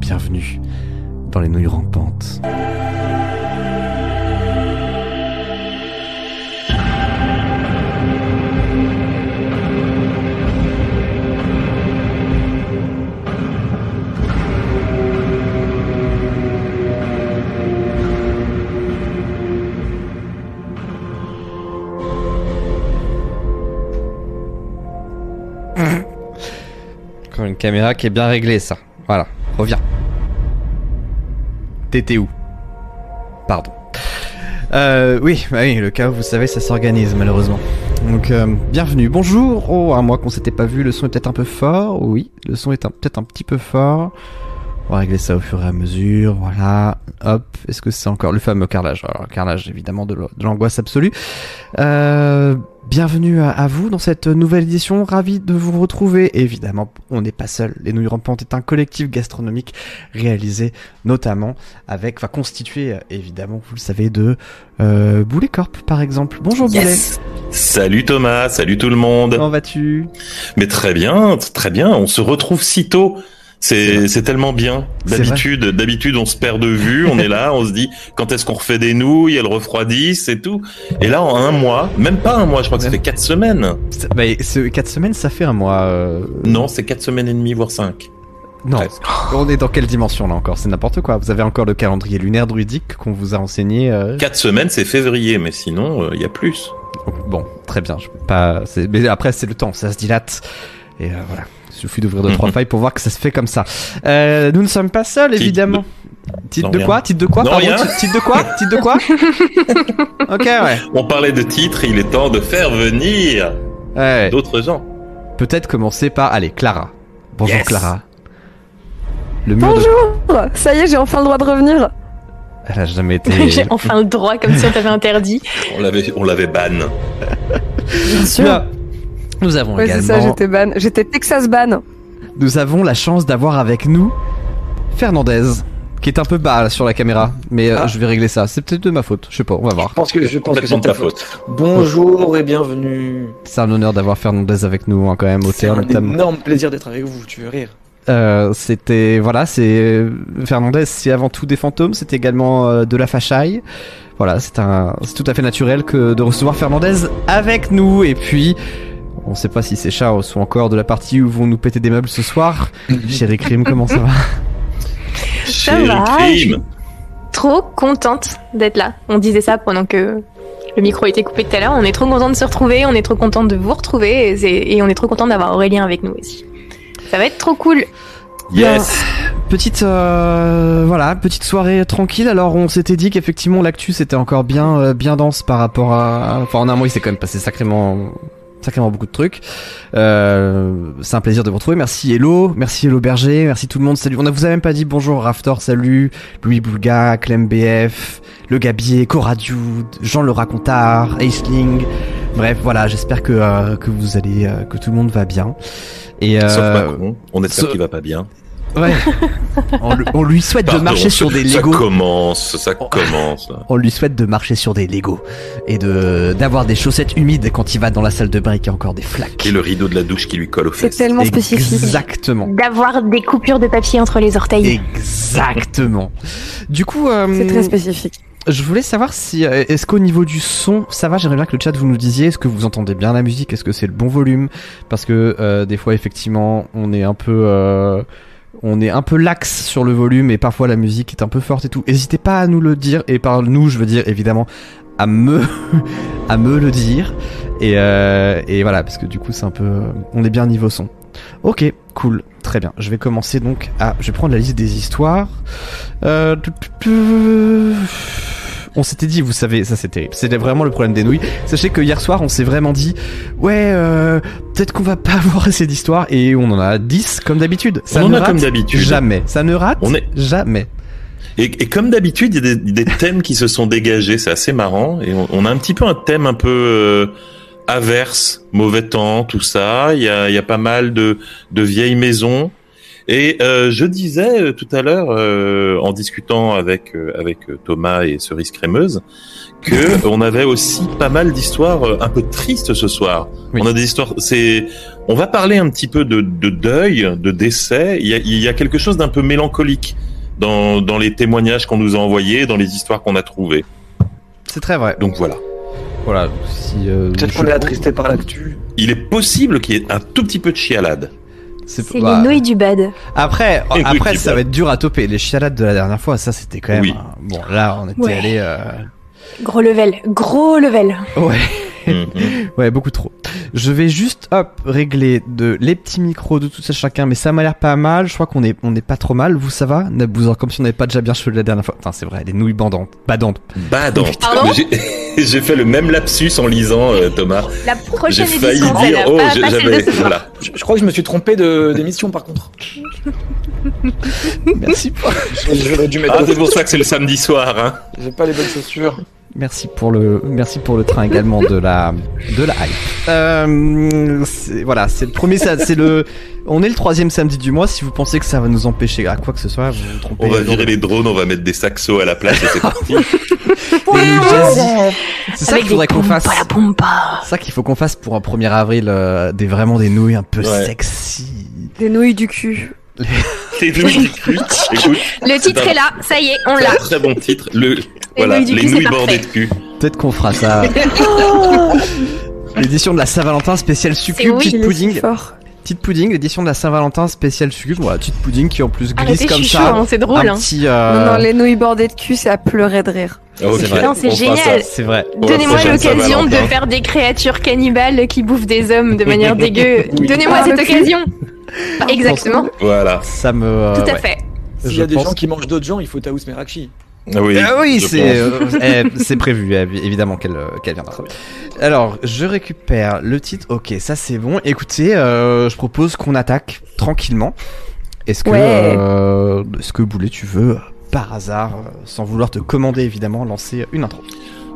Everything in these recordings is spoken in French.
bienvenue dans les nouilles rampantes. Une caméra qui est bien réglée, ça. T'étais où? Pardon. Euh, oui, bah oui, le chaos, vous savez, ça s'organise malheureusement. Donc, euh, bienvenue, bonjour. Oh, à moi qu'on s'était pas vu, le son est peut-être un peu fort. Oui, le son est peut-être un petit peu fort. On va régler ça au fur et à mesure. Voilà. Hop. Est-ce que c'est encore le fameux carrelage? Alors, carrelage, évidemment, de l'angoisse absolue. Euh, bienvenue à, vous dans cette nouvelle édition. Ravi de vous retrouver. Évidemment, on n'est pas seul. Les Nouilles Rampantes est un collectif gastronomique réalisé notamment avec, enfin, constitué, évidemment, vous le savez, de euh, Boulet Corp, par exemple. Bonjour Yes. Salut Thomas, salut tout le monde. Boulet. Comment vas-tu? Mais très bien, très bien. On se retrouve si tôt. C'est tellement bien. D'habitude, d'habitude, on se perd de vue. On est là, on se dit quand est-ce qu'on refait des nouilles, elles refroidissent et tout. Et là, en un mois, même pas un mois, je crois que ça fait quatre semaines. Bah, ce 4 semaines, ça fait un mois. euh, Non, c'est quatre semaines et demie, voire cinq. Non. Presque. On est dans quelle dimension là encore? C'est n'importe quoi. Vous avez encore le calendrier lunaire druidique qu'on vous a enseigné. euh, Quatre semaines, c'est février, mais sinon, il y a plus. Bon, très bien. Je peux pas. Mais après, c'est le temps, ça se dilate. Et euh, voilà. Il suffit d'ouvrir deux trois Mhm. failles pour voir que ça se fait comme ça. Euh, nous ne sommes pas seuls, Titre évidemment. Titre de quoi? Titre de quoi Non, Pardon, rien. titre- Titre de quoi? Titre de quoi? Ok, ouais. On parlait de titres, il est temps de faire venir ouais. d'autres gens. Peut-être commencer par. Allez, Clara. Bonjour, Yes. Clara. Le mur de. Bonjour Ça y est, j'ai enfin le droit de revenir. Elle a jamais été. J'ai enfin le droit, comme si on t'avait interdit. On l'avait, on l'avait ban. Bien sûr. Nous avons Ouais, c'est également. ça, j'étais ban. J'étais Texas ban. nous avons la chance d'avoir avec nous Fernandez, qui est un peu bas là, sur la caméra, mais euh, Ah. je vais régler ça. C'est peut-être de ma faute, je sais pas, on va voir. Je pense que je pense que Complètement c'est de ta faute. Bonjour et bienvenue. C'est un honneur d'avoir Fernandez avec nous hein, quand même, C'est auteur un notamment. énorme plaisir d'être avec vous. Tu veux rire Euh, c'était voilà, c'est Fernandez, c'est avant tout des fantômes, c'est également euh, de la fachaille. Voilà, c'est un, c'est tout à fait naturel que de recevoir Fernandez avec nous. Et puis, on sait pas si c'est Charles ou encore de la partie où vont nous péter des meubles ce soir. Chéri Crime, comment ça va Ça va, crime. Trop contente d'être là. On disait ça pendant que le micro était coupé tout à l'heure. On est trop content de se retrouver, on est trop content de vous retrouver et on est trop content d'avoir Aurélien avec nous aussi. Ça va être trop cool. Yes. Petite euh, voilà, petite soirée tranquille. Alors on s'était dit qu'effectivement l'actu c'était encore bien euh, bien dense par rapport à enfin en un mois il s'est quand même passé sacrément sacrément beaucoup de trucs. Euh, c'est un plaisir de vous retrouver. Merci Hello, merci Hello Berger, merci tout le monde. Salut. On ne vous a même pas dit bonjour Raftor, salut, Louis Boulga, Clem BF, Le Gabier, Cora Dude, Jean le Racontard, Aisling. Bref, voilà, j'espère que euh, que vous allez euh, que tout le monde va bien. Et Sauf Macron. On espère ce- qu'il va pas bien. Ouais. on, lui souhaite de marcher sur des Ça Legos. commence, ça commence. On lui souhaite de marcher sur des Legos et de d'avoir des chaussettes humides quand il va dans la salle de bain et qu'il y a encore des flaques. Et le rideau de la douche qui lui colle aux C'est fesses. tellement spécifique. Exactement. D'avoir des coupures de papier entre les orteils. Exactement. Du coup, euh, C'est très spécifique. je voulais savoir si euh, est-ce qu'au niveau du son, ça va? J'aimerais bien que le chat vous nous disiez est-ce que vous entendez bien la musique, est-ce que c'est le bon volume, parce que euh, des fois effectivement on est un peu euh, on est un peu lax sur le volume et parfois la musique est un peu forte et tout. N'hésitez pas à nous le dire et par nous je veux dire évidemment à me à me le dire et euh, et voilà parce que du coup c'est un peu on est bien niveau son. Ok, cool, très bien. Je vais commencer donc à je vais prendre la liste des histoires. Euh, On s'était dit, vous savez, ça. C'est vraiment le problème des nouilles. Sachez que hier soir, on s'est vraiment dit, ouais, euh, peut-être qu'on va pas avoir assez d'histoires et on en a 10 comme d'habitude. Ça On en ne a rate comme d'habitude. Jamais. Ça ne rate On est- jamais. Et, et comme d'habitude, il y a des, des thèmes qui se sont dégagés, c'est assez marrant. Et on, on a un petit peu un thème un peu euh, averse, mauvais temps, tout ça. Il y a, il y a pas mal de, de vieilles maisons. Et euh, je disais euh, tout à l'heure, euh, en discutant avec euh, avec euh, Thomas et Cerise Crémeuse, que on avait aussi pas mal d'histoires euh, un peu tristes ce soir. Oui. On a des histoires. C'est, on va parler un petit peu de, de deuil, de décès. Il y a, il y a quelque chose d'un peu mélancolique dans dans les témoignages qu'on nous a envoyés, dans les histoires qu'on a trouvées. C'est très vrai. Donc voilà. Voilà. Si, euh, Peut-être je- qu'on est attristé par l'actu. Il est possible qu'il y ait un tout petit peu de chialade. C'est C'est bah, les nouilles du bad. Après, après, ça va être dur à toper. Les chialades de la dernière fois, ça, c'était quand même. Oui. Bon, là, on était Ouais. allé. euh, Gros level, gros level. Ouais. Mhm. Ouais, beaucoup trop. Je vais juste, hop, régler de, les petits micros de tout ça chacun, mais ça m'a l'air pas mal. Je crois qu'on est, on est pas trop mal. Vous, ça va? Nabouzor, comme si on n'avait pas déjà bien cheveux la dernière fois. Enfin, c'est vrai, les nouilles bandantes, badantes. Badante. Pardon J'ai- J'ai fait le même lapsus en lisant euh, Thomas. La J'ai prochaine failli édition, dire, oh, j'ai- j'avais, voilà. Je, je crois que je me suis trompé de d'émission par contre. Merci pour, J'aurais dû mettre. Ah, c'est pour ça que c'est le samedi soir, hein. J'ai pas les bonnes chaussures. merci pour le, merci pour le train également de la, de la hype. Euh, c'est- voilà, c'est le premier, c'est le, on est le troisième samedi du mois. Si vous pensez que ça va nous empêcher à quoi que ce soit, vous vous trompez. On va virer les drones, on va mettre des saxos à la place et c'est parti. C'est ça qu'il faudrait qu'on fasse. C'est ça qu'il faut qu'on fasse pour un 1er avril, euh, des vraiment des nouilles un peu Ouais. sexy. Des nouilles du cul. Les nouilles du cul. Écoute, Le titre un- est là, ça y est, on c'est l'a. un très bon titre. Le, voilà, nouilles du les cul, c'est nouilles parfait. bordées de cul. Peut-être qu'on fera ça. L'édition de la Saint-Valentin spéciale succube, oui, petite pudding. fort. Petite pudding, l'édition de la Saint-Valentin spéciale succube. Voilà, petite pudding qui en plus glisse Arrêtez, je comme ça. hein, c'est drôle. un hein. petit. euh, Non, non, les nouilles bordées de cul, c'est à pleurer de rire. Ok, vrai. Non, c'est génial. C'est vrai. Donnez-moi l'occasion de faire des créatures cannibales qui bouffent des hommes de manière dégueu. Oui. Donnez-moi Ah, cette occasion. Exactement, Voilà. Ça me. euh, tout à ouais. fait. S'il y a des pense- gens qui mangent d'autres gens, il faut Taous Merakchi. Ah oui, Ah oui, c'est euh, eh, c'est prévu, eh, évidemment qu'elle euh, viendra. Alors, je récupère le titre. Ok, ça c'est bon. Écoutez, euh, je propose qu'on attaque tranquillement. Est-ce que, Ouais. euh, est-ce que Boulet, tu veux, par hasard, sans vouloir te commander évidemment, lancer une intro?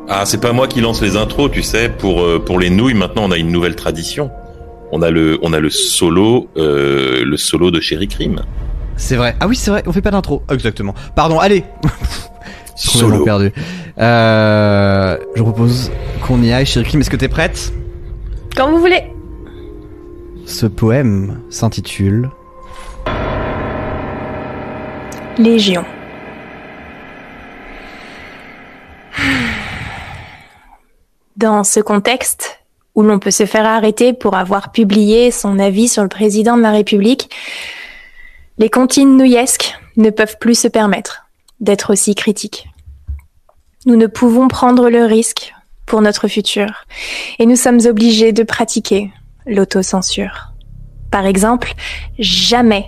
Ah, c'est pas moi qui lance les intros, tu sais. Pour pour les nouilles, maintenant, on a une nouvelle tradition. On a le on a le solo euh, le solo de Chéri Crime. C'est vrai. Ah oui, c'est vrai. On fait pas d'intro. Ah, Exactement. Pardon. Allez. Solo. perdu. Euh, je propose qu'on y aille. Chérie Kim, est-ce que t'es prête? Quand vous voulez. Ce poème s'intitule Légion. Dans ce contexte où l'on peut se faire arrêter pour avoir publié son avis sur le président de la République, les comptines nouillesques ne peuvent plus se permettre d'être aussi critiques. Nous ne pouvons prendre le risque pour notre futur et nous sommes obligés de pratiquer l'autocensure. Par exemple, jamais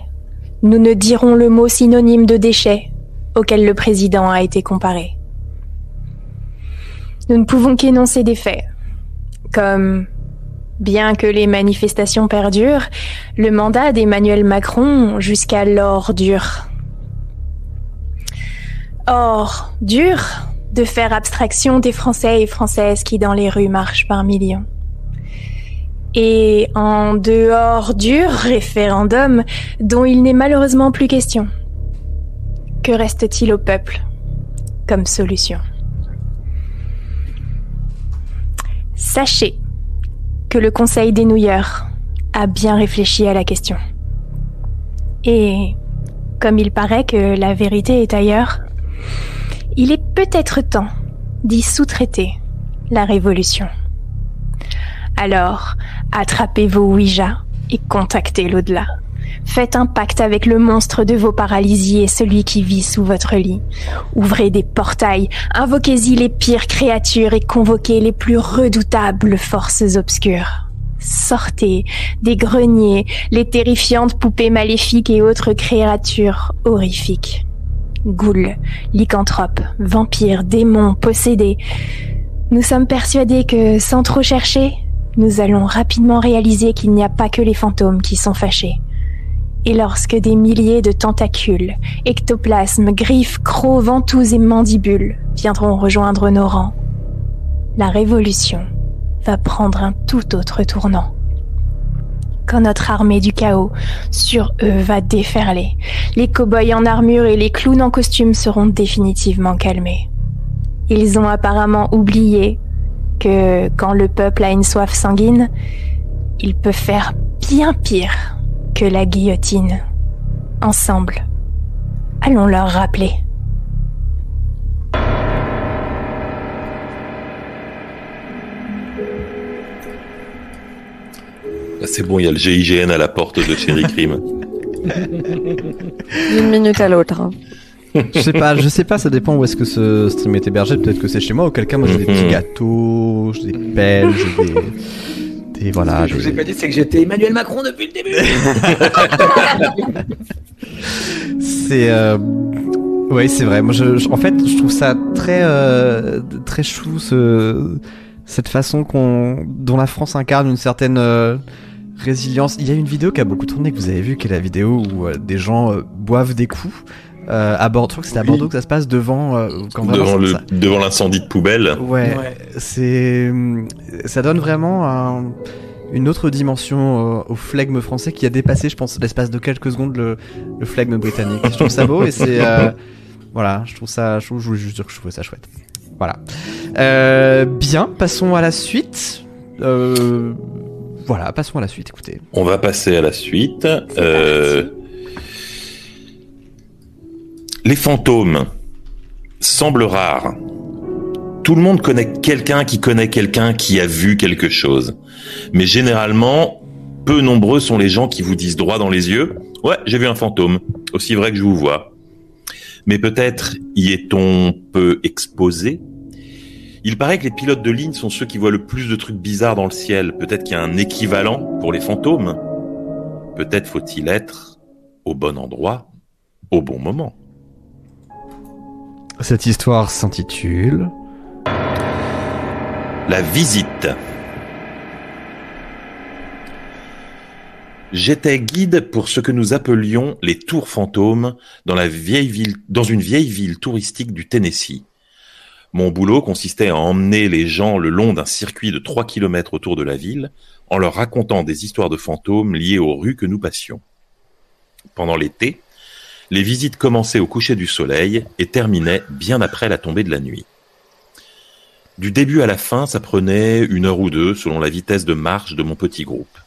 nous ne dirons le mot synonyme de déchet auquel le président a été comparé. Nous ne pouvons qu'énoncer des faits, comme bien que les manifestations perdurent, le mandat d'Emmanuel Macron jusqu'alors dure. Or, dur de faire abstraction des Français et Françaises qui dans les rues marchent par millions. Et en dehors du référendum dont il n'est malheureusement plus question. Que reste-t-il au peuple comme solution? Sachez que le Conseil des nouilleurs a bien réfléchi à la question. Et comme il paraît que la vérité est ailleurs, il est peut-être temps d'y sous-traiter la révolution. Alors, attrapez vos Ouija et contactez l'au-delà. Faites un pacte avec le monstre de vos paralysies et celui qui vit sous votre lit. Ouvrez des portails, invoquez-y les pires créatures et convoquez les plus redoutables forces obscures. Sortez des greniers les terrifiantes poupées maléfiques et autres créatures horrifiques. Ghouls, lycanthropes, vampires, démons, possédés. Nous sommes persuadés que, sans trop chercher, nous allons rapidement réaliser qu'il n'y a pas que les fantômes qui sont fâchés. Et lorsque des milliers de tentacules, ectoplasmes, griffes, crocs, ventouses et mandibules viendront rejoindre nos rangs, la révolution va prendre un tout autre tournant. quand notre armée du chaos sur eux va déferler. Les cow-boys en armure et les clowns en costume seront définitivement calmés. Ils ont apparemment oublié que quand le peuple a une soif sanguine, il peut faire bien pire que la guillotine. Ensemble, allons leur rappeler. Bah, c'est bon, il y a le GIGN à la porte de Cherry Crime. D'une minute à l'autre. hein. Je sais pas, je sais pas, ça dépend où est-ce que ce stream est hébergé. Peut-être que c'est chez moi, auquel cas moi j'ai des petits Mhm. gâteaux, j'ai des pelles, j'ai des, des voilà. Ce que je vous ai pas dit, c'est que j'étais Emmanuel Macron depuis le début. C'est euh... ouais, c'est vrai. Moi, je, je- en fait, je trouve ça très euh, très chou ce cette façon qu'on dont la France incarne une certaine euh, résilience. Il y a une vidéo qui a beaucoup tourné que vous avez vu, qui est la vidéo où euh, des gens boivent des coups. Euh, à Bordeaux, je crois que c'est à. Bordeaux que ça se passe devant euh, quand devant ça- le ça- devant l'incendie de poubelle. Ouais, Ouais. c'est ça donne vraiment un- une autre dimension euh, au flegme français qui a dépassé, je pense, l'espace de quelques secondes le, le flegme britannique. Je trouve ça beau et c'est euh, voilà, je trouve ça, je, trouve- je voulais juste dire que je trouvais ça chouette. Voilà. Euh, bien, passons à la suite. Euh, voilà, passons à la suite. Écoutez. On va passer à la suite. Euh, les fantômes semblent rares. Tout le monde connaît quelqu'un qui connaît quelqu'un qui a vu quelque chose. Mais généralement, peu nombreux sont les gens qui vous disent droit dans les yeux Ouais, j'ai vu un fantôme, aussi vrai que je vous vois. Mais peut-être y est-on peu exposé Il paraît que les pilotes de ligne sont ceux qui voient le plus de trucs bizarres dans le ciel. Peut-être qu'il y a un équivalent pour les fantômes. Peut-être faut-il être au bon endroit, au bon moment. Cette histoire s'intitule. La visite. J'étais guide pour ce que nous appelions les tours fantômes dans la vieille ville, dans une vieille ville touristique du Tennessee. Mon boulot consistait à emmener les gens le long d'un circuit de 3 km autour de la ville en leur racontant des histoires de fantômes liées aux rues que nous passions. Pendant l'été, les visites commençaient au coucher du soleil et terminaient bien après la tombée de la nuit. Du début à la fin, ça prenait une heure ou deux selon la vitesse de marche de mon petit groupe.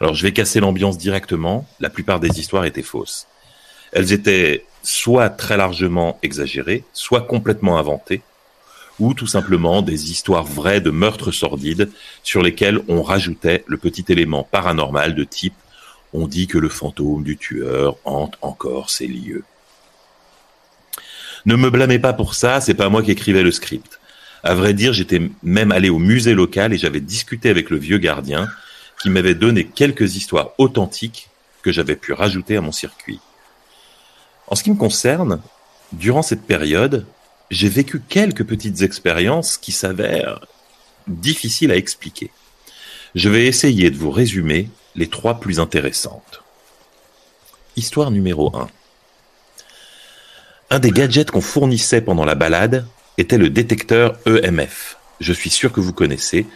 Alors je vais casser l'ambiance directement, la plupart des histoires étaient fausses. Elles étaient soit très largement exagérées, soit complètement inventées, ou tout simplement des histoires vraies de meurtres sordides sur lesquels on rajoutait le petit élément paranormal de type on dit que le fantôme du tueur hante encore ces lieux. Ne me blâmez pas pour ça, c'est pas moi qui écrivais le script. À vrai dire, j'étais même allé au musée local et j'avais discuté avec le vieux gardien qui m'avait donné quelques histoires authentiques que j'avais pu rajouter à mon circuit. En ce qui me concerne, durant cette période, j'ai vécu quelques petites expériences qui s'avèrent difficiles à expliquer. Je vais essayer de vous résumer les trois plus intéressantes. Histoire numéro 1. Un des gadgets qu'on fournissait pendant la balade était le détecteur EMF. Je suis sûr que vous connaissez.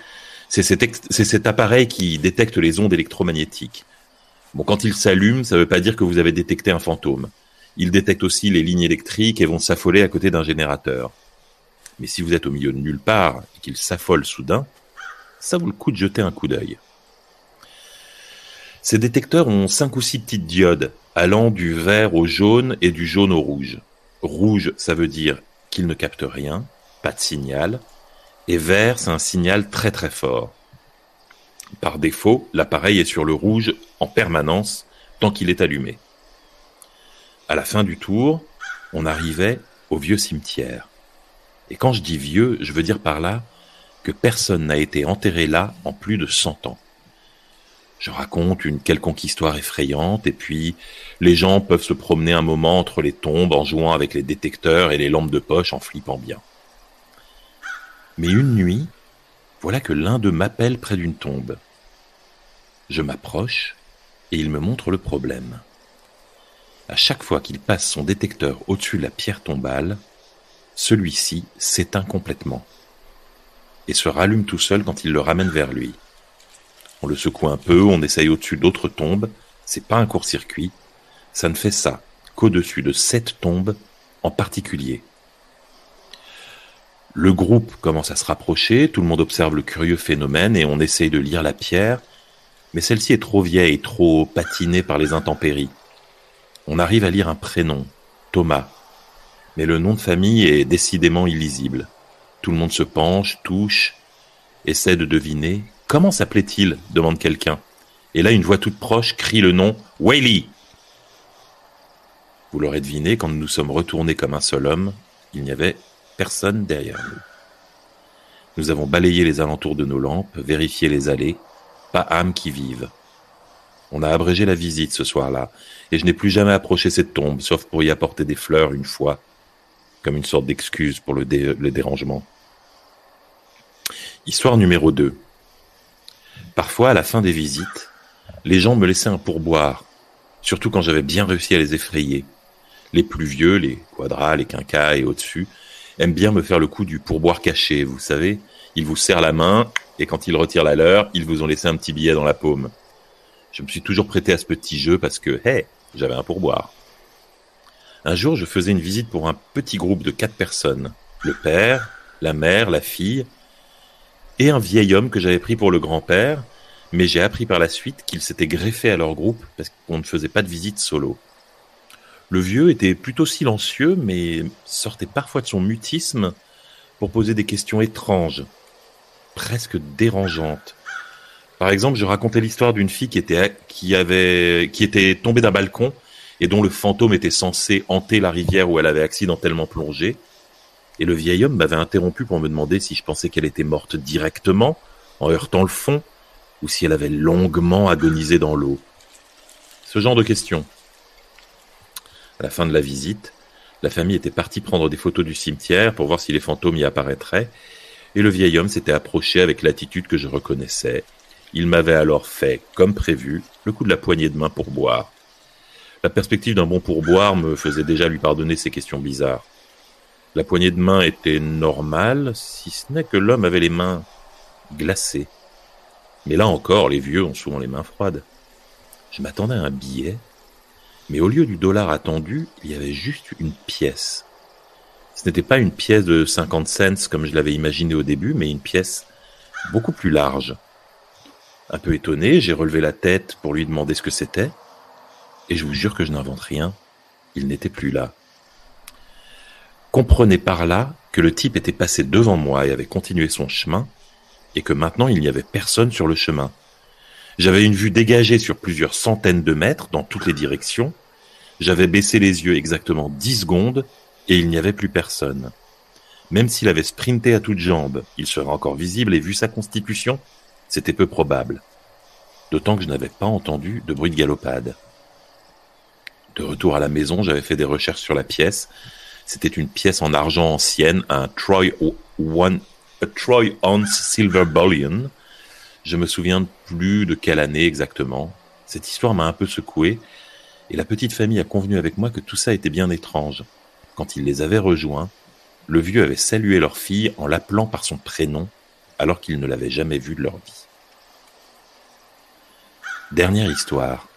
C'est cet, appareil qui détecte les ondes électromagnétiques. Bon, quand il s'allume, ça ne veut pas dire que vous avez détecté un fantôme. Il détecte aussi les lignes électriques et vont s'affoler à côté d'un générateur. Mais si vous êtes au milieu de nulle part et qu'il s'affole soudain, ça vaut le coup de jeter un coup d'œil. Ces détecteurs ont cinq ou six petites diodes allant du vert au jaune et du jaune au rouge. Rouge, ça veut dire qu'il ne capte rien, pas de signal, et vert, c'est un signal très très fort. Par défaut, l'appareil est sur le rouge en permanence tant qu'il est allumé. À la fin du tour, on arrivait au vieux cimetière. Et quand je dis vieux, je veux dire par là que personne n'a été enterré là en plus de 100 ans. Je raconte une quelconque histoire effrayante et puis les gens peuvent se promener un moment entre les tombes en jouant avec les détecteurs et les lampes de poche en flippant bien. Mais une nuit, voilà que l'un d'eux m'appelle près d'une tombe. Je m'approche et il me montre le problème. À chaque fois qu'il passe son détecteur au-dessus de la pierre tombale, celui-ci s'éteint complètement et se rallume tout seul quand il le ramène vers lui. On le secoue un peu, on essaye au-dessus d'autres tombes. C'est pas un court-circuit. Ça ne fait ça qu'au-dessus de cette tombe en particulier. Le groupe commence à se rapprocher, tout le monde observe le curieux phénomène et on essaye de lire la pierre, mais celle-ci est trop vieille, trop patinée par les intempéries. On arrive à lire un prénom, Thomas, mais le nom de famille est décidément illisible. Tout le monde se penche, touche, essaie de deviner. Comment s'appelait-il? demande quelqu'un. Et là, une voix toute proche crie le nom Whaley. Vous l'aurez deviné, quand nous nous sommes retournés comme un seul homme, il n'y avait personne derrière nous. Nous avons balayé les alentours de nos lampes, vérifié les allées, pas âme qui vive. On a abrégé la visite ce soir-là, et je n'ai plus jamais approché cette tombe, sauf pour y apporter des fleurs une fois, comme une sorte d'excuse pour le, le dérangement. Histoire numéro 2. Parfois, à la fin des visites, les gens me laissaient un pourboire, surtout quand j'avais bien réussi à les effrayer. Les plus vieux, les quadras, les quinquas et au-dessus, aiment bien me faire le coup du pourboire caché, vous savez. Ils vous serrent la main, et quand ils retirent la leur, ils vous ont laissé un petit billet dans la paume. Je me suis toujours prêté à ce petit jeu parce que, hé, j'avais un pourboire. Un jour, je faisais une visite pour un petit groupe de quatre personnes. Le père, la mère, la fille, et un vieil homme que j'avais pris pour le grand-père, mais j'ai appris par la suite qu'il s'était greffé à leur groupe parce qu'on ne faisait pas de visite solo. Le vieux était plutôt silencieux, mais sortait parfois de son mutisme pour poser des questions étranges, presque dérangeantes. Par exemple, je racontais l'histoire d'une fille qui était, qui avait, qui était tombée d'un balcon et dont le fantôme était censé hanter la rivière où elle avait accidentellement plongé. Et le vieil homme m'avait interrompu pour me demander si je pensais qu'elle était morte directement, en heurtant le fond, ou si elle avait longuement agonisé dans l'eau. Ce genre de questions. À la fin de la visite, la famille était partie prendre des photos du cimetière pour voir si les fantômes y apparaîtraient, et le vieil homme s'était approché avec l'attitude que je reconnaissais. Il m'avait alors fait, comme prévu, le coup de la poignée de main pour boire. La perspective d'un bon pourboire me faisait déjà lui pardonner ces questions bizarres. La poignée de main était normale, si ce n'est que l'homme avait les mains glacées. Mais là encore, les vieux ont souvent les mains froides. Je m'attendais à un billet, mais au lieu du dollar attendu, il y avait juste une pièce. Ce n'était pas une pièce de 50 cents comme je l'avais imaginé au début, mais une pièce beaucoup plus large. Un peu étonné, j'ai relevé la tête pour lui demander ce que c'était, et je vous jure que je n'invente rien, il n'était plus là. Comprenez par là que le type était passé devant moi et avait continué son chemin, et que maintenant il n'y avait personne sur le chemin. J'avais une vue dégagée sur plusieurs centaines de mètres dans toutes les directions. J'avais baissé les yeux exactement dix secondes et il n'y avait plus personne. Même s'il avait sprinté à toutes jambes, il serait encore visible et vu sa constitution, c'était peu probable. D'autant que je n'avais pas entendu de bruit de galopade. De retour à la maison, j'avais fait des recherches sur la pièce. C'était une pièce en argent ancienne, un Troy One, Ounce Silver Bullion, je me souviens plus de quelle année exactement. Cette histoire m'a un peu secoué, et la petite famille a convenu avec moi que tout ça était bien étrange. Quand ils les avaient rejoints, le vieux avait salué leur fille en l'appelant par son prénom, alors qu'ils ne l'avaient jamais vue de leur vie. Dernière histoire.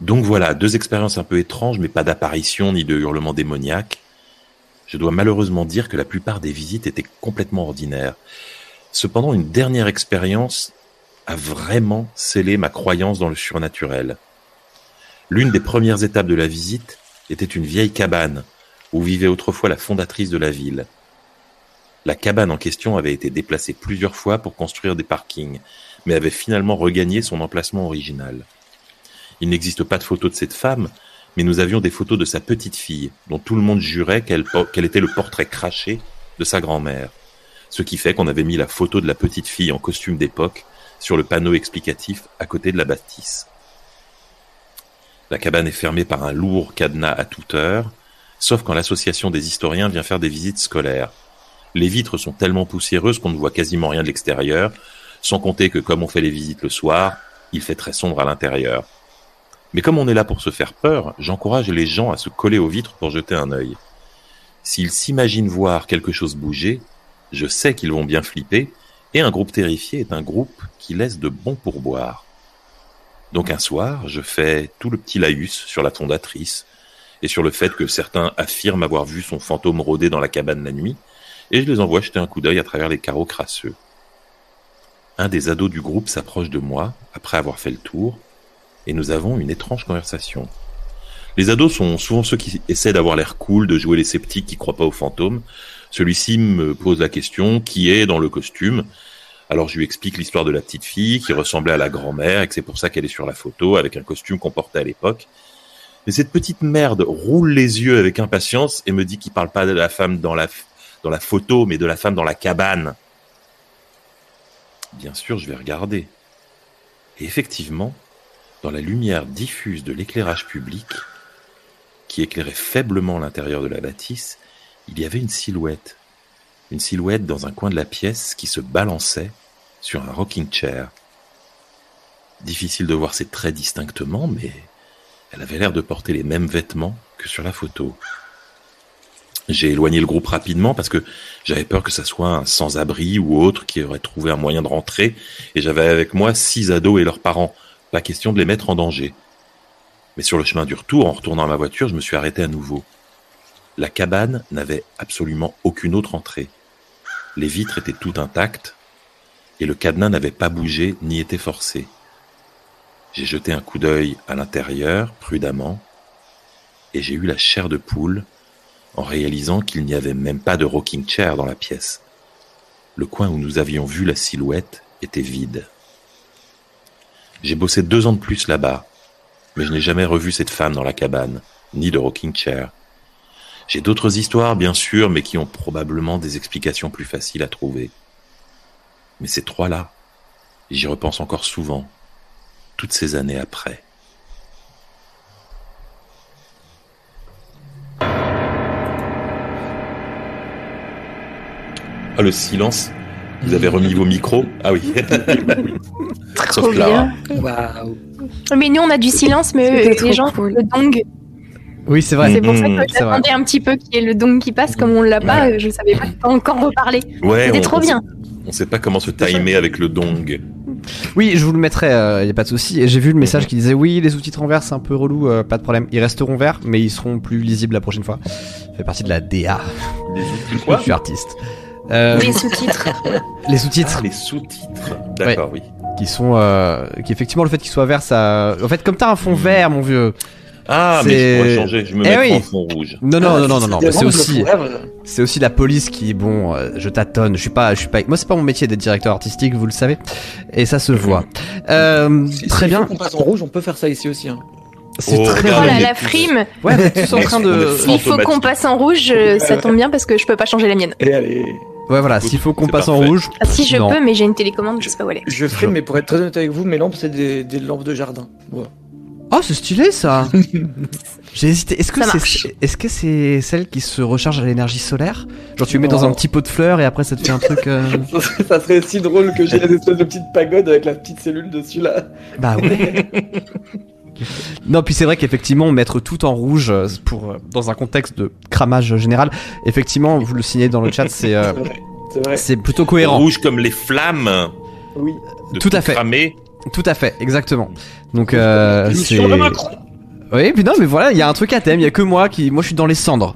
Donc voilà, deux expériences un peu étranges, mais pas d'apparition ni de hurlement démoniaque. Je dois malheureusement dire que la plupart des visites étaient complètement ordinaires. Cependant, une dernière expérience a vraiment scellé ma croyance dans le surnaturel. L'une des premières étapes de la visite était une vieille cabane où vivait autrefois la fondatrice de la ville. La cabane en question avait été déplacée plusieurs fois pour construire des parkings, mais avait finalement regagné son emplacement original. Il n'existe pas de photo de cette femme, mais nous avions des photos de sa petite fille, dont tout le monde jurait qu'elle était le portrait craché de sa grand-mère ce qui fait qu'on avait mis la photo de la petite fille en costume d'époque sur le panneau explicatif à côté de la bâtisse. La cabane est fermée par un lourd cadenas à toute heure, sauf quand l'association des historiens vient faire des visites scolaires. Les vitres sont tellement poussiéreuses qu'on ne voit quasiment rien de l'extérieur, sans compter que comme on fait les visites le soir, il fait très sombre à l'intérieur. Mais comme on est là pour se faire peur, j'encourage les gens à se coller aux vitres pour jeter un œil. S'ils s'imaginent voir quelque chose bouger, je sais qu'ils vont bien flipper, Et un groupe terrifié est un groupe qui laisse de bons pourboires. Donc un soir, je fais tout le petit laïus sur la fondatrice et sur le fait que certains affirment avoir vu son fantôme rôder dans la cabane la nuit, et je les envoie jeter un coup d'œil à travers les carreaux crasseux. Un des ados du groupe s'approche de moi après avoir fait le tour, et nous avons une étrange conversation. Les ados sont souvent ceux qui essaient d'avoir l'air cool, de jouer les sceptiques qui croient pas aux fantômes. Celui-ci me pose la question qui est dans le costume? Alors je lui explique l'histoire de la petite fille qui ressemblait à la grand-mère et que c'est pour ça qu'elle est sur la photo avec un costume qu'on portait à l'époque. Mais cette petite merde roule les yeux avec impatience et me dit qu'il parle pas de la femme dans la, dans la photo, mais de la femme dans la cabane. Bien sûr, je vais regarder. Et effectivement, dans la lumière diffuse de l'éclairage public, qui éclairait faiblement l'intérieur de la bâtisse, il y avait une silhouette. Une silhouette dans un coin de la pièce qui se balançait sur un rocking chair. Difficile de voir ses traits distinctement, mais elle avait l'air de porter les mêmes vêtements que sur la photo. J'ai éloigné le groupe rapidement parce que j'avais peur que ça soit un sans-abri ou autre qui aurait trouvé un moyen de rentrer, et j'avais avec moi six ados et leurs parents. Pas question de les mettre en danger. Mais sur le chemin du retour, en retournant à ma voiture, je me suis arrêté à nouveau. La cabane n'avait absolument aucune autre entrée. Les vitres étaient toutes intactes, et le cadenas n'avait pas bougé ni été forcé. J'ai jeté un coup d'œil à l'intérieur, prudemment, et j'ai eu la chair de poule en réalisant qu'il n'y avait même pas de rocking chair dans la pièce. Le coin où nous avions vu la silhouette était vide. J'ai bossé deux ans de plus là-bas, mais je n'ai jamais revu cette femme dans la cabane, ni de rocking chair. J'ai d'autres histoires, bien sûr, mais qui ont probablement des explications plus faciles à trouver. Mais ces trois-là, j'y repense encore souvent, toutes ces années après. Ah, le silence. Vous avez remis vos micros Ah oui. Trop Sauf Clara. bien. Waouh. Mais nous, on a du silence, mais eux, les trop gens, cool. le dong. Oui, c'est vrai. C'est pour ça Mmh, que j'attendais un petit peu qu'il y ait le dong qui passe, comme on l'a pas, euh, je savais pas encore reparler. Ouais, C'était on- trop on bien. sait- On sait pas comment se timer avec le dong. Oui, je vous le mettrai, il y a pas de souci. J'ai vu le message qui disait oui, les sous-titres en vert c'est un peu relou, euh, pas de problème. Ils resteront verts, mais ils seront plus lisibles la prochaine fois. Ça fait partie de la DA. Les sous-titres Je suis artiste. Euh, Les sous-titres. les sous-titres Ah, les sous-titres. D'accord, oui. qui sont, euh, qui effectivement le fait qu'ils soient verts, ça. En fait, comme t'as un fond Mhm. vert, mon vieux. Ah, mais je pourrais changer. Je me Eh mettrai oui. en fond rouge. Non, non, Ah, non, non, non, non. mais C'est aussi, c'est aussi la police qui, bon, euh, je tâtonne. Je suis pas, je suis pas. Moi, c'est pas mon métier d'être directeur artistique, vous le savez, et ça se voit. Euh, Si- très s'il faut bien. qu'on passe en rouge, on peut faire ça ici aussi. Hein. C'est Oh, très Oh bien. là, on est la tous- frime. Ouais, on tous en train de. On S'il faut qu'on passe en rouge, euh, ça tombe bien parce que je peux pas changer la mienne. Et allez, Ouais, voilà. S'il faut qu'on passe en rouge. Ah, si je non. peux, mais j'ai une télécommande, je sais pas où elle est. je ferai, mais pour être très honnête avec vous, mes lampes, c'est des, des lampes de jardin. Voilà. Oh, c'est stylé ça. J'ai hésité. Est-ce que Ça c'est, est-ce que c'est celle qui se recharge à l'énergie solaire? Genre tu le mets dans un petit pot de fleurs et après ça te fait un truc. euh, Ça serait- ça serait si drôle que j'ai des espèces de petites pagodes avec la petite cellule dessus là. Bah ouais. non, puis c'est vrai qu'effectivement mettre tout en rouge euh, pour euh, dans un contexte de cramage général, effectivement, vous le signez dans le chat, c'est euh, C'est plutôt cohérent. Rouge comme les flammes. Oui. De Tout à fait. cramer. Tout à fait, exactement. Donc euh, c'est. Mission de Macron. Oui, puis non, mais voilà, il y a un truc à thème. Il y a que moi qui, moi, je suis dans les cendres.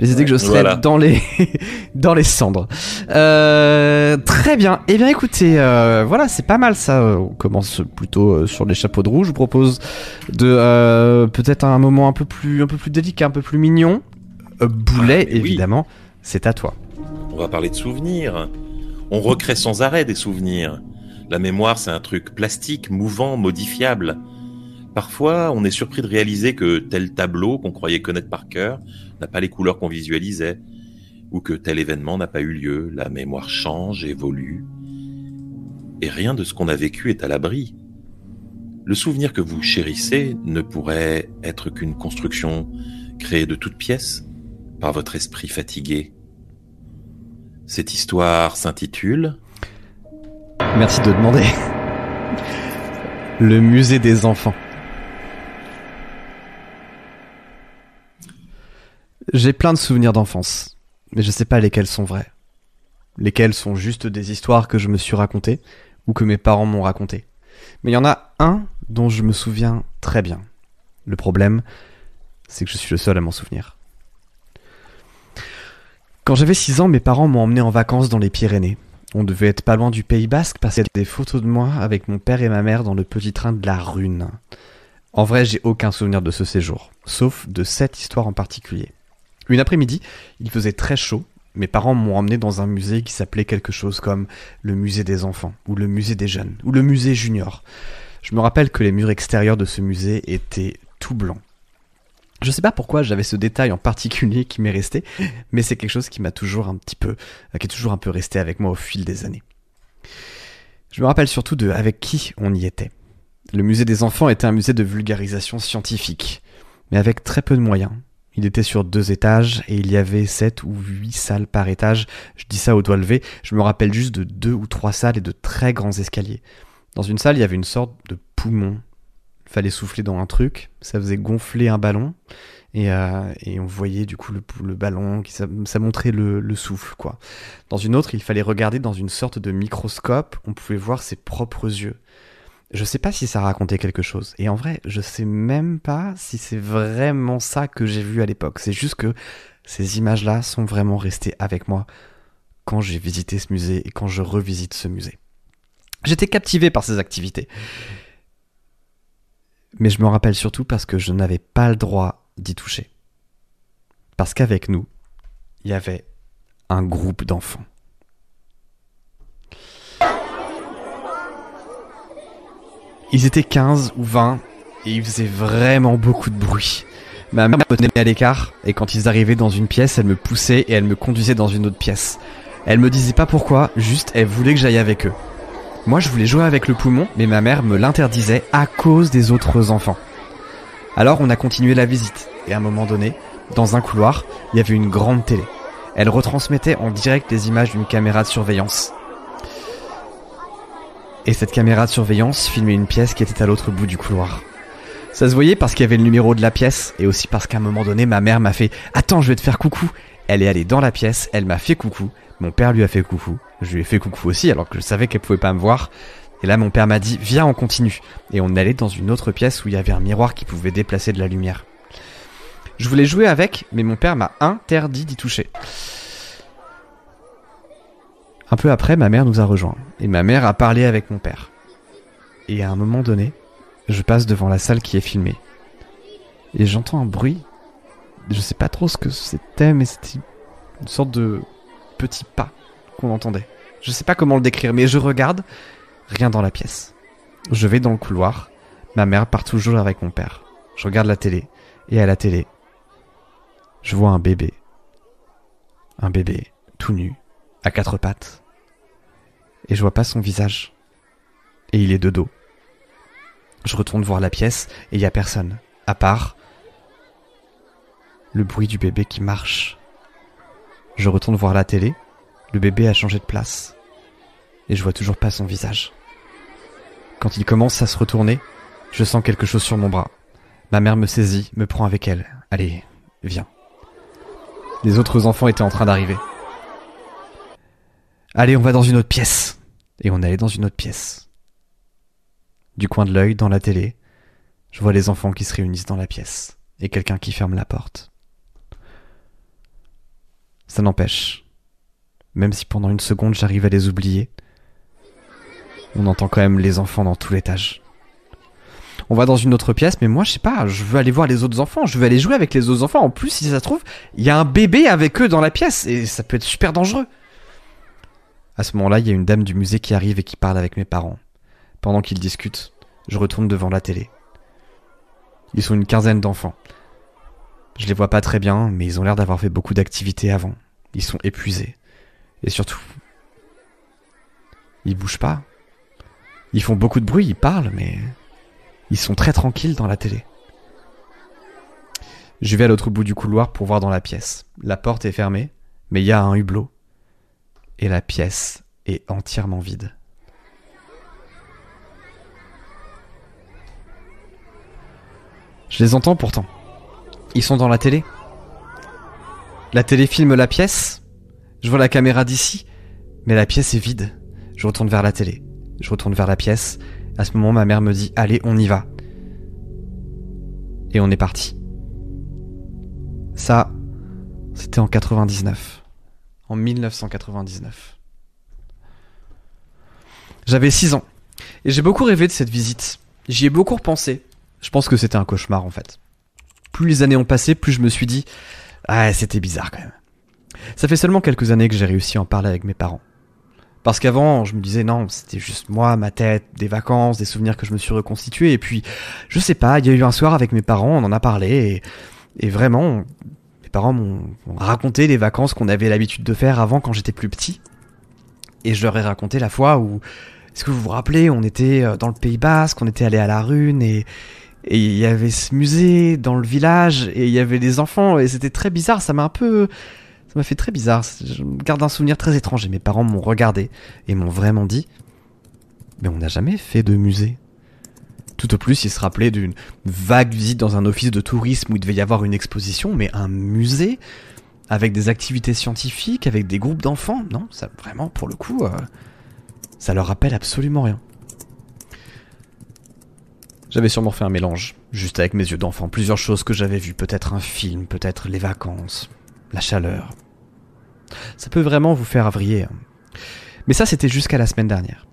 J'ai décidé que je serais Voilà. dans les dans les cendres. Euh, très bien. Eh bien, écoutez, euh, voilà, c'est pas mal ça. Euh, On commence plutôt sur les chapeaux de rouge. Je vous propose de euh, peut-être un moment un peu plus un peu plus délicat, un peu plus mignon. Boulet, Ah, oui. évidemment. C'est à toi. On va parler de souvenirs. On recrée sans arrêt des souvenirs. La mémoire, c'est un truc plastique, mouvant, modifiable. Parfois, on est surpris de réaliser que tel tableau qu'on croyait connaître par cœur n'a pas les couleurs qu'on visualisait, ou que tel événement n'a pas eu lieu. La mémoire change, évolue, et rien de ce qu'on a vécu est à l'abri. Le souvenir que vous chérissez ne pourrait être qu'une construction créée de toutes pièces par votre esprit fatigué. Cette histoire s'intitule Merci de demander. Le musée des enfants. J'ai plein de souvenirs d'enfance, mais je sais pas lesquels sont vrais. lesquelles sont juste des histoires que je me suis racontées ou que mes parents m'ont racontées. Mais il y en a un dont je me souviens très bien. Le problème, c'est que je suis le seul à m'en souvenir. Quand j'avais 6 ans, mes parents m'ont emmené en vacances dans les Pyrénées. On devait être pas loin du Pays Basque parce qu'il y a des photos de moi avec mon père et ma mère dans le petit train de la Rune. En vrai, j'ai aucun souvenir de ce séjour, sauf de cette histoire en particulier. Une après-midi, il faisait très chaud. Mes parents m'ont emmené dans un musée qui s'appelait quelque chose comme le musée des enfants, ou le musée des jeunes, ou le musée junior. Je me rappelle que les murs extérieurs de ce musée étaient tout blancs. Je sais pas pourquoi j'avais ce détail en particulier qui m'est resté, mais c'est quelque chose qui m'a toujours un petit peu, qui est toujours un peu resté avec moi au fil des années. Je me rappelle surtout de avec qui on y était. Le musée des enfants était un musée de vulgarisation scientifique, mais avec très peu de moyens. Il était sur deux étages et il y avait sept ou huit salles par étage. Je dis ça au doigt levé. Je me rappelle juste de deux ou trois salles et de très grands escaliers. Dans une salle, il y avait une sorte de poumon. Il fallait souffler dans un truc. Ça faisait gonfler un ballon. Et, euh, on voyait du coup le, ballon, qui, ça, ça montrait le, le souffle, quoi. Dans une autre, il fallait regarder dans une sorte de microscope. On pouvait voir ses propres yeux. Je sais pas si ça racontait quelque chose. Et en vrai, je sais même pas si c'est vraiment ça que j'ai vu à l'époque. C'est juste que ces images-là sont vraiment restées avec moi quand j'ai visité ce musée et quand je revisite ce musée. J'étais captivé par ces activités. Mais je me rappelle surtout parce que je n'avais pas le droit d'y toucher. Parce qu'avec nous, il y avait un groupe d'enfants. Ils étaient 15 ou 20 et ils faisaient vraiment beaucoup de bruit. Ma mère me tenait à l'écart et quand ils arrivaient dans une pièce, elle me poussait et elle me conduisait dans une autre pièce. Elle me disait pas pourquoi, juste elle voulait que j'aille avec eux. Moi je voulais jouer avec le poumon, mais ma mère me l'interdisait à cause des autres enfants. Alors on a continué la visite et à un moment donné, dans un couloir, il y avait une grande télé. Elle retransmettait en direct les images d'une caméra de surveillance. Et cette caméra de surveillance filmait une pièce qui était à l'autre bout du couloir. Ça se voyait parce qu'il y avait le numéro de la pièce et aussi parce qu'à un moment donné, ma mère m'a fait Attends, je vais te faire coucou. Elle est allée dans la pièce, elle m'a fait coucou. Mon père lui a fait coucou. Je lui ai fait coucou aussi alors que je savais qu'elle pouvait pas me voir. Et là, mon père m'a dit Viens, on continue. Et on allait dans une autre pièce où il y avait un miroir qui pouvait déplacer de la lumière. Je voulais jouer avec, mais mon père m'a interdit d'y toucher. Un peu après, ma mère nous a rejoints. Et ma mère a parlé avec mon père. Et à un moment donné, je passe devant la salle qui est filmée. Et j'entends un bruit. Je sais pas trop ce que c'était, mais c'était une sorte de petit pas qu'on entendait. Je sais pas comment le décrire, mais je regarde. Rien dans la pièce. Je vais dans le couloir. Ma mère part toujours avec mon père. Je regarde la télé. Et à la télé, je vois un bébé. Un bébé, tout nu, à quatre pattes. Et je vois pas son visage. Et il est de dos. Je retourne voir la pièce et il y a personne, à part le bruit du bébé qui marche. Je retourne voir la télé, le bébé a changé de place. Et je vois toujours pas son visage. Quand il commence à se retourner, je sens quelque chose sur mon bras. Ma mère me saisit, me prend avec elle. Allez, viens. Les autres enfants étaient en train d'arriver. Allez, on va dans une autre pièce. Et on allait dans une autre pièce. Du coin de l'œil, dans la télé, je vois les enfants qui se réunissent dans la pièce et quelqu'un qui ferme la porte. Ça n'empêche, même si pendant une seconde j'arrive à les oublier, on entend quand même les enfants dans tout l'étage. On va dans une autre pièce, mais moi je sais pas, je veux aller voir les autres enfants, je veux aller jouer avec les autres enfants. En plus, si ça se trouve, il y a un bébé avec eux dans la pièce et ça peut être super dangereux. À ce moment-là, il y a une dame du musée qui arrive et qui parle avec mes parents. Pendant qu'ils discutent, je retourne devant la télé. Ils sont une quinzaine d'enfants. Je les vois pas très bien, mais ils ont l'air d'avoir fait beaucoup d'activités avant. Ils sont épuisés. Et surtout, ils bougent pas. Ils font beaucoup de bruit, ils parlent, mais ils sont très tranquilles dans la télé. Je vais à l'autre bout du couloir pour voir dans la pièce. La porte est fermée, mais il y a un hublot. Et la pièce est entièrement vide. Je les entends pourtant. Ils sont dans la télé. La télé filme la pièce. Je vois la caméra d'ici. Mais la pièce est vide. Je retourne vers la télé. Je retourne vers la pièce. À ce moment, ma mère me dit Allez, on y va. Et on est parti. Ça, c'était en 99. En 1999. J'avais 6 ans. Et j'ai beaucoup rêvé de cette visite. J'y ai beaucoup repensé. Je pense que c'était un cauchemar en fait. Plus les années ont passé, plus je me suis dit Ah, c'était bizarre quand même. Ça fait seulement quelques années que j'ai réussi à en parler avec mes parents. Parce qu'avant, je me disais non, c'était juste moi, ma tête, des vacances, des souvenirs que je me suis reconstitué. Et puis, je sais pas, il y a eu un soir avec mes parents, on en a parlé. Et, et vraiment, mes parents m'ont raconté les vacances qu'on avait l'habitude de faire avant quand j'étais plus petit. Et je leur ai raconté la fois où, est-ce que vous vous rappelez, on était euh, dans le Pays Basque, on était allé à la Rune et il y avait ce musée dans le village et il y avait des enfants et c'était très bizarre. Ça m'a un peu, ça m'a fait très bizarre. Je garde un souvenir très étrange et mes parents m'ont regardé et m'ont vraiment dit, mais on n'a jamais fait de musée. Tout au plus, ils se rappelaient d'une vague visite dans un office de tourisme où il devait y avoir une exposition, mais un musée avec des activités scientifiques, avec des groupes d'enfants, non, ça vraiment pour le coup, euh, ça leur rappelle absolument rien. J'avais sûrement fait un mélange, juste avec mes yeux d'enfant, plusieurs choses que j'avais vues, peut-être un film, peut-être les vacances, la chaleur. Ça peut vraiment vous faire vriller. hein. Mais ça, c'était jusqu'à la semaine dernière.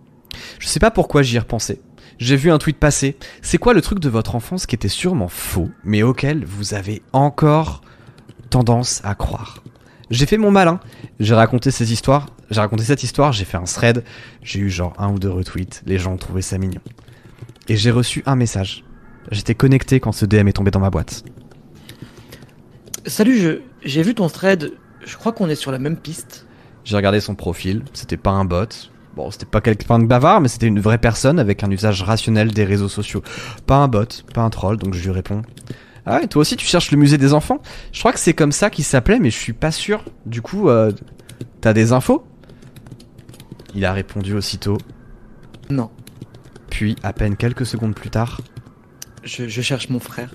Je sais pas pourquoi j'y ai repensé. J'ai vu un tweet passer. C'est quoi le truc de votre enfance qui était sûrement faux, mais auquel vous avez encore tendance à croire? J'ai fait mon malin. J'ai raconté ces histoires. J'ai raconté cette histoire. J'ai fait un thread. J'ai eu genre un ou deux retweets. Les gens ont trouvé ça mignon. Et j'ai reçu un message. J'étais connecté quand ce DM est tombé dans ma boîte. Salut, je- j'ai vu ton thread. Je crois qu'on est sur la même piste. J'ai regardé son profil. C'était pas un bot. Bon, c'était pas quelqu'un de bavard, mais c'était une vraie personne avec un usage rationnel des réseaux sociaux. Pas un bot, pas un troll, donc je lui réponds. Ah ouais, toi aussi tu cherches le musée des enfants? Je crois que c'est comme ça qu'il s'appelait, mais je suis pas sûr. Du coup, euh, t'as des infos? Il a répondu aussitôt, Non, puis à peine quelques secondes plus tard, je, je cherche mon frère.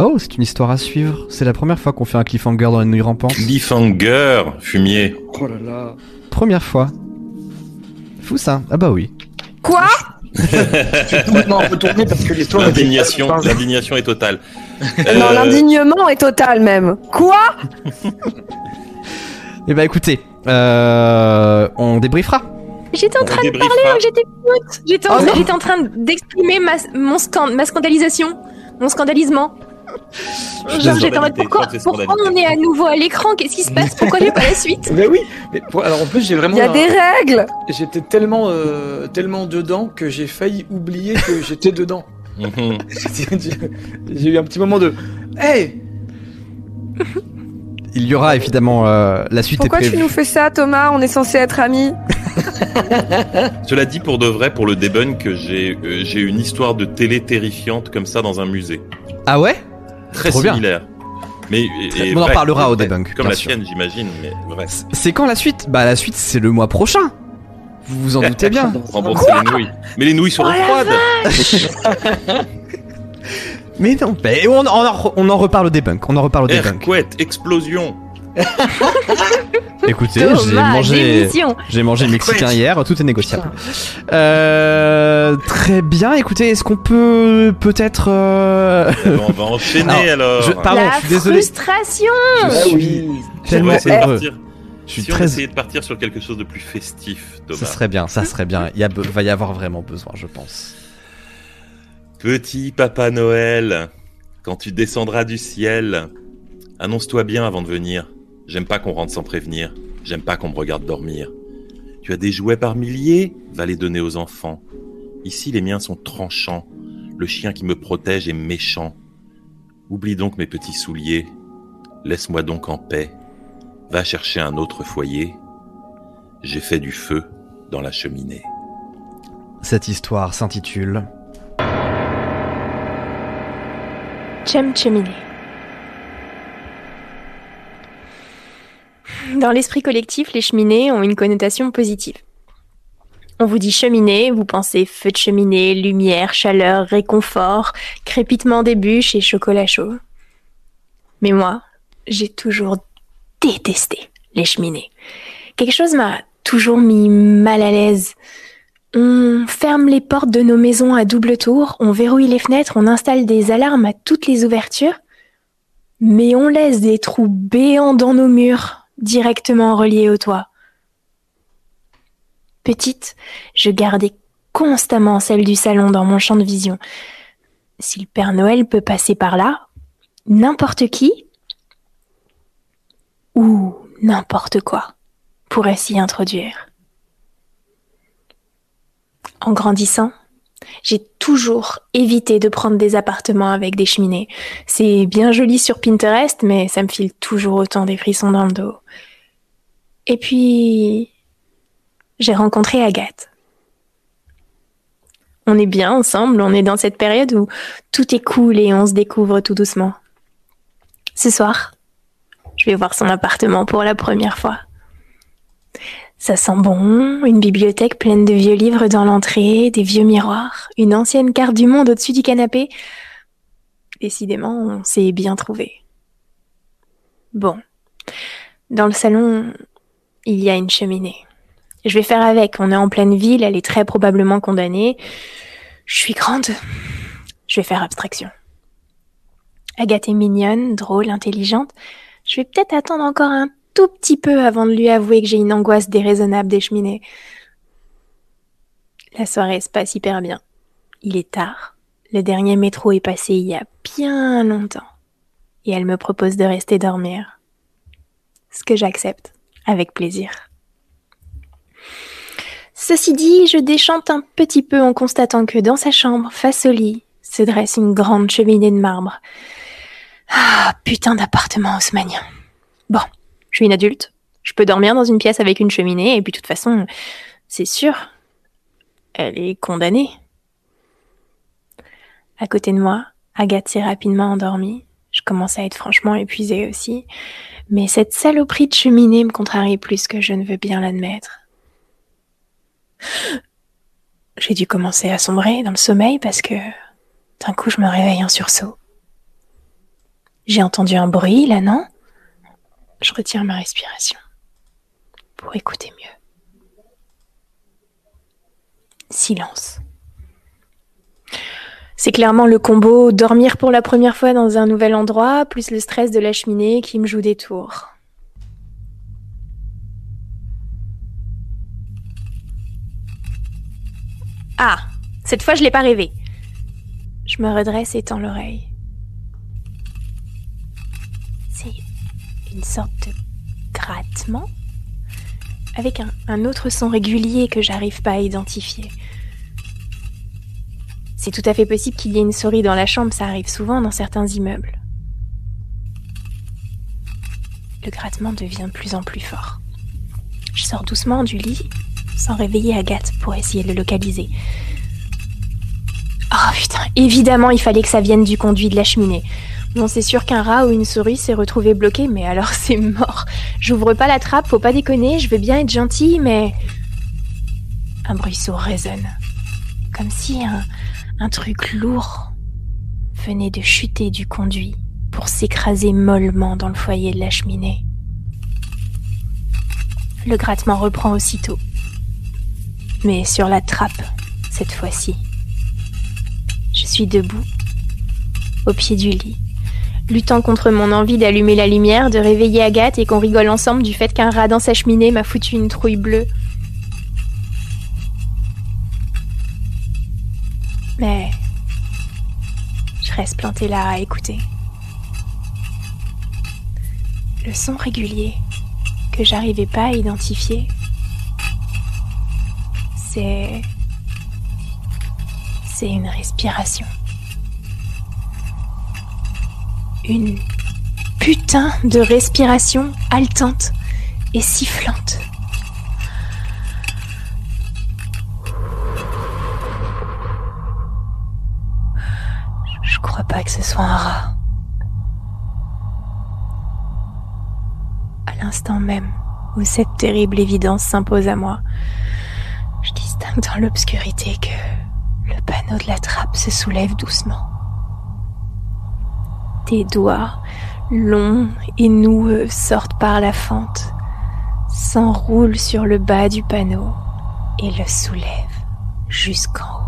Oh, c'est une histoire à suivre. C'est la première fois qu'on fait un cliffhanger dans la nuit rampante. Cliffhanger, fumier. Oh là là. Première fois. Fou ça. Ah bah oui. Quoi? J'ai complètement retourné parce que l'histoire L'indignation, l'indignation est totale. Non, Euh, l'indignement est total même. Quoi? Eh bah écoutez, euh, on débriefera. J'étais en train de parler, hein, j'étais mute. J'étais en, Oh j'étais en train d'exprimer ma, mon scan- ma scandalisation, mon scandalisement. Genre, j'étais en mode pourquoi, on est à nouveau à l'écran? Qu'est-ce qui se passe? Pourquoi j'ai pas la suite? Mais oui, mais pour- alors en plus j'ai vraiment Il y a un- des règles. j'étais tellement euh, tellement dedans que j'ai failli oublier que j'étais dedans. j'ai eu un petit moment de Hey! Il y aura évidemment euh, la suite Pourquoi est tu nous fais ça, Thomas? On est censé être amis. Cela dit, pour de vrai, pour le debunk, j'ai euh, j'ai une histoire de télé terrifiante comme ça dans un musée. Ah ouais? Très Trop bien. similaire. Mais, et- et On en parlera au debunk, Comme la sûr. tienne, j'imagine, mais. C'est quand la suite? Bah la suite c'est le mois prochain. Vous vous en doutez bien. Rembourser les nouilles. Mais les nouilles seront Oh froides. Mais non, bah, on, on, en, on en reparle au debunk. On en reparle au debunk. Explosion. Écoutez, j'ai mangé, j'ai mangé mexicain hier, tout est négociable. Euh, très bien. Écoutez, est-ce qu'on peut peut-être euh, On va enchaîner alors. je- pardon, la je suis désolé. frustration. Je Ah suis. On tellement va essayer de heureux. partir. Je suis si on très. essayait de partir sur quelque chose de plus festif, Thomas. Ça serait bien, ça serait bien. Il y a, be- va y avoir vraiment besoin, je pense. Petit Papa Noël, quand tu descendras du ciel, annonce-toi bien avant de venir. J'aime pas qu'on rentre sans prévenir. J'aime pas qu'on me regarde dormir. Tu as des jouets par milliers? Va les donner aux enfants. Ici, les miens sont tranchants. Le chien qui me protège est méchant. Oublie donc mes petits souliers. Laisse-moi donc en paix. Va chercher un autre foyer. J'ai fait du feu dans la cheminée. Cette histoire s'intitule Chem Cheminé. Dans l'esprit collectif, les cheminées ont une connotation positive. On vous dit cheminée, vous pensez feu de cheminée, lumière, chaleur, réconfort, crépitement des bûches et chocolat chaud. Mais moi, j'ai toujours détesté les cheminées. Quelque chose m'a toujours mis mal à l'aise. On ferme les portes de nos maisons à double tour, on verrouille les fenêtres, on installe des alarmes à toutes les ouvertures, mais on laisse des trous béants dans nos murs, directement reliés au toit. Petite, je gardais constamment celle du salon dans mon champ de vision. Si le Père Noël peut passer par là, n'importe qui ou n'importe quoi pourrait s'y introduire. En grandissant, j'ai toujours évité de prendre des appartements avec des cheminées. C'est bien joli sur Pinterest, mais ça me file toujours autant des frissons dans le dos. Et puis, j'ai rencontré Agathe. On est bien ensemble, on est dans cette période où tout est cool et on se découvre tout doucement. Ce soir, je vais voir son appartement pour la première fois. Ça sent bon, une bibliothèque pleine de vieux livres dans l'entrée, des vieux miroirs, une ancienne carte du monde au-dessus du canapé. Décidément, on s'est bien trouvé. Bon. Dans le salon, il y a une cheminée. Je vais faire avec, on est en pleine ville, elle est très probablement condamnée. Je suis grande. Je vais faire abstraction. Agathe est mignonne, drôle, intelligente. Je vais peut-être attendre encore un tout petit peu avant de lui avouer que j'ai une angoisse déraisonnable des cheminées. La soirée se passe hyper bien. Il est tard. Le dernier métro est passé il y a bien longtemps. Et elle me propose de rester dormir. Ce que j'accepte avec plaisir. Ceci dit, je déchante un petit peu en constatant que dans sa chambre, face au lit, se dresse une grande cheminée de marbre. Ah, putain d'appartement haussmanien. Bon, je suis une adulte. Je peux dormir dans une pièce avec une cheminée, et puis de toute façon, c'est sûr, elle est condamnée. À côté de moi, Agathe s'est rapidement endormie. Je commence à être franchement épuisée aussi. Mais cette saloperie de cheminée me contrarie plus que je ne veux bien l'admettre. J'ai dû commencer à sombrer dans le sommeil parce que d'un coup je me réveille en sursaut. J'ai entendu un bruit là, non? Je retire ma respiration pour écouter mieux. Silence. C'est clairement le combo dormir pour la première fois dans un nouvel endroit, plus le stress de la cheminée qui me joue des tours. Ah, cette fois je l'ai pas rêvé. Je me redresse et tends l'oreille. C'est une sorte de grattement avec un, un autre son régulier que j'arrive pas à identifier. C'est tout à fait possible qu'il y ait une souris dans la chambre, ça arrive souvent dans certains immeubles. Le grattement devient de plus en plus fort. Je sors doucement du lit sans réveiller Agathe pour essayer de le localiser. Oh putain, évidemment il fallait que ça vienne du conduit de la cheminée. Bon, c'est sûr qu'un rat ou une souris s'est retrouvé bloqué, mais alors c'est mort. J'ouvre pas la trappe, faut pas déconner, je veux bien être gentille, mais... Un bruit sourd résonne. Comme si un, un truc lourd venait de chuter du conduit pour s'écraser mollement dans le foyer de la cheminée. Le grattement reprend aussitôt mais sur la trappe, cette fois-ci. Je suis debout, au pied du lit, luttant contre mon envie d'allumer la lumière, de réveiller Agathe et qu'on rigole ensemble du fait qu'un rat dans sa cheminée m'a foutu une trouille bleue. Mais je reste plantée là à écouter. Le son régulier que j'arrivais pas à identifier c'est. C'est une respiration. Une putain de respiration haletante et sifflante. Je crois pas que ce soit un rat. À l'instant même où cette terrible évidence s'impose à moi, je distingue dans l'obscurité que le panneau de la trappe se soulève doucement. Des doigts longs et noueux sortent par la fente, s'enroulent sur le bas du panneau et le soulèvent jusqu'en haut.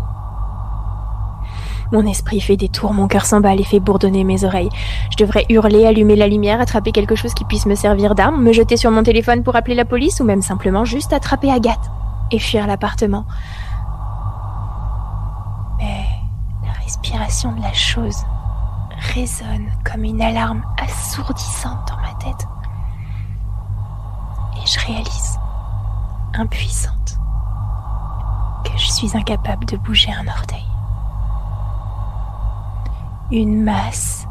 Mon esprit fait des tours, mon cœur s'emballe et fait bourdonner mes oreilles. Je devrais hurler, allumer la lumière, attraper quelque chose qui puisse me servir d'arme, me jeter sur mon téléphone pour appeler la police ou même simplement juste attraper Agathe et fuir l'appartement. Mais la respiration de la chose résonne comme une alarme assourdissante dans ma tête. Et je réalise, impuissante, que je suis incapable de bouger un orteil. Une masse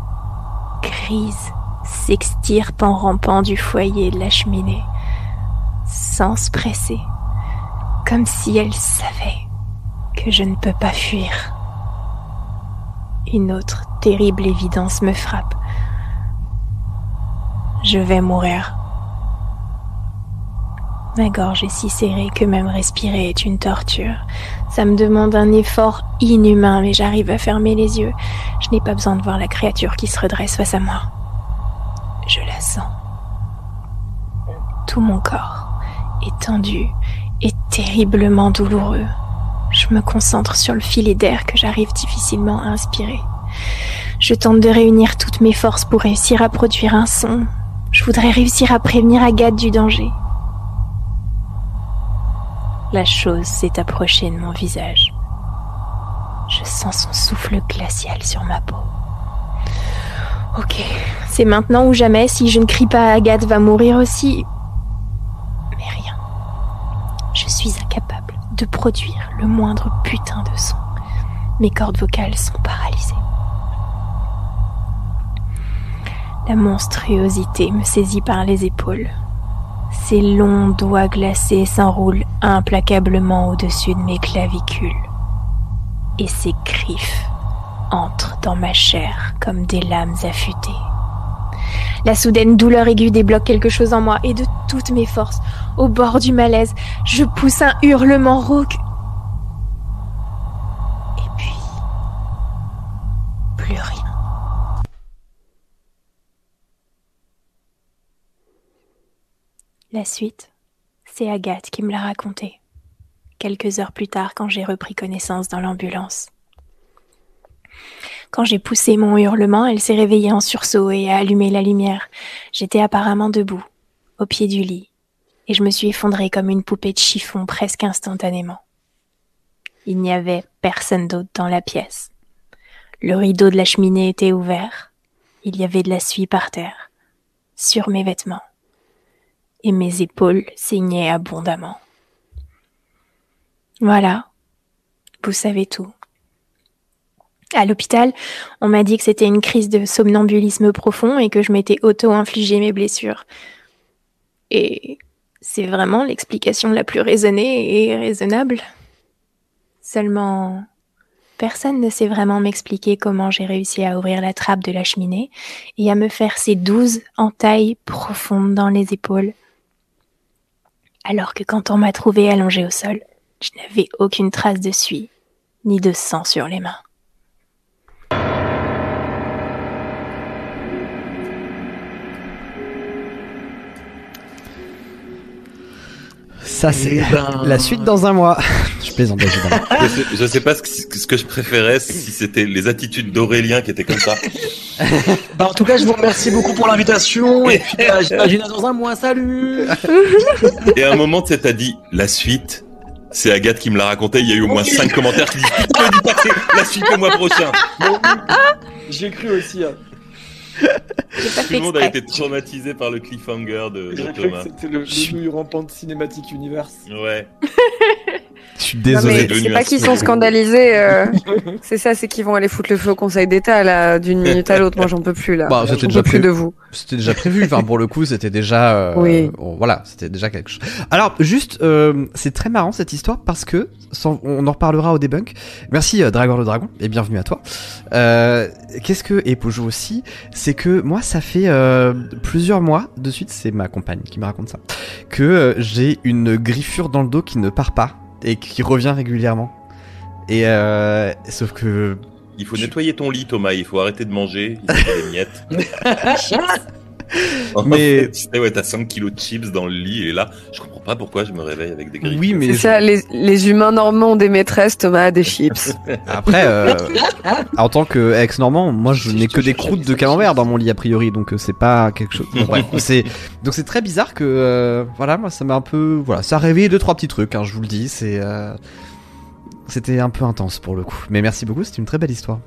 grise s'extirpe en rampant du foyer de la cheminée, sans se presser, comme si elle savait que je ne peux pas fuir. Une autre terrible évidence me frappe. Je vais mourir. Ma gorge est si serrée que même respirer est une torture. Ça me demande un effort inhumain, mais j'arrive à fermer les yeux. Je n'ai pas besoin de voir la créature qui se redresse face à moi. Je la sens. Tout mon corps est tendu et terriblement douloureux. Je me concentre sur le filet d'air que j'arrive difficilement à inspirer. Je tente de réunir toutes mes forces pour réussir à produire un son. Je voudrais réussir à prévenir Agathe du danger. La chose s'est approchée de mon visage. Je sens son souffle glacial sur ma peau. Ok, c'est maintenant ou jamais. Si je ne crie pas, Agathe va mourir aussi. Mais rien. Je suis incapable de produire le moindre putain de son. Mes cordes vocales sont paralysées. La monstruosité me saisit par les épaules. Ses longs doigts glacés s'enroulent implacablement au-dessus de mes clavicules. Et ses griffes entrent dans ma chair comme des lames affûtées. La soudaine douleur aiguë débloque quelque chose en moi et de toutes mes forces, au bord du malaise, je pousse un hurlement rauque. Et puis, plus rien. La suite, c'est Agathe qui me l'a raconté, quelques heures plus tard quand j'ai repris connaissance dans l'ambulance. Quand j'ai poussé mon hurlement, elle s'est réveillée en sursaut et a allumé la lumière. J'étais apparemment debout, au pied du lit, et je me suis effondrée comme une poupée de chiffon presque instantanément. Il n'y avait personne d'autre dans la pièce. Le rideau de la cheminée était ouvert. Il y avait de la suie par terre, sur mes vêtements et mes épaules saignaient abondamment. Voilà, vous savez tout. À l'hôpital, on m'a dit que c'était une crise de somnambulisme profond et que je m'étais auto-infligé mes blessures. Et c'est vraiment l'explication la plus raisonnée et raisonnable. Seulement, personne ne sait vraiment m'expliquer comment j'ai réussi à ouvrir la trappe de la cheminée et à me faire ces douze entailles profondes dans les épaules alors que quand on m'a trouvé allongée au sol, je n'avais aucune trace de suie, ni de sang sur les mains. Ça, c'est Eh ben. la suite dans un mois. je plaisante, évidemment. Je sais, je sais pas ce que, ce que je préférais, si c'était les attitudes d'Aurélien qui étaient comme ça. Bah, en tout cas, je vous remercie beaucoup pour l'invitation. Et puis, bah, j'imagine dans un mois. Salut Et à un moment, tu t'as dit la suite. C'est Agathe qui me l'a raconté. Il y a eu au moins Oui. cinq commentaires qui disent Pourquoi ne dis pas que c'est la suite au mois prochain J'ai cru aussi. Hein. Pas Tout le monde a été traumatisé par le cliffhanger de, de Thomas. c'était le, le Rampant Cinematic Universe. Ouais. Je suis désolé. c'est pas qu'ils sont scandalisés. euh, c'est ça, c'est qu'ils vont aller foutre le feu au Conseil d'État là d'une minute à l'autre. Moi, j'en peux plus là. Bah, c'était j'en déjà peux plus prévu. de vous. C'était déjà prévu. Enfin, pour le coup, c'était déjà. euh, Oui. bon, voilà, c'était déjà quelque chose. Alors, juste, euh, c'est très marrant cette histoire parce que sans- on en reparlera au debunk. Merci euh, Dragor le dragon et bienvenue à toi. Euh, Qu'est-ce que et Pojo aussi, c'est que moi, ça fait euh, plusieurs mois de suite, c'est ma compagne qui me raconte ça, que euh, j'ai une griffure dans le dos qui ne part pas et qui revient régulièrement. Et euh, sauf que Il faut nettoyer ton lit, Thomas. Il faut arrêter de manger. Il faut des miettes. Mais- tu sais, ouais, t'as 5 kilos de chips dans le lit et là, je comprends pas pourquoi je me réveille avec des griffes. oui, mais C'est je- ça, les, les humains normands ont des maîtresses, Thomas a des chips. après, euh, en tant que ex-normand, moi je n'ai que des croûtes de camembert dans mon lit a priori, donc euh, c'est pas quelque chose. Bon, bref, c'est donc c'est très bizarre que euh, voilà, moi ça m'a un peu voilà, ça a réveillé deux trois petits trucs, hein, je vous le dis, c'est euh, c'était un peu intense pour le coup. Mais merci beaucoup, c'était une très belle histoire.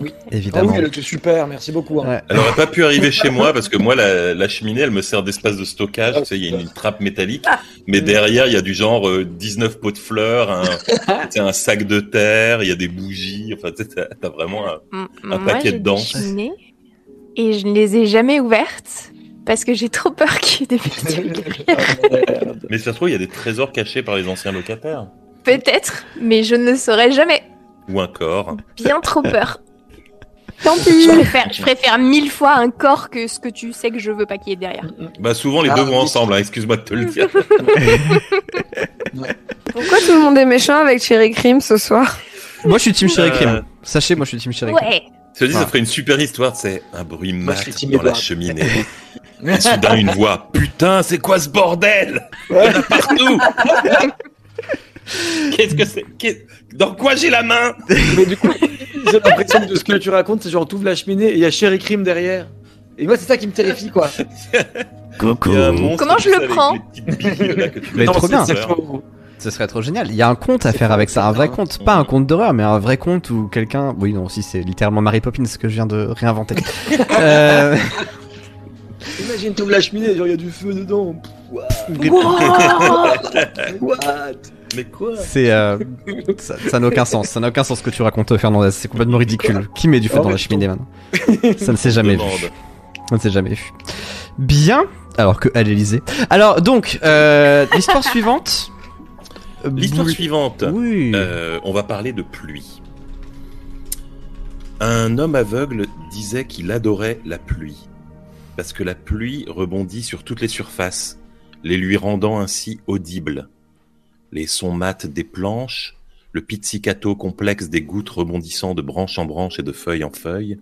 Oui. Ah évidemment. oui, elle était super, merci beaucoup. hein. Ouais. Elle aurait pas pu arriver chez moi parce que moi, la, la cheminée, elle me sert d'espace de stockage. Tu sais, il y a une trappe métallique, mais derrière, il y a du genre euh, 19 pots de fleurs, un, sac de terre, il y a des bougies. Enfin, tu sais, t'as vraiment un... Un Moi, paquet des cheminées et je ne les ai jamais ouvertes parce que j'ai trop peur qu'il y ait des bestioles. Merde. Mais ça se trouve, il y a des trésors cachés par les anciens locataires. Peut-être, mais je ne le saurais jamais. Ou un corps. Bien trop peur. Tant Je pis préfère, je préfère mille fois un corps que ce que tu sais que je veux pas qu'il y ait derrière. Bah, souvent, les Ah, deux vont ensemble, hein, excuse-moi de te le dire. Pourquoi tout le monde est méchant avec Cherry Cream ce soir? Moi je suis Team Cherry Cream. Euh, Sachez, moi je suis Team Cherry Cream. Ouais. Je te dis, ça Ah. ferait une super histoire, c'est un bruit mat je suis Team dans la cheminée. Et soudain, une voix. Putain, c'est quoi ce bordel? Il y en a partout Qu'est-ce que c'est Dans quoi j'ai la main? Mais du coup, j'ai l'impression que de ce que tu racontes, c'est genre, t'ouvres la cheminée et il y a Sherry Cream derrière. Et moi, c'est ça qui me terrifie, quoi. Coucou. Comment je le prends Mais trop bien. Ce serait trop génial. Il y a un conte à faire avec ça, un vrai conte. Pas un conte d'horreur, mais un vrai conte où quelqu'un. Oui, non, si c'est littéralement Mary Poppins ce que je viens de réinventer. euh... Imagine, t'ouvres la cheminée, genre, il y a du feu dedans. What? Mais quoi C'est. euh, Ça n'a aucun sens. Ça n'a aucun sens ce que tu racontes, Fernandez. C'est complètement ridicule. Qui met du feu Oh, dans la cheminée maintenant Ça ne s'est jamais vu. Ça ne s'est jamais vu. Bien. Alors que à l'Elysée. Alors, donc, euh, l'histoire suivante. L'histoire suivante. Oui. Euh, on va parler de pluie. Un homme aveugle disait qu'il adorait la pluie, parce que la pluie rebondit sur toutes les surfaces, les lui rendant ainsi audibles. Les sons mats des planches, le pizzicato complexe des gouttes rebondissant de branche en branche et de feuille en feuille,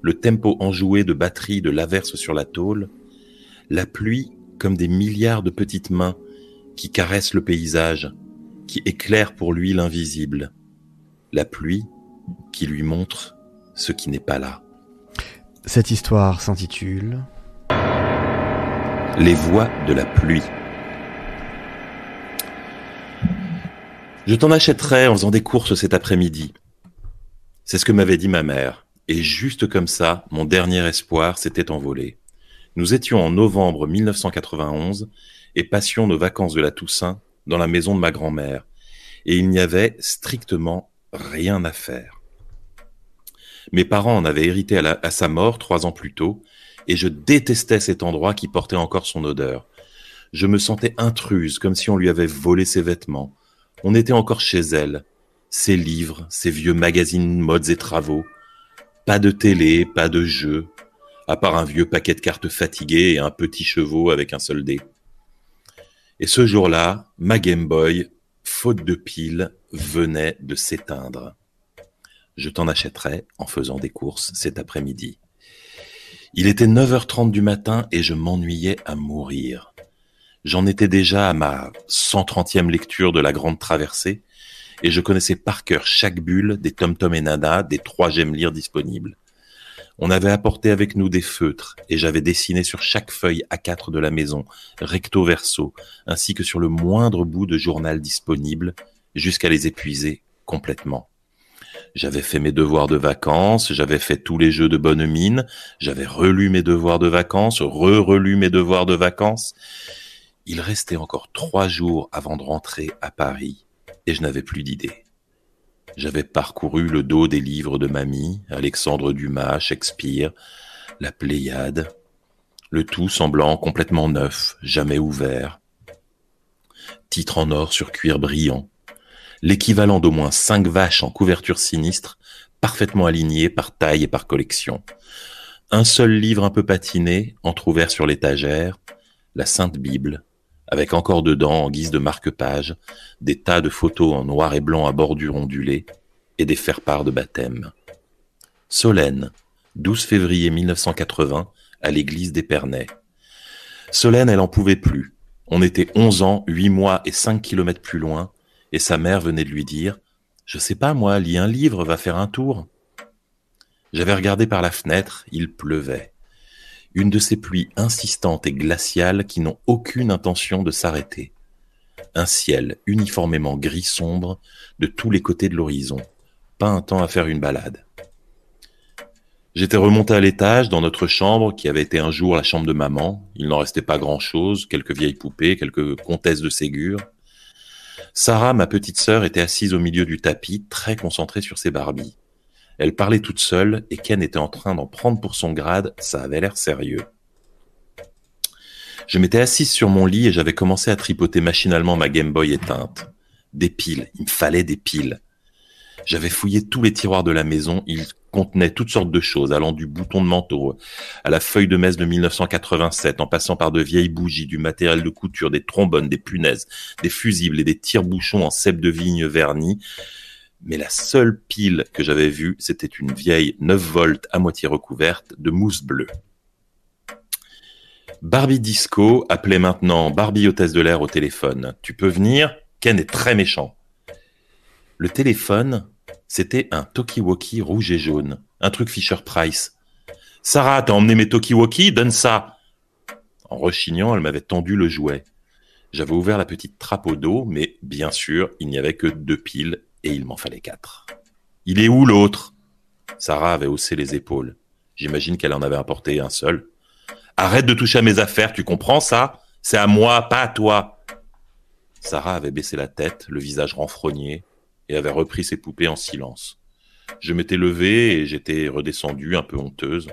le tempo enjoué de batterie de l'averse sur la tôle, la pluie comme des milliards de petites mains qui caressent le paysage, qui éclaire pour lui l'invisible. La pluie qui lui montre ce qui n'est pas là. Cette histoire s'intitule. Les voix de la pluie. Je t'en achèterai en faisant des courses cet après-midi. C'est ce que m'avait dit ma mère. Et juste comme ça, mon dernier espoir s'était envolé. Nous étions en novembre 1991 et passions nos vacances de la Toussaint dans la maison de ma grand-mère. Et il n'y avait strictement rien à faire. Mes parents en avaient hérité à, à sa mort trois ans plus tôt, et je détestais cet endroit qui portait encore son odeur. Je me sentais intruse, comme si on lui avait volé ses vêtements. On était encore chez elle. Ses livres, ses vieux magazines modes et travaux. Pas de télé, pas de jeux, à part un vieux paquet de cartes fatiguées et un petit chevaux avec un seul dé. Et ce jour-là, ma Game Boy, faute de piles, venait de s'éteindre. Je t'en achèterai en faisant des courses cet après-midi. Il était 9h30 du matin et je m'ennuyais à mourir. J'en étais déjà à ma 130e lecture de la Grande Traversée et je connaissais par cœur chaque bulle des Tom Tom et Nana des trois j'aime lire disponibles. On avait apporté avec nous des feutres et j'avais dessiné sur chaque feuille A4 de la maison, recto verso, ainsi que sur le moindre bout de journal disponible, jusqu'à les épuiser complètement. J'avais fait mes devoirs de vacances, j'avais fait tous les jeux de bonne mine, j'avais relu mes devoirs de vacances, re-relu mes devoirs de vacances. Il restait encore trois jours avant de rentrer à Paris et je n'avais plus d'idées. J'avais parcouru le dos des livres de mamie, Alexandre Dumas, Shakespeare, la Pléiade, le tout semblant complètement neuf, jamais ouvert. Titre en or sur cuir brillant, l'équivalent d'au moins cinq vaches en couverture sinistre, parfaitement alignées par taille et par collection. Un seul livre un peu patiné, entr'ouvert sur l'étagère, la Sainte Bible, avec encore dedans, en guise de marque-page, des tas de photos en noir et blanc à bordure ondulée et des faire-part de baptême. Solène, 12 février 1980, à l'église d'Épernay. Solène, elle en pouvait plus. On était 11 ans, 8 mois et 5 kilomètres plus loin, et sa mère venait de lui dire Je sais pas, moi, lis un livre, va faire un tour. J'avais regardé par la fenêtre, il pleuvait. Une de ces pluies insistantes et glaciales qui n'ont aucune intention de s'arrêter. Un ciel uniformément gris sombre de tous les côtés de l'horizon. Pas un temps à faire une balade. J'étais remonté à l'étage, dans notre chambre, qui avait été un jour la chambre de maman. Il n'en restait pas grand-chose, quelques vieilles poupées, quelques comtesses de Ségur. Sarah, ma petite sœur, était assise au milieu du tapis, très concentrée sur ses Barbies. Elle parlait toute seule, et Ken était en train d'en prendre pour son grade, ça avait l'air sérieux. Je m'étais assise sur mon lit et j'avais commencé à tripoter machinalement ma Game Boy éteinte. Des piles, il me fallait des piles. J'avais fouillé tous les tiroirs de la maison, ils contenaient toutes sortes de choses, allant du bouton de manteau à la feuille de messe de 1987, en passant par de vieilles bougies, du matériel de couture, des trombones, des punaises, des fusibles et des tire-bouchons en cèpe de vigne vernis. Mais la seule pile que j'avais vue, c'était une vieille 9 volts à moitié recouverte de mousse bleue. Barbie Disco appelait maintenant Barbie hôtesse de l'air au téléphone. Tu peux venir? Ken est très méchant. Le téléphone, c'était un Tokiwoki rouge et jaune, un truc Fisher Price. Sarah, t'as emmené mes Tokiwoki? Donne ça En rechignant, elle m'avait tendu le jouet. J'avais ouvert la petite trappe au dos, mais bien sûr, il n'y avait que deux piles et il m'en fallait quatre. Il est où l'autre? Sarah avait haussé les épaules. J'imagine qu'elle en avait apporté un seul. Arrête de toucher à mes affaires, tu comprends ça? C'est à moi, pas à toi. Sarah avait baissé la tête, le visage renfrogné, et avait repris ses poupées en silence. Je m'étais levé et j'étais redescendu, un peu honteuse.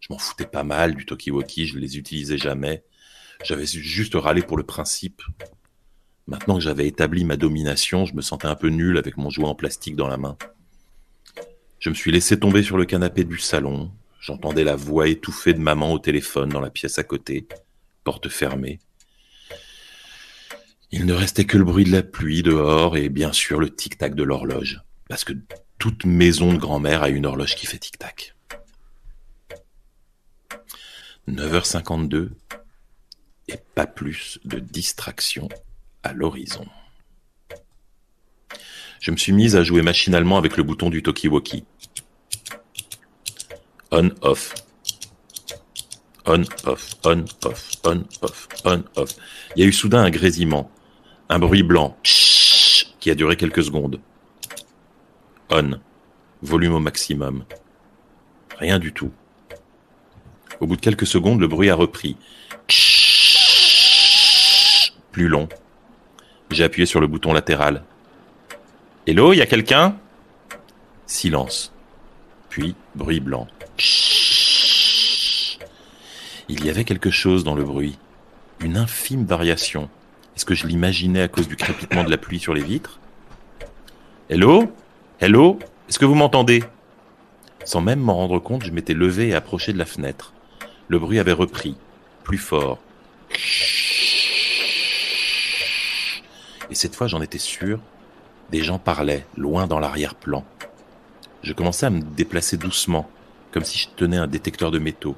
Je m'en foutais pas mal du Tokiwoki, je ne les utilisais jamais. J'avais juste râlé pour le principe. Maintenant que j'avais établi ma domination, je me sentais un peu nul avec mon jouet en plastique dans la main. Je me suis laissé tomber sur le canapé du salon. J'entendais la voix étouffée de maman au téléphone dans la pièce à côté, porte fermée. Il ne restait que le bruit de la pluie dehors et bien sûr le tic-tac de l'horloge. Parce que toute maison de grand-mère a une horloge qui fait tic-tac. 9h52 et pas plus de distraction à l'horizon. Je me suis mise à jouer machinalement avec le bouton du Tokiwoki. On-off. On-off, on-off, on-off, on-off. Il y a eu soudain un grésillement. Un bruit blanc qui a duré quelques secondes. On. Volume au maximum. Rien du tout. Au bout de quelques secondes, le bruit a repris. Plus long. J'ai appuyé sur le bouton latéral. Hello, il y a quelqu'un? Silence. Puis, bruit blanc. Il y avait quelque chose dans le bruit. Une infime variation. Est-ce que je l'imaginais à cause du crépitement de la pluie sur les vitres? Hello? Hello? Est-ce que vous m'entendez? Sans même m'en rendre compte, je m'étais levé et approché de la fenêtre. Le bruit avait repris, plus fort. Et cette fois, j'en étais sûr, des gens parlaient, loin dans l'arrière-plan. Je commençais à me déplacer doucement, comme si je tenais un détecteur de métaux.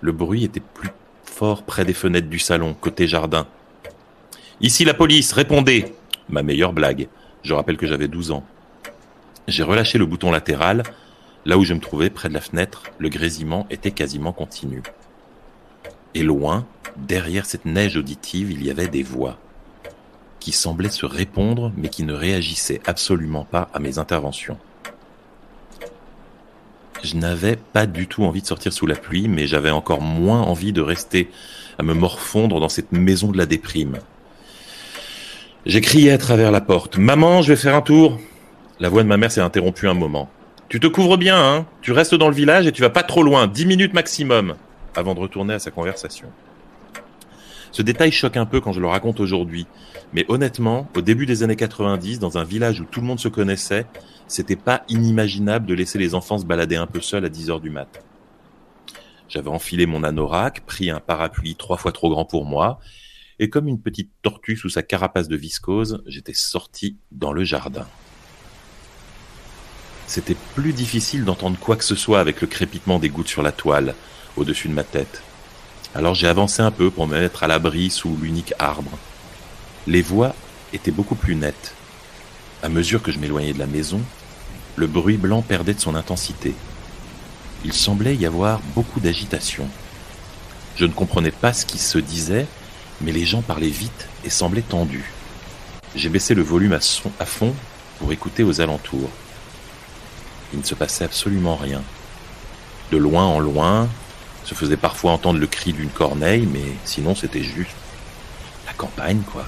Le bruit était plus fort près des fenêtres du salon, côté jardin. Ici la police, répondez Ma meilleure blague. Je rappelle que j'avais 12 ans. J'ai relâché le bouton latéral. Là où je me trouvais, près de la fenêtre, le grésillement était quasiment continu. Et loin, derrière cette neige auditive, il y avait des voix qui semblaient se répondre mais qui ne réagissaient absolument pas à mes interventions. Je n'avais pas du tout envie de sortir sous la pluie, mais j'avais encore moins envie de rester à me morfondre dans cette maison de la déprime. J'ai crié à travers la porte. Maman, je vais faire un tour. La voix de ma mère s'est interrompue un moment. Tu te couvres bien, hein? Tu restes dans le village et tu vas pas trop loin, dix minutes maximum, avant de retourner à sa conversation. Ce détail choque un peu quand je le raconte aujourd'hui, mais honnêtement, au début des années 90, dans un village où tout le monde se connaissait, c'était pas inimaginable de laisser les enfants se balader un peu seuls à 10 heures du mat. J'avais enfilé mon anorak, pris un parapluie trois fois trop grand pour moi, et comme une petite tortue sous sa carapace de viscose, j'étais sorti dans le jardin. C'était plus difficile d'entendre quoi que ce soit avec le crépitement des gouttes sur la toile, au-dessus de ma tête. Alors j'ai avancé un peu pour me mettre à l'abri sous l'unique arbre. Les voix étaient beaucoup plus nettes. À mesure que je m'éloignais de la maison, le bruit blanc perdait de son intensité. Il semblait y avoir beaucoup d'agitation. Je ne comprenais pas ce qui se disait, mais les gens parlaient vite et semblaient tendus. J'ai baissé le volume à, fond pour écouter aux alentours. Il ne se passait absolument rien. De loin en loin, se faisait parfois entendre le cri d'une corneille, mais sinon c'était juste la campagne, quoi.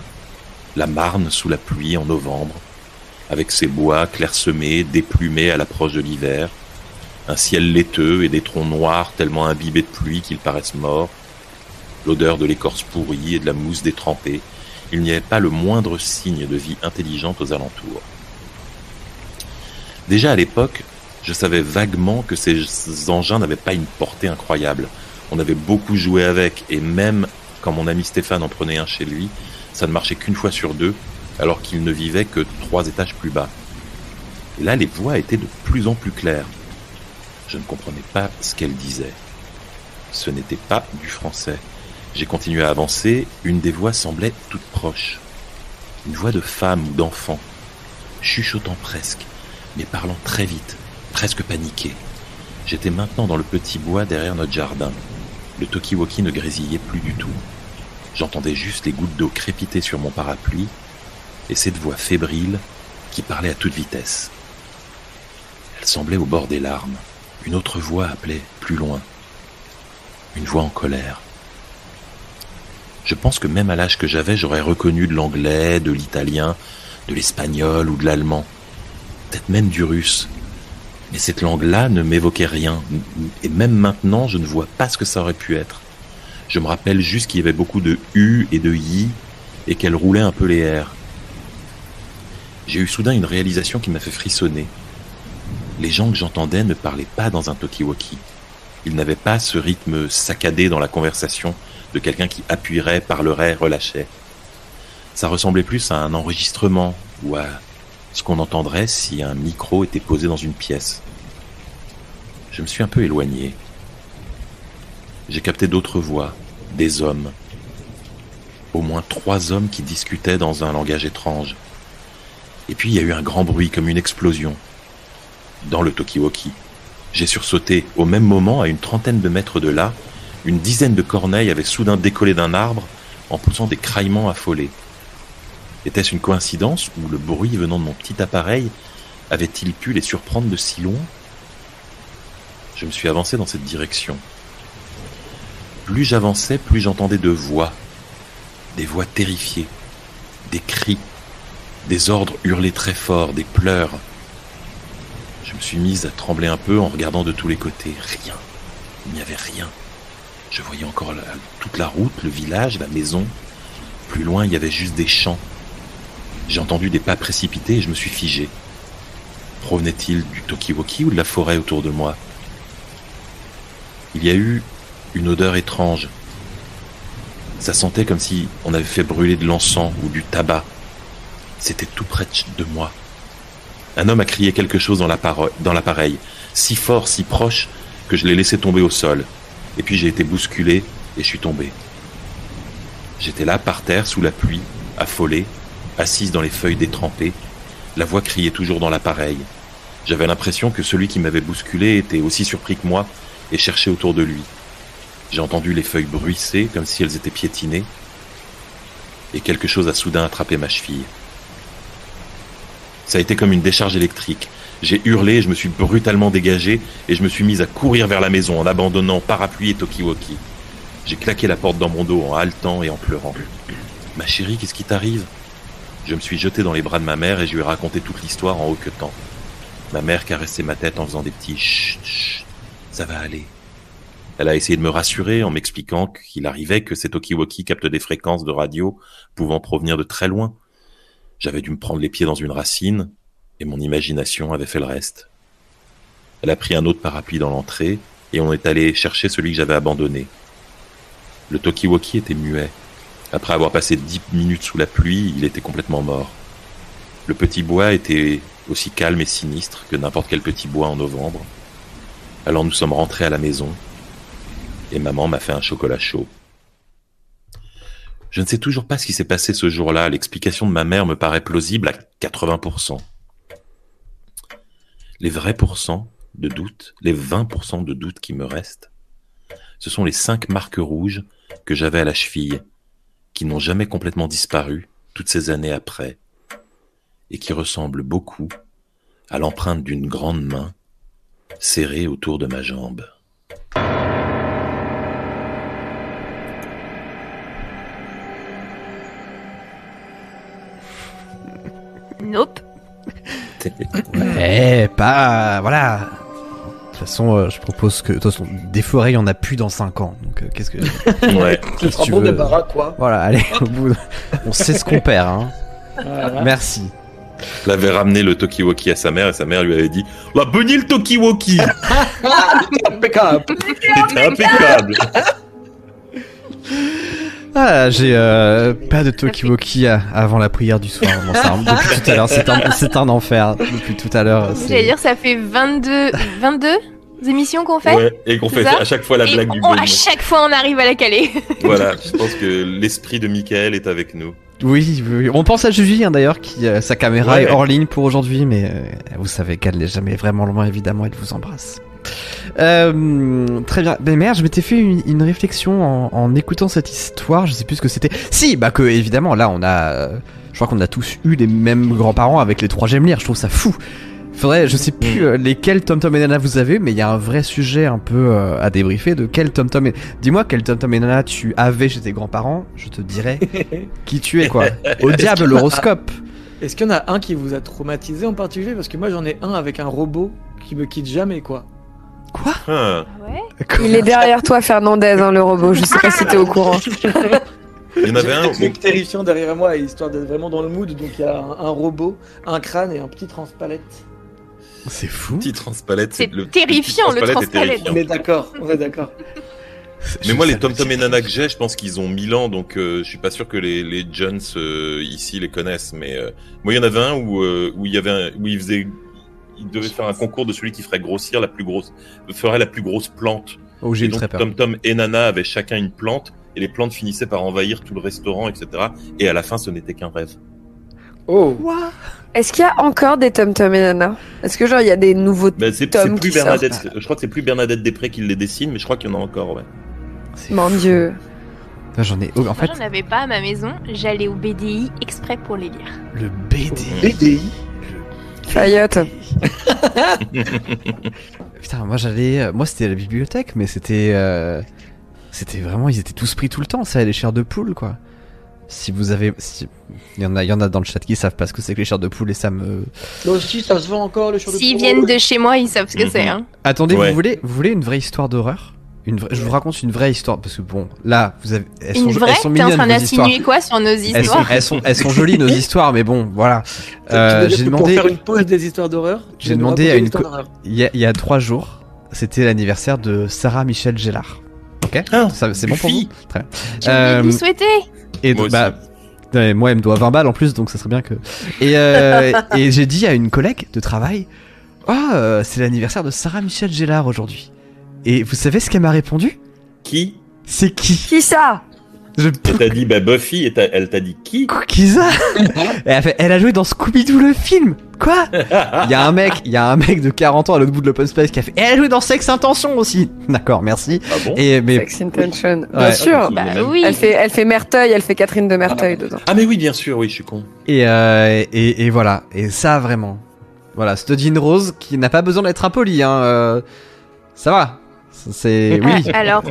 La Marne sous la pluie en novembre, avec ses bois clairsemés, déplumés à l'approche de l'hiver, un ciel laiteux et des troncs noirs tellement imbibés de pluie qu'ils paraissent morts, l'odeur de l'écorce pourrie et de la mousse détrempée, il n'y avait pas le moindre signe de vie intelligente aux alentours. Déjà à l'époque, je savais vaguement que ces engins n'avaient pas une portée incroyable. On avait beaucoup joué avec, et même quand mon ami Stéphane en prenait un chez lui, ça ne marchait qu'une fois sur deux, alors qu'il ne vivait que trois étages plus bas. Là, les voix étaient de plus en plus claires. Je ne comprenais pas ce qu'elles disaient. Ce n'était pas du français. J'ai continué à avancer, une des voix semblait toute proche. Une voix de femme ou d'enfant, chuchotant presque, mais parlant très vite, presque paniqué. J'étais maintenant dans le petit bois derrière notre jardin. Le Tokiwoki ne grésillait plus du tout. J'entendais juste les gouttes d'eau crépiter sur mon parapluie et cette voix fébrile qui parlait à toute vitesse. Elle semblait au bord des larmes. Une autre voix appelait plus loin. Une voix en colère. Je pense que même à l'âge que j'avais, j'aurais reconnu de l'anglais, de l'italien, de l'espagnol ou de l'allemand, peut-être même du russe. Mais cette langue-là ne m'évoquait rien, et même maintenant, je ne vois pas ce que ça aurait pu être. Je me rappelle juste qu'il y avait beaucoup de U et de Y, et qu'elle roulait un peu les R. J'ai eu soudain une réalisation qui m'a fait frissonner. Les gens que j'entendais ne parlaient pas dans un talkie-walkie. Ils n'avaient pas ce rythme saccadé dans la conversation de quelqu'un qui appuierait, parlerait, relâchait. Ça ressemblait plus à un enregistrement ou à ce qu'on entendrait si un micro était posé dans une pièce. Je me suis un peu éloigné. J'ai capté d'autres voix, des hommes. Au moins trois hommes qui discutaient dans un langage étrange. Et puis il y a eu un grand bruit comme une explosion. Dans le Tokiwoki. J'ai sursauté au même moment, à une trentaine de mètres de là, une dizaine de corneilles avaient soudain décollé d'un arbre en poussant des craillements affolés. Était-ce une coïncidence ou le bruit venant de mon petit appareil avait-il pu les surprendre de si loin? Je me suis avancé dans cette direction. Plus j'avançais, plus j'entendais de voix, des voix terrifiées, des cris, des ordres hurlés très fort, des pleurs. Je me suis mise à trembler un peu en regardant de tous les côtés. Rien. Il n'y avait rien. Je voyais encore toute la route, le village, la maison. Plus loin, il y avait juste des champs. J'ai entendu des pas précipités et je me suis figé. Provenait-il du Tokiwoki ou de la forêt autour de moi? Il y a eu une odeur étrange. Ça sentait comme si on avait fait brûler de l'encens ou du tabac. C'était tout près de moi. Un homme a crié quelque chose dans l'appareil, si fort, si proche, que je l'ai laissé tomber au sol. Et puis j'ai été bousculé et je suis tombé. J'étais là, par terre, sous la pluie, affolé, assise dans les feuilles détrempées. La voix criait toujours dans l'appareil. J'avais l'impression que celui qui m'avait bousculé était aussi surpris que moi et cherchait autour de lui. J'ai entendu les feuilles bruisser comme si elles étaient piétinées. Et quelque chose a soudain attrapé ma cheville. Ça a été comme une décharge électrique. J'ai hurlé, je me suis brutalement dégagé et je me suis mis à courir vers la maison en abandonnant parapluie et Tokiwoki. J'ai claqué la porte dans mon dos en haletant et en pleurant. Ma chérie, qu'est-ce qui t'arrive? Je me suis jeté dans les bras de ma mère et je lui ai raconté toute l'histoire en hoquetant. Ma mère caressait ma tête en faisant des petits chut, chut, ça va aller. Elle a essayé de me rassurer en m'expliquant qu'il arrivait que ces Tokiwoki captent des fréquences de radio pouvant provenir de très loin. J'avais dû me prendre les pieds dans une racine et mon imagination avait fait le reste. Elle a pris un autre parapluie dans l'entrée et on est allé chercher celui que j'avais abandonné. Le Tokiwoki était muet. Après avoir passé dix minutes sous la pluie, il était complètement mort. Le petit bois était aussi calme et sinistre que n'importe quel petit bois en novembre. Alors nous sommes rentrés à la maison et maman m'a fait un chocolat chaud. Je ne sais toujours pas ce qui s'est passé ce jour-là. L'explication de ma mère me paraît plausible à 80%. Les vrais pourcents de doute, les 20% de doute qui me restent, ce sont les cinq marques rouges que j'avais à la cheville, qui n'ont jamais complètement disparu toutes ces années après, et qui ressemblent beaucoup à l'empreinte d'une grande main serrée autour de ma jambe. Nope. Eh, pas. Voilà. De toute façon, euh, je propose que. De toute façon, des forêts, il y en a plus dans 5 ans. Donc, euh, qu'est-ce que. Ouais. Ce sera tu bon veux. débarras, quoi. voilà, allez, au bout. de- On sait ce qu'on perd, hein. Voilà. Merci. Elle avait ramené le Tokiwoki à sa mère et sa mère lui avait dit La bunny le Tokiwoki Impeccable. C'était impeccable Ah, j'ai euh, pas de Tokiwoki à- avant la prière du soir. Bon, ça, depuis tout à l'heure, c'est un, enfer. Depuis tout à l'heure. c'est- J'allais dire, ça fait 22, 22 émissions qu'on fait. Ouais, et qu'on fait à chaque fois la Et blague du on- bonnet. à chaque fois, on arrive à la caler. Voilà, je pense que l'esprit de Michael est avec nous. Oui, oui, oui. on pense à Julie hein, d'ailleurs, qui euh, sa caméra Ouais. est hors ligne pour aujourd'hui, mais euh, vous savez qu'elle n'est jamais vraiment loin, évidemment, elle vous embrasse. Euh, très bien. Mais merde, je m'étais fait une, une réflexion en, en écoutant cette histoire. Je sais plus ce que c'était. Si, bah que évidemment, là, on a, euh, je crois qu'on a tous eu les mêmes grands-parents avec les trois gemelières. Je trouve ça fou. Faudrait, je sais plus euh, lesquels Tom Tom et Nana vous avez, mais il y a un vrai sujet un peu euh, à débriefer de quel Tom Tom et... Dis-moi quel Tom Tom et Nana tu avais chez tes grands-parents, je te dirai qui tu es quoi. Au diable l'horoscope. Est-ce qu'il y en a un qui vous a traumatisé en particulier? Parce que moi j'en ai un avec un robot qui me quitte jamais quoi. Quoi Ah, Ouais. Il est derrière toi, Fernandez, hein, le robot. Je sais pas si t'es au courant. il y en avait un. un truc terrifiant derrière moi, histoire d'être vraiment dans le mood. Donc il y a un, un robot, un crâne et un petit transpalette. C'est fou. Petit transpalette. C'est le- terrifiant, le transpalette. On est d'accord, on est d'accord. Mais moi, les Tom Tom et Nana que j'ai, je pense qu'ils ont 1000 ans, donc euh, je suis pas sûr que les, les Jones euh, ici les connaissent. Mais euh, moi, il y en avait un où, euh, où il y avait un, où il faisait, il devait faire un concours de celui qui ferait grossir la plus grosse, ferait la plus grosse plante. Oh, j'ai donc. Tom Tom et Nana avaient chacun une plante, et les plantes finissaient par envahir tout le restaurant, etc. Et à la fin, ce n'était qu'un rêve. Oh Quoi? Est-ce qu'il y a encore des Tom Tom et Nana? Est-ce que genre il y a des nouveaux Ben, c'est Tom c'est plus qui Bernadette. Je crois que c'est plus Bernadette Després qui les dessine, mais je crois qu'il y en a encore. Ouais. C'est Mon fou. dieu. J'en ai. en Moi, fait, j'en avais pas à ma maison. J'allais au BDI exprès pour les lire. le BD. BDI Fayotte. Putain, moi j'allais. euh, Moi c'était la bibliothèque, mais c'était. euh, C'était vraiment. Ils étaient tous pris tout le temps, ça, les chairs de poule, quoi. Si vous avez. Si... Il, y en a, il y en a dans le chat qui savent pas ce que c'est que les chairs de poule et ça me. Là aussi, ça se vend encore le show de S'ils poule. viennent de chez moi, ils savent ce que Mhm. c'est. Hein. Attendez, Ouais. vous, voulez, vous voulez une vraie histoire d'horreur? Une vraie... Je vous raconte une vraie histoire, parce que bon, là, vous avez. Elles Une sont, vraie elles sont T'es en mignonnes, train d'insinuer quoi sur nos Elles sont, histoires elles, sont, elles sont jolies nos histoires, mais bon, voilà. Euh, j'ai demandé- Pour faire une pause des histoires d'horreur, J'ai demandé à une. Il y, a, il y a trois jours, c'était l'anniversaire de Sarah Michel Gellar. Ok Ah, Ça- C'est bon pour vous? Très bien. Euh, lui souhaiter. Et Moi donc, bah, aussi. ouais, moi, elle me doit 20 balles en plus, donc ça serait bien que. Et, euh, et j'ai dit à une collègue de travail Ah, euh, c'est l'anniversaire de Sarah Michel Gellar aujourd'hui. Et vous savez ce qu'elle m'a répondu? Qui? C'est qui? Qui ça? Je. Elle t'a dit bah Buffy et elle t'a dit qui? Qui ça Et elle, a fait, elle a joué dans Scooby-Doo le film Quoi? Il y a un mec, il y a un mec de 40 ans à l'autre bout de l'open space qui a fait. Et elle a joué dans Sex Intention aussi D'accord, merci. Ah bon? Et mais. Sex Intention. Bien Ouais. sûr. Bah même. oui. Elle fait, elle fait Merteuil, elle fait Catherine de Merteuil dedans. Ah mais oui, bien sûr, oui, je suis con. Et, euh, et, et voilà. Et ça, vraiment. Voilà, Jean Rose qui n'a pas besoin d'être impoli, hein. euh, ça va. C'est. Oui. Ah, alors,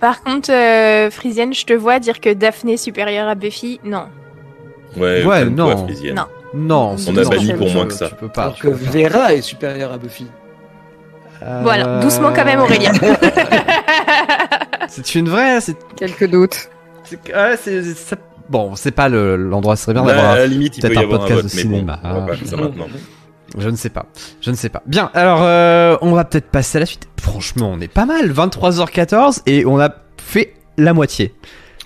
par contre, euh, Frisienne, je te vois dire que Daphné est supérieure à Buffy. Non. Ouais, non. Non. Non, On c'est- a banni pour moins que ça. Tu peux pas. Alors que. Vera est supérieure à Buffy. Voilà, Euh, doucement quand même, Aurélien. C'est une vraie. C'est. Quelques doutes. c'est- c'est- Bon, c'est pas le- l'endroit, ce serait bien Là, d'avoir. à la limite, il peut peut-être y un avoir un podcast vote, de cinéma, bon, on va hein. pas faire ça maintenant. Je ne sais pas. Je ne sais pas. Bien, alors euh, on va peut-être passer à la suite. Franchement, on est pas mal. 23h14 et on a fait la moitié.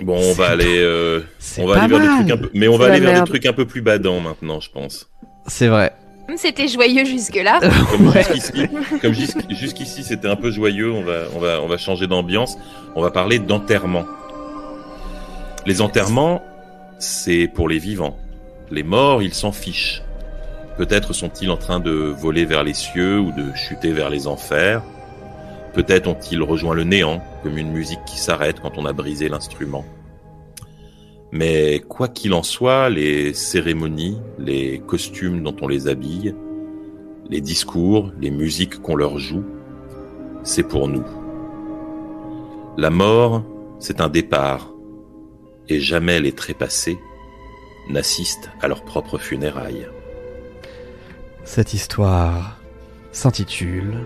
Bon, on va aller, euh, C'est on va pas aller vers des mal. trucs un peu, mais on va aller vers des trucs un peu plus badants maintenant, je pense. C'est vrai. C'était joyeux jusque-là. Comme Ouais. jusqu'ici, comme jusqu'- jusqu'ici, c'était un peu joyeux. On va, on va, on va changer d'ambiance. On va parler d'enterrement. Les enterrements, c'est pour les vivants. Les morts, ils s'en fichent. Peut-être sont-ils en train de voler vers les cieux ou de chuter vers les enfers. Peut-être ont-ils rejoint le néant, comme une musique qui s'arrête quand on a brisé l'instrument. Mais quoi qu'il en soit, les cérémonies, les costumes dont on les habille, les discours, les musiques qu'on leur joue, c'est pour nous. La mort, c'est un départ, et jamais les trépassés n'assistent à leurs propres funérailles. Cette histoire s'intitule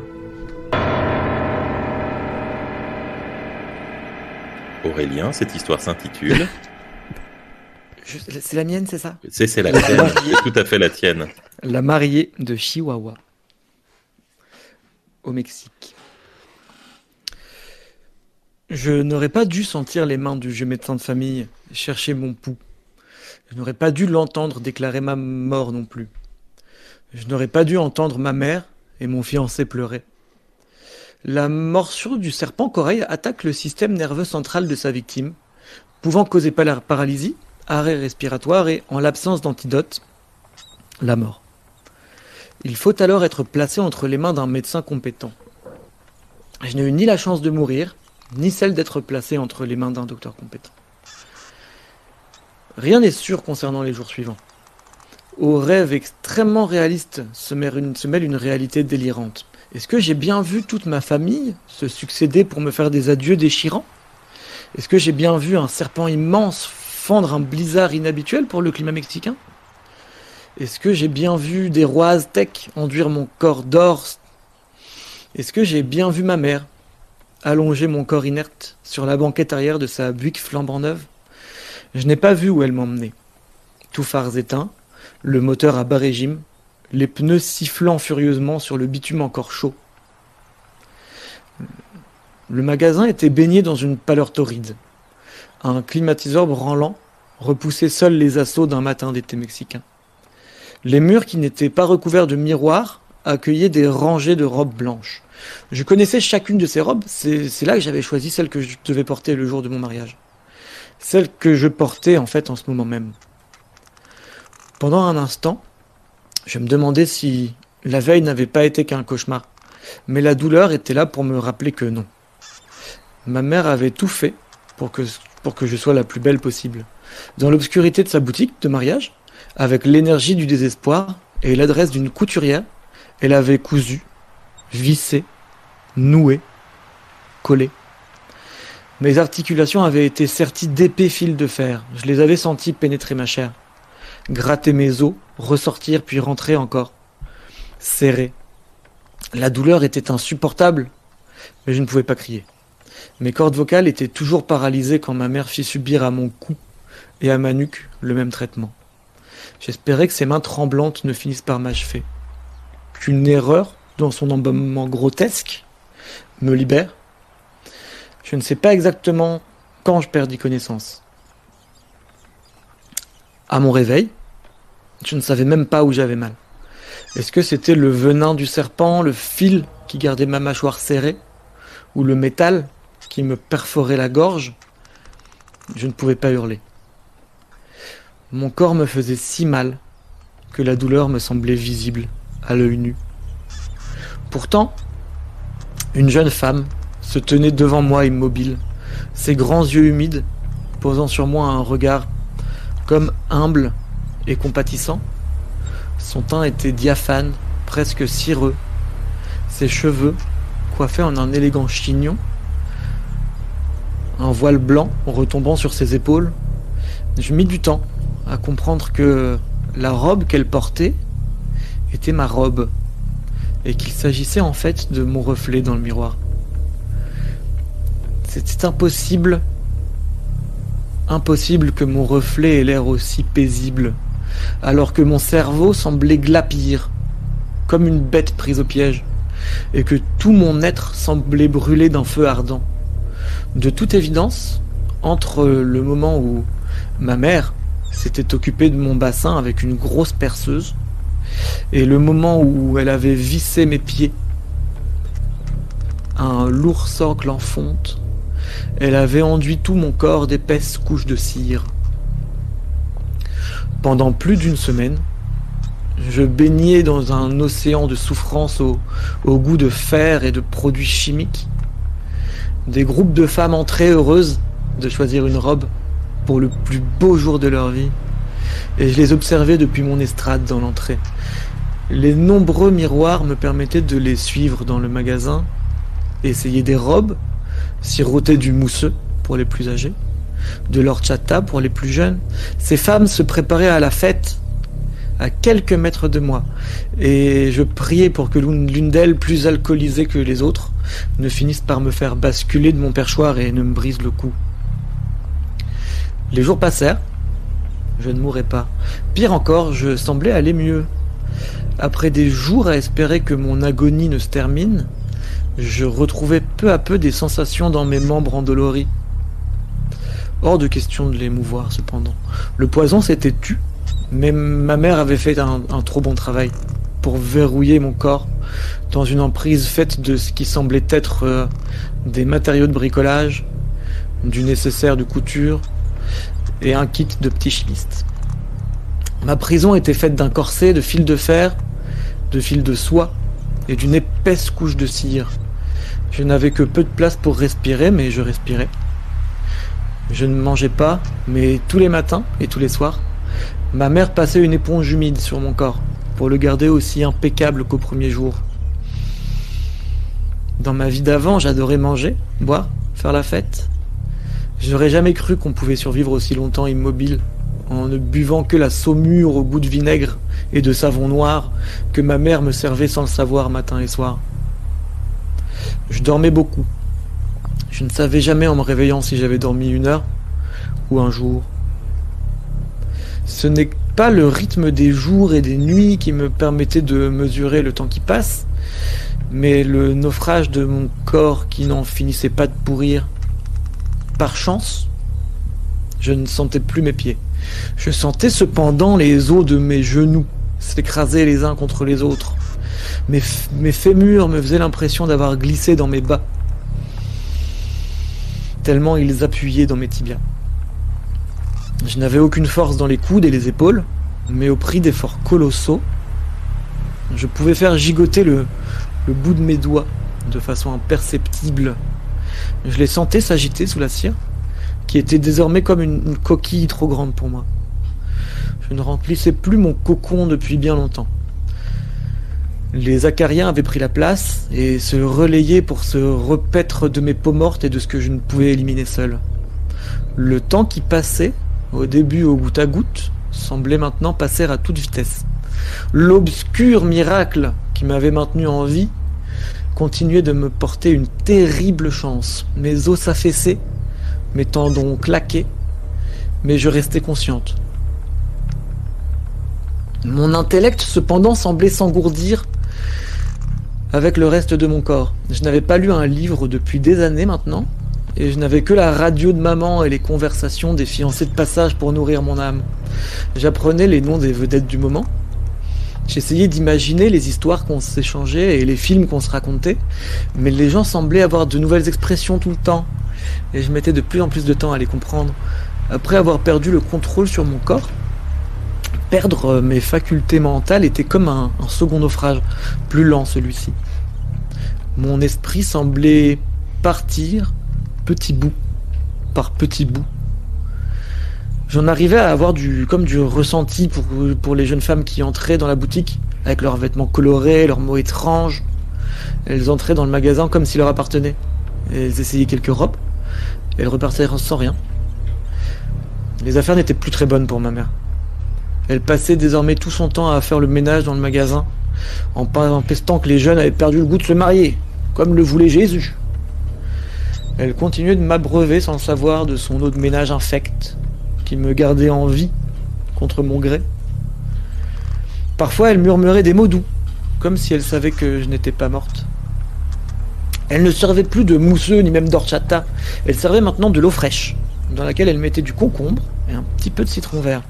Aurélien, cette histoire s'intitule. Je- C'est la mienne, c'est ça? C'est c'est la tienne, c'est tout à fait la tienne. La mariée de Chihuahua. Au Mexique. Je n'aurais pas dû sentir les mains du vieux médecin de famille chercher mon pouls. Je n'aurais pas dû l'entendre déclarer ma mort non plus. Je n'aurais pas dû entendre ma mère et mon fiancé pleurer. La morsure du serpent corail attaque le système nerveux central de sa victime, pouvant causer paralysie, arrêt respiratoire et, en l'absence d'antidote, la mort. Il faut alors être placé entre les mains d'un médecin compétent. Je n'ai eu ni la chance de mourir, ni celle d'être placé entre les mains d'un docteur compétent. Rien n'est sûr concernant les jours suivants. Au rêve extrêmement réaliste se mêle une, réalité délirante. Est-ce que j'ai bien vu toute ma famille se succéder pour me faire des adieux déchirants? Est-ce que j'ai bien vu un serpent immense fendre un blizzard inhabituel pour le climat mexicain? Est-ce que j'ai bien vu des rois aztèques enduire mon corps d'or? Est-ce que j'ai bien vu ma mère allonger mon corps inerte sur la banquette arrière de sa Buick flambant neuve? Je n'ai pas vu où elle m'emmenait. Tout phares éteints, le moteur à bas régime, les pneus sifflant furieusement sur le bitume encore chaud. Le magasin était baigné dans une pâleur torride. Un climatiseur branlant repoussait seul les assauts d'un matin d'été mexicain. Les murs qui n'étaient pas recouverts de miroirs accueillaient des rangées de robes blanches. Je connaissais chacune de ces robes, c'est là que j'avais choisi celle que je devais porter le jour de mon mariage. Celle que je portais en fait en ce moment même. Pendant un instant, je me demandais si la veille n'avait pas été qu'un cauchemar. Mais la douleur était là pour me rappeler que non. Ma mère avait tout fait pour que, pour que je sois la plus belle possible. Dans l'obscurité de sa boutique de mariage, avec l'énergie du désespoir et l'adresse d'une couturière, elle avait cousu, vissé, noué, collé. Mes articulations avaient été serties d'épais fils de fer. Je les avais sentis pénétrer ma chair, gratter mes os, ressortir puis rentrer encore, serrer. La douleur était insupportable, mais je ne pouvais pas crier. Mes cordes vocales étaient toujours paralysées quand ma mère fit subir à mon cou et à ma nuque le même traitement. J'espérais que ses mains tremblantes ne finissent par m'achever. Qu'une erreur, dans son embaumement grotesque, me libère. Je ne sais pas exactement quand je perdis connaissance. À mon réveil, je ne savais même pas où j'avais mal. Est-ce que c'était le venin du serpent, le fil qui gardait ma mâchoire serrée, ou le métal qui me perforait la gorge? Je ne pouvais pas hurler. Mon corps me faisait si mal que la douleur me semblait visible à l'œil nu. Pourtant, une jeune femme se tenait devant moi immobile, ses grands yeux humides posant sur moi un regard comme humble et compatissant. Son teint était diaphane, presque cireux. Ses cheveux, coiffés en un élégant chignon, un voile blanc retombant sur ses épaules. Je mis du temps à comprendre que la robe qu'elle portait était ma robe et qu'il s'agissait en fait de mon reflet dans le miroir. C'était impossible, impossible que mon reflet ait l'air aussi paisible, alors que mon cerveau semblait glapir, comme une bête prise au piège, et que tout mon être semblait brûler d'un feu ardent. De toute évidence, entre le moment où ma mère s'était occupée de mon bassin avec une grosse perceuse et le moment où elle avait vissé mes pieds, un lourd socle en fonte, elle avait enduit tout mon corps d'épaisses couches de cire. Pendant plus d'une semaine, je baignais dans un océan de souffrance au, goût de fer et de produits chimiques. Des groupes de femmes entraient heureuses de choisir une robe pour le plus beau jour de leur vie. Et je les observais depuis mon estrade dans l'entrée. Les nombreux miroirs me permettaient de les suivre dans le magasin, essayer des robes, siroter du mousseux pour les plus âgés, de l'horchata pour les plus jeunes. Ces femmes se préparaient à la fête à quelques mètres de moi, et je priais pour que l'une d'elles, plus alcoolisée que les autres, ne finisse par me faire basculer de mon perchoir et ne me brise le cou. Les jours passèrent, je ne mourrais pas. Pire encore, je semblais aller mieux. Après des jours à espérer que mon agonie ne se termine, je retrouvais peu à peu des sensations dans mes membres endoloris. Hors de question de les mouvoir, cependant. Le poison s'était tu, mais ma mère avait fait un, un, trop bon travail pour verrouiller mon corps dans une emprise faite de ce qui semblait être euh, des matériaux de bricolage, du nécessaire de couture et un kit de petits chimistes. Ma prison était faite d'un corset de fil de fer, de fil de soie et d'une épaisse couche de cire. Je n'avais que peu de place pour respirer, mais je respirais. Je ne mangeais pas, mais tous les matins et tous les soirs, ma mère passait une éponge humide sur mon corps pour le garder aussi impeccable qu'au premier jour. Dans ma vie d'avant, j'adorais manger, boire, faire la fête. Je n'aurais jamais cru qu'on pouvait survivre aussi longtemps immobile en ne buvant que la saumure au goût de vinaigre et de savon noir que ma mère me servait sans le savoir matin et soir. Je dormais beaucoup. Je ne savais jamais en me réveillant si j'avais dormi une heure ou un jour. Ce n'est pas le rythme des jours et des nuits qui me permettait de mesurer le temps qui passe, mais le naufrage de mon corps qui n'en finissait pas de pourrir. Par chance, je ne sentais plus mes pieds. Je sentais cependant les os de mes genoux s'écraser les uns contre les autres. Mes, fémurs me faisaient l'impression d'avoir glissé dans mes bas, tellement ils appuyaient dans mes tibias. Je n'avais aucune force dans les coudes et les épaules, mais au prix d'efforts colossaux, je pouvais faire gigoter le, bout de mes doigts de façon imperceptible. Je les sentais s'agiter sous la cire, qui était désormais comme une, coquille trop grande pour moi. Je ne remplissais plus mon cocon depuis bien longtemps. Les acariens avaient pris la place et se relayaient pour se repaître de mes peaux mortes et de ce que je ne pouvais éliminer seul. Le temps qui passait, au début au goutte à goutte, semblait maintenant passer à toute vitesse. L'obscur miracle qui m'avait maintenu en vie continuait de me porter une terrible chance. Mes os s'affaissaient, mes tendons claquaient, mais je restais consciente. Mon intellect cependant semblait s'engourdir avec le reste de mon corps. Je n'avais pas lu un livre depuis des années maintenant, et je n'avais que la radio de maman et les conversations des fiancés de passage pour nourrir mon âme. J'apprenais les noms des vedettes du moment. J'essayais d'imaginer les histoires qu'on s'échangeait et les films qu'on se racontait, mais les gens semblaient avoir de nouvelles expressions tout le temps, et je mettais de plus en plus de temps à les comprendre. Après avoir perdu le contrôle sur mon corps, perdre mes facultés mentales était comme un, un second naufrage, plus lent celui-ci. Mon esprit semblait partir petit bout par petit bout. J'en arrivais à avoir du comme du ressenti pour, pour les jeunes femmes qui entraient dans la boutique avec leurs vêtements colorés, leurs mots étranges. Elles entraient dans le magasin comme s'il leur appartenait. Elles essayaient quelques robes. Elles repartaient sans rien. Les affaires n'étaient plus très bonnes pour ma mère. Elle passait désormais tout son temps à faire le ménage dans le magasin, en pestant que les jeunes avaient perdu le goût de se marier, comme le voulait Jésus. Elle continuait de m'abreuver sans le savoir de son eau de ménage infecte, qui me gardait en vie contre mon gré. Parfois, elle murmurait des mots doux, comme si elle savait que je n'étais pas morte. Elle ne servait plus de mousseux ni même d'orchata, elle servait maintenant de l'eau fraîche, dans laquelle elle mettait du concombre et un petit peu de citron vert.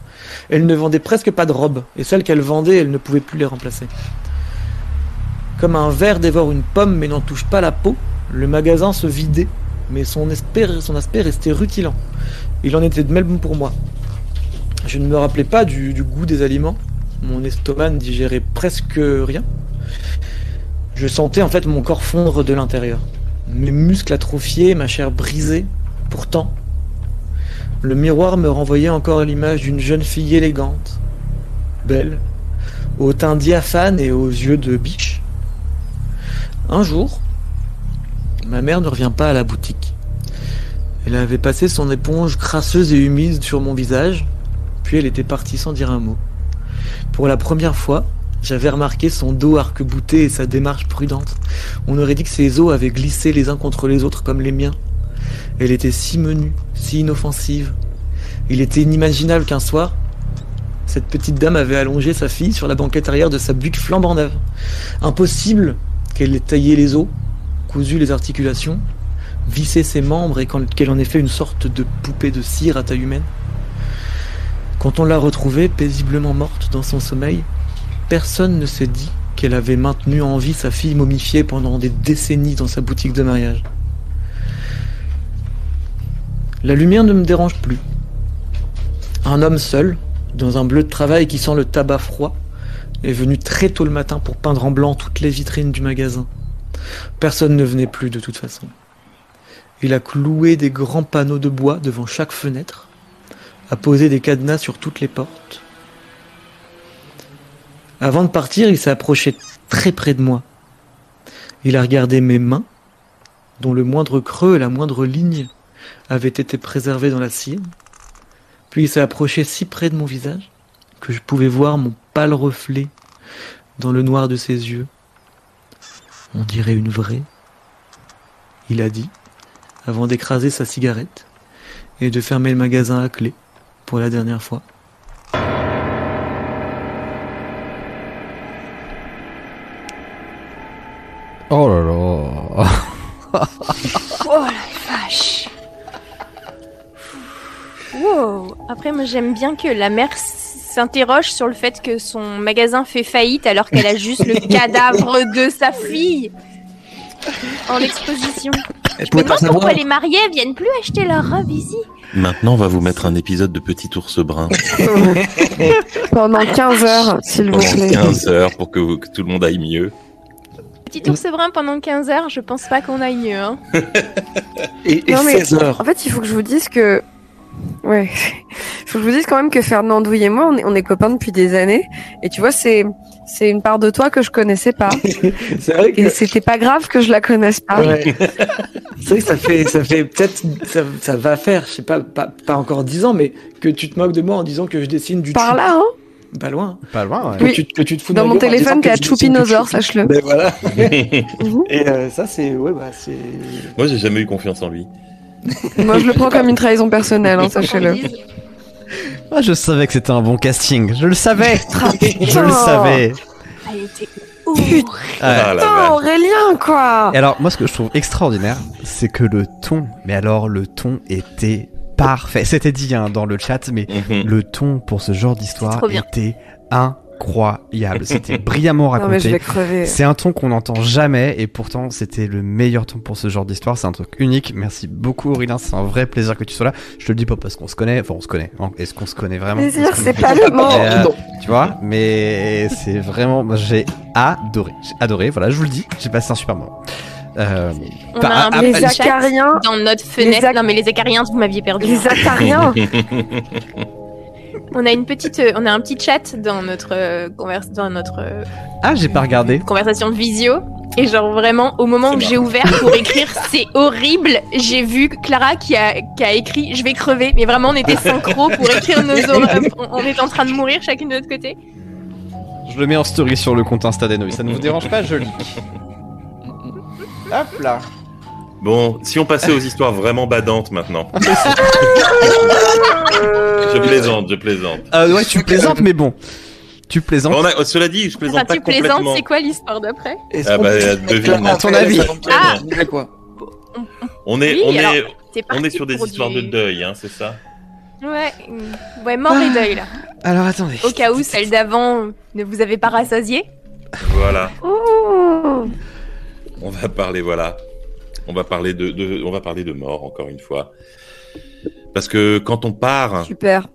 Elle ne vendait presque pas de robes, et celles qu'elle vendait, elle ne pouvait plus les remplacer. Comme un ver dévore une pomme mais n'en touche pas la peau, le magasin se vidait, mais son aspect, restait rutilant. Il en était de même pour moi. Je ne me rappelais pas du goût des aliments, mon estomac ne digérait presque rien. Je sentais en fait mon corps fondre de l'intérieur. Mes muscles atrophiés, ma chair brisée. Pourtant, le miroir me renvoyait encore l'image d'une jeune fille élégante, belle, au teint diaphane et aux yeux de biche. Un jour, ma mère ne revient pas à la boutique. Elle avait passé son éponge crasseuse et humide sur mon visage, puis elle était partie sans dire un mot. Pour la première fois, j'avais remarqué son dos arc-bouté et sa démarche prudente. On aurait dit que ses os avaient glissé les uns contre les autres comme les miens. Elle était si menue, si inoffensive. Il était inimaginable qu'un soir, cette petite dame avait allongé sa fille sur la banquette arrière de sa buque flambant neuve. Impossible qu'elle ait taillé les os, cousu les articulations, vissé ses membres et qu'elle en ait fait une sorte de poupée de cire à taille humaine. Quand on l'a retrouvée paisiblement morte dans son sommeil, personne ne s'est dit qu'elle avait maintenu en vie sa fille momifiée pendant des décennies dans sa boutique de mariage. La lumière ne me dérange plus. Un homme seul, dans un bleu de travail qui sent le tabac froid, est venu très tôt le matin pour peindre en blanc toutes les vitrines du magasin. Personne ne venait plus de toute façon. Il a cloué des grands panneaux de bois devant chaque fenêtre, a posé des cadenas sur toutes les portes. Avant de partir, il s'est approché très près de moi. Il a regardé mes mains, dont le moindre creux et la moindre ligne avaient été préservés dans la sienne. Puis il s'est approché si près de mon visage que je pouvais voir mon pâle reflet dans le noir de ses yeux. On dirait une vraie. Il a dit, avant d'écraser sa cigarette et de fermer le magasin à clé pour la dernière fois. Oh là là. Oh Après, moi, j'aime bien que la mère s'interroge sur le fait que son magasin fait faillite alors qu'elle a juste le cadavre de sa fille en exposition. Je me demande pourquoi les mariés viennent plus acheter leur robe ici. Maintenant, on va vous mettre un épisode de Petit ours brun Pendant 15 heures, s'il vous pendant plaît. 15 heures pour que, vous- que tout le monde aille mieux. Petit ours brun pendant 15 heures, je pense pas qu'on aille mieux. Hein. Et, et Non, mais- 16 heures. En fait, il faut que je vous dise que. Ouais. Il faut que je vous dise quand même que Fernand Douille et moi, on est, on est copains depuis des années. Et tu vois, c'est, c'est une part de toi que je connaissais pas. C'est vrai que Et c'était pas grave que je la connaisse pas. Ouais. C'est vrai que ça fait, ça fait peut-être, ça, ça va faire, je sais pas, pas, pas encore 10 ans, mais que tu te moques de moi en disant que je dessine du Par là, hein Pas loin. Pas loin, ouais. Que Oui. tu, que tu te fous de Dans mon téléphone, t'es à je dessine du Choupinosaure, chou. sache-le. Ben voilà. Et euh, ça, c'est, ouais, bah, c'est. Moi, j'ai jamais eu confiance en lui. Moi, je le prends comme une trahison personnelle, hein, sachez-le. Ah, je savais que c'était un bon casting. Je le savais. je putain. le savais. Elle était. Ah, Putain. Aurélien, quoi Et alors, moi, ce que je trouve extraordinaire, c'est que le ton, mais alors le ton était parfait. C'était dit hein, dans le chat, mais Mhm. le ton pour ce genre d'histoire trop bien. Incroyable. C'était brillamment raconté. C'est un ton qu'on n'entend jamais et pourtant c'était le meilleur ton pour ce genre d'histoire. C'est un truc unique. Merci beaucoup Aurélien, c'est un vrai plaisir que tu sois là. Je te le dis pas parce qu'on se connaît, enfin on se connaît. hein. Est-ce qu'on se connaît vraiment? C'est pas le mot. Euh, tu vois, mais c'est vraiment, j'ai adoré, j'ai adoré. Voilà, je vous le dis, j'ai passé un super moment. Euh, On a un Les acariens, dans notre fenêtre. Les Non, mais les acariens, vous m'aviez perdu. les acariens. On a une petite, euh, on a un petit chat dans notre euh, converse, dans notre euh, ah, j'ai pas regardé. conversation de visio. Et genre vraiment, au moment où j'ai ouvert pour écrire, c'est horrible. J'ai vu Clara qui a, qui a écrit "Je vais crever", mais vraiment, on était synchro pour écrire nos horreurs. On, on était en train de mourir chacune de notre côté. Je le mets en story sur le compte Insta d'Enoï. Ça ne vous dérange pas, joli. Hop là. Bon, si on passait aux histoires vraiment badantes maintenant. je plaisante, je plaisante. Euh, ouais, tu plaisantes, mais bon, tu plaisantes. On a- cela dit, je plaisante Enfin, pas tu plaisantes, complètement. c'est quoi l'histoire d'après Ah bah, peut- devine. À ton avis. Ah. Je dirais quoi On est, Oui, on alors- est, On est sur des histoires du- de deuil, hein, c'est ça Ouais, mm, ouais, mort et deuil là. Alors attendez. Au cas où celle d'avant ne vous avait pas rassasié. Voilà. Ouh. On va parler, voilà. On va parler de, de- on va parler de mort encore une fois. Parce que quand on part, Super.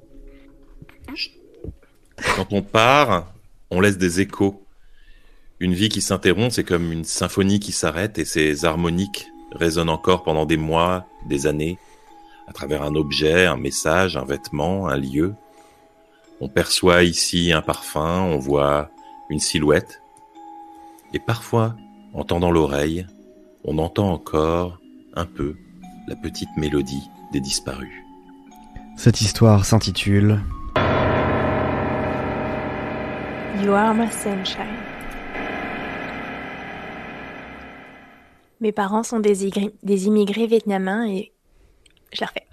quand on part, on laisse des échos. Une vie qui s'interrompt, c'est comme une symphonie qui s'arrête et ces harmoniques résonnent encore pendant des mois, des années, à travers un objet, un message, un vêtement, un lieu. On perçoit ici un parfum, on voit une silhouette. Et parfois, en tendant l'oreille, on entend encore un peu la petite mélodie des disparus. Cette histoire s'intitule You are my sunshine. Mes parents sont des, immigrés vietnamiens et... Je la refais.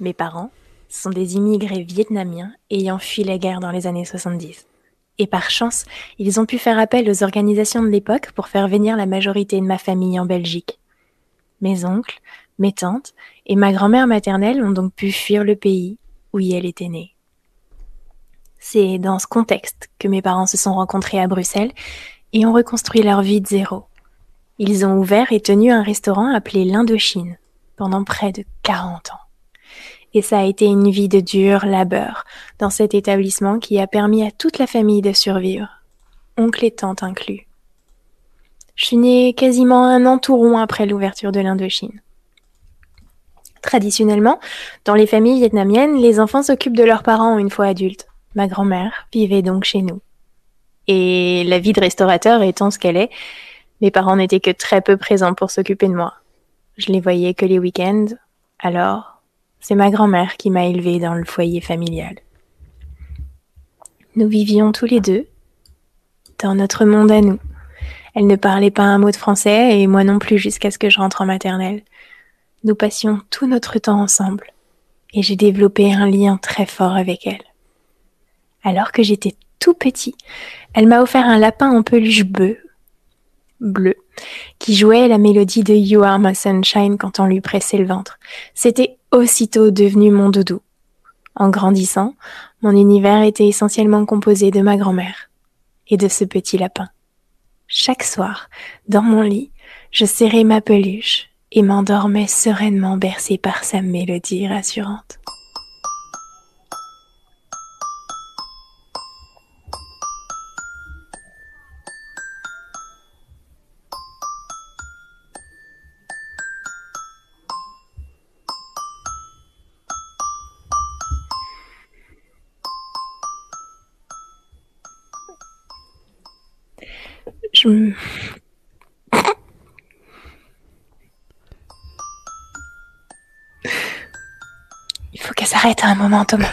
Mes parents sont des immigrés vietnamiens ayant fui la guerre dans les années 70. Et par chance, ils ont pu faire appel aux organisations de l'époque pour faire venir la majorité de ma famille en Belgique. Mes oncles, mes tantes et ma grand-mère maternelle ont donc pu fuir le pays où elle était née. C'est dans ce contexte que mes parents se sont rencontrés à Bruxelles et ont reconstruit leur vie de zéro. Ils ont ouvert et tenu un restaurant appelé l'Indochine pendant près de 40 ans. Et ça a été une vie de dur labeur dans cet établissement qui a permis à toute la famille de survivre, oncle et tante inclus. Je suis née quasiment un an tout rond après l'ouverture de l'Indochine. Traditionnellement, dans les familles vietnamiennes, les enfants s'occupent de leurs parents une fois adultes. Ma grand-mère vivait donc chez nous. Et la vie de restaurateur étant ce qu'elle est, mes parents n'étaient que très peu présents pour s'occuper de moi. Je les voyais que les week-ends, alors c'est ma grand-mère qui m'a élevée dans le foyer familial. Nous vivions tous les deux dans notre monde à nous. Elle ne parlait pas un mot de français et moi non plus jusqu'à ce que je rentre en maternelle. Nous passions tout notre temps ensemble et j'ai développé un lien très fort avec elle. Alors que j'étais tout petit, elle m'a offert un lapin en peluche bleu, bleu, qui jouait la mélodie de You Are My Sunshine quand on lui pressait le ventre. C'était aussitôt devenu mon doudou. En grandissant, mon univers était essentiellement composé de ma grand-mère et de ce petit lapin. Chaque soir, dans mon lit, je serrais ma peluche et m'endormais sereinement bercée par sa mélodie rassurante. Me- Il faut qu'elle s'arrête à un moment, Thomas.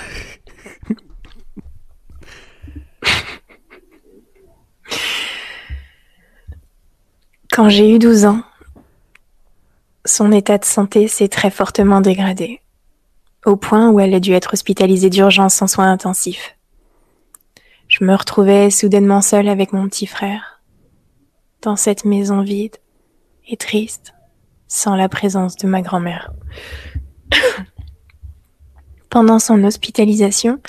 Quand j'ai eu 12 ans, son état de santé s'est très fortement dégradé, au point où elle a dû être hospitalisée d'urgence en soins intensifs. Je me retrouvais soudainement seule avec mon petit frère, dans cette maison vide et triste, sans la présence de ma grand-mère. Pendant son hospitalisation,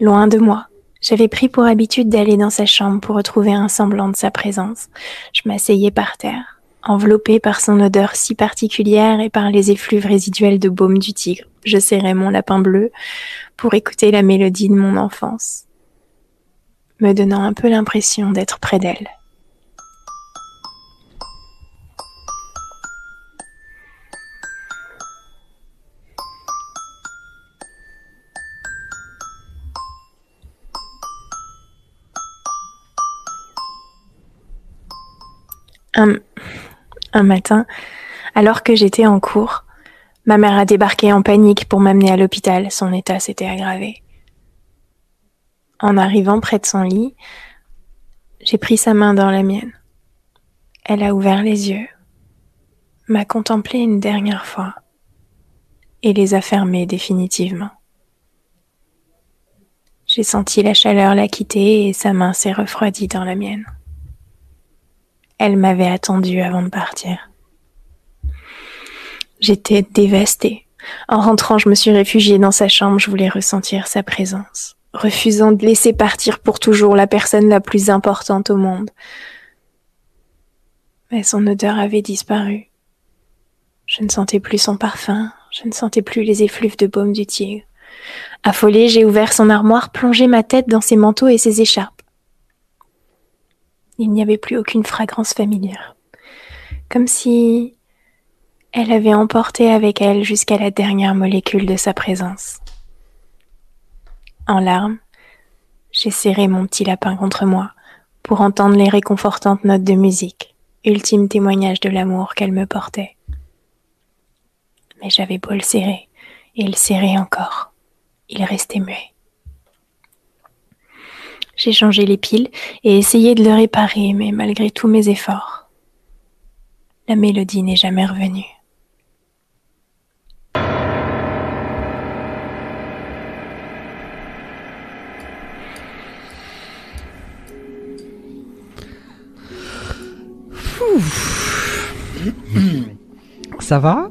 loin de moi, j'avais pris pour habitude d'aller dans sa chambre pour retrouver un semblant de sa présence. Je m'asseyais par terre, enveloppée par son odeur si particulière et par les effluves résiduels de baume du tigre. Je serrais mon lapin bleu pour écouter la mélodie de mon enfance, me donnant un peu l'impression d'être près d'elle. Un, matin, alors que j'étais en cours, ma mère a débarqué en panique pour m'amener à l'hôpital. Son état s'était aggravé. En arrivant près de son lit, j'ai pris sa main dans la mienne. Elle a ouvert les yeux, m'a contemplé une dernière fois et les a fermés définitivement. J'ai senti la chaleur la quitter et sa main s'est refroidie dans la mienne. Elle m'avait attendu avant de partir. J'étais dévastée. En rentrant, je me suis réfugiée dans sa chambre, je voulais ressentir sa présence, refusant de laisser partir pour toujours la personne la plus importante au monde. Mais son odeur avait disparu. Je ne sentais plus son parfum, je ne sentais plus les effluves de baume du tigre. Affolée, j'ai ouvert son armoire, plongé ma tête dans ses manteaux et ses écharpes. Il n'y avait plus aucune fragrance familière. Comme si elle avait emporté avec elle jusqu'à la dernière molécule de sa présence. En larmes, j'ai serré mon petit lapin contre moi pour entendre les réconfortantes notes de musique, ultime témoignage de l'amour qu'elle me portait. Mais j'avais beau le serrer, et le serrer encore, il restait muet. J'ai changé les piles et essayé de le réparer, mais malgré tous mes efforts, la mélodie n'est jamais revenue. Ça va?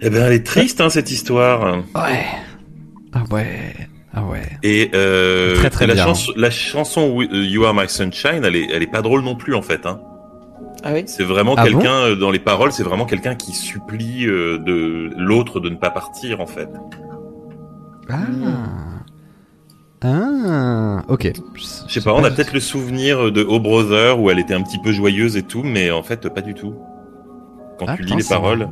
Eh ben, elle est triste, hein, cette histoire. Ouais. Ah ouais. Ah ouais. Et euh, Très, très la, bien. chanson, la chanson euh, You Are My Sunshine, elle est, elle est pas drôle non plus en fait. Hein. Ah oui? C'est vraiment Ah quelqu'un euh, dans les paroles, c'est vraiment quelqu'un qui supplie euh, de l'autre de ne pas partir en fait. Ah. Ah. Ok. Je sais pas, on a peut-être le souvenir de Oh Brother où elle était un petit peu joyeuse et tout, mais en fait pas du tout. Quand Ah, tu lis putain, les paroles.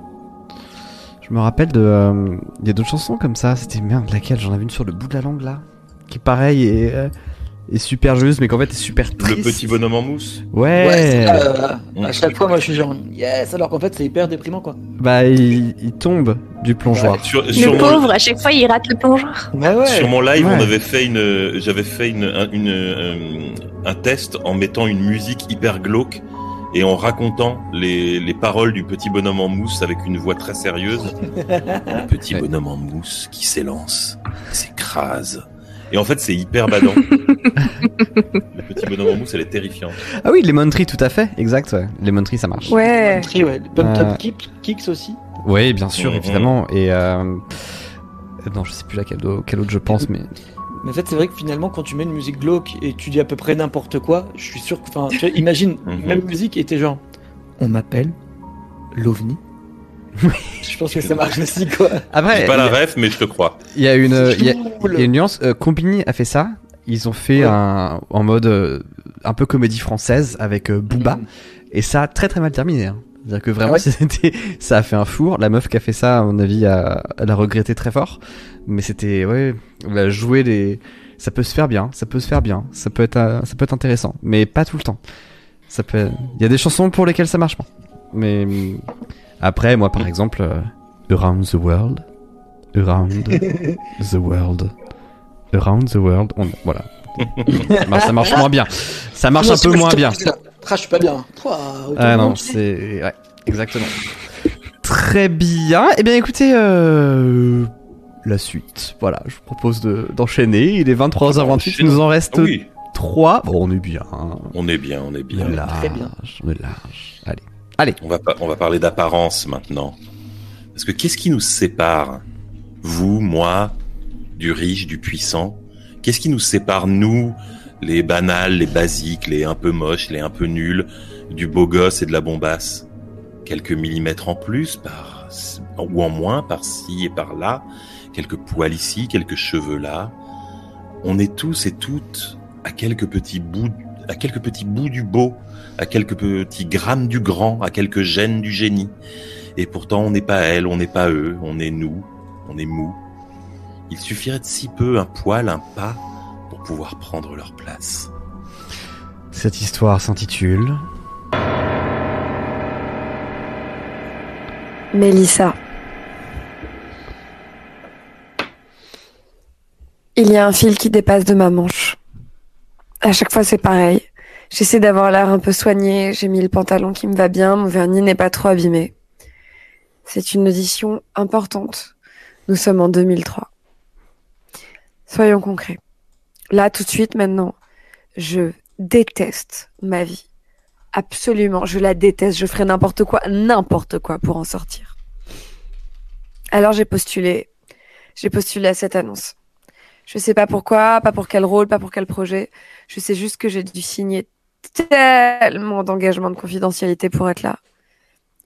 Je me rappelle de. euh, Il y a d'autres chansons comme ça. C'était merde, laquelle J'en avais une sur le bout de la langue là. Qui pareil est, euh, est super joyeuse, mais qu'en fait est super triste. Le petit bonhomme en mousse. Ouais. c'est, euh, Mm. à chaque fois, moi, je suis genre yes, alors qu'en fait, c'est hyper déprimant, quoi. Bah, il, il tombe du plongeoir. Sur, sur Le mon, pauvre, à chaque fois, il rate le plongeoir. Mais ouais. sur mon live, Ouais. on avait fait une, j'avais fait une, un, une, euh, un test en mettant une musique hyper glauque et en racontant les, les paroles du petit bonhomme en mousse avec une voix très sérieuse. Le petit Ouais. bonhomme en mousse qui s'élance, s'écrase. Et en fait, c'est hyper badant. le petit bonhomme en mousse, elle est terrifiante. Ah oui, Lemon Tree, tout à fait. Exact, ouais. Lemon Tree, ça marche. Ouais. Tri, ouais. Le Pump Euh, Up Kick- Kicks aussi. Oui, bien sûr, Mhm. évidemment. Et. Euh... Non, je sais plus laquelle quelle autre je pense, mais. Mais en fait, c'est vrai que finalement, quand tu mets une musique glauque et tu dis à peu près n'importe quoi, je suis sûr que. Enfin, tu vois, imagine, Mhm. même musique était genre. On m'appelle l'OVNI. je pense que ça marche aussi, quoi. Après, J'ai pas la ref, mais je te crois. il y, a une. Il y a, Cool. il y a une nuance. euh, Combini a fait ça. Ils ont fait Ouais. un en mode euh, un peu comédie française avec euh, Booba. Et ça a très très mal terminé. hein. C'est-à-dire que vraiment, Ah ouais c'était, ça a fait un four. La meuf qui a fait ça, à mon avis, a, elle a regretté très fort. Mais c'était, ouais, elle a joué les, ça peut se faire bien, ça peut se faire bien, ça peut être, euh, ça peut être intéressant, mais pas tout le temps. Ça peut, il y a des chansons pour lesquelles ça marche pas. Mais après, moi, par exemple, euh, Around the World, Around the World, Around the World, on, voilà. ça, marche, ça marche moins bien. Ça marche un peu moins bien. Ah, je suis pas bien. Toi, Ah non, c'est. Ouais, exactement. Très bien. Eh bien, écoutez, euh... la suite. Voilà, je vous propose de- d'enchaîner. Il est 23h28, il nous en reste Ah oui, 3. Bon, on est bien. on est bien, on est On bien. est large. Très bien. On est large. Allez. On va, pas- on va parler d'apparence maintenant. Parce que qu'est-ce qui nous sépare Vous, moi, du riche, du puissant? Qu'est-ce qui nous sépare, nous, les banals, les basiques, les un peu moches, les un peu nuls, du beau gosse et de la bombasse Quelques millimètres en plus, par ou en moins, par-ci et par-là, quelques poils ici, quelques cheveux là. On est tous et toutes à quelques petits bouts, à quelques petits bouts du beau, à quelques petits grammes du grand, à quelques gènes du génie. Et pourtant, on n'est pas elle, on n'est pas eux, on est nous, on est mou. Il suffirait de si peu, un poil, un pas, pour pouvoir prendre leur place. Cette histoire s'intitule. Mélissa. Il y a un fil qui dépasse de ma manche. À chaque fois, c'est pareil. J'essaie d'avoir l'air un peu soigné, j'ai mis le pantalon qui me va bien, mon vernis n'est pas trop abîmé. C'est une audition importante. Nous sommes en 2003. Soyons concrets. Là, tout de suite, maintenant, je déteste ma vie. Absolument, je la déteste, je ferai n'importe quoi, n'importe quoi pour en sortir. Alors j'ai postulé, j'ai postulé à cette annonce. Je sais pas pourquoi, pas pour quel rôle, pas pour quel projet. Je sais juste que j'ai dû signer tellement d'engagement de confidentialité pour être là.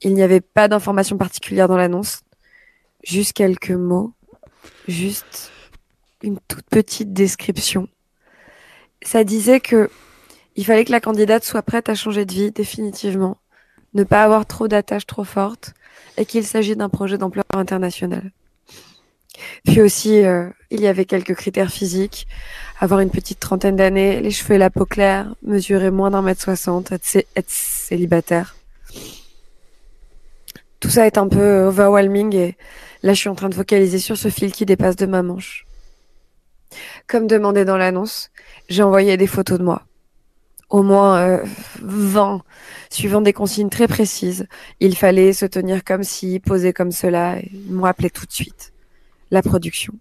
Il n'y avait pas d'informations particulières dans l'annonce, juste quelques mots, juste une toute petite description. Ça disait que il fallait que la candidate soit prête à changer de vie définitivement, ne pas avoir trop d'attaches trop fortes et qu'il s'agit d'un projet d'ampleur internationale. Puis aussi, euh, il y avait quelques critères physiques. Avoir une petite trentaine d'années, les cheveux et la peau claire, mesurer moins d'un mètre soixante, être célibataire. Tout ça est un peu overwhelming et là, je suis en train de focaliser sur ce fil qui dépasse de ma manche. Comme demandé dans l'annonce, j'ai envoyé des photos de moi. Au moins euh, 20, suivant des consignes très précises. Il fallait se tenir comme ci, poser comme cela. Et ils m'ont tout de suite. La production.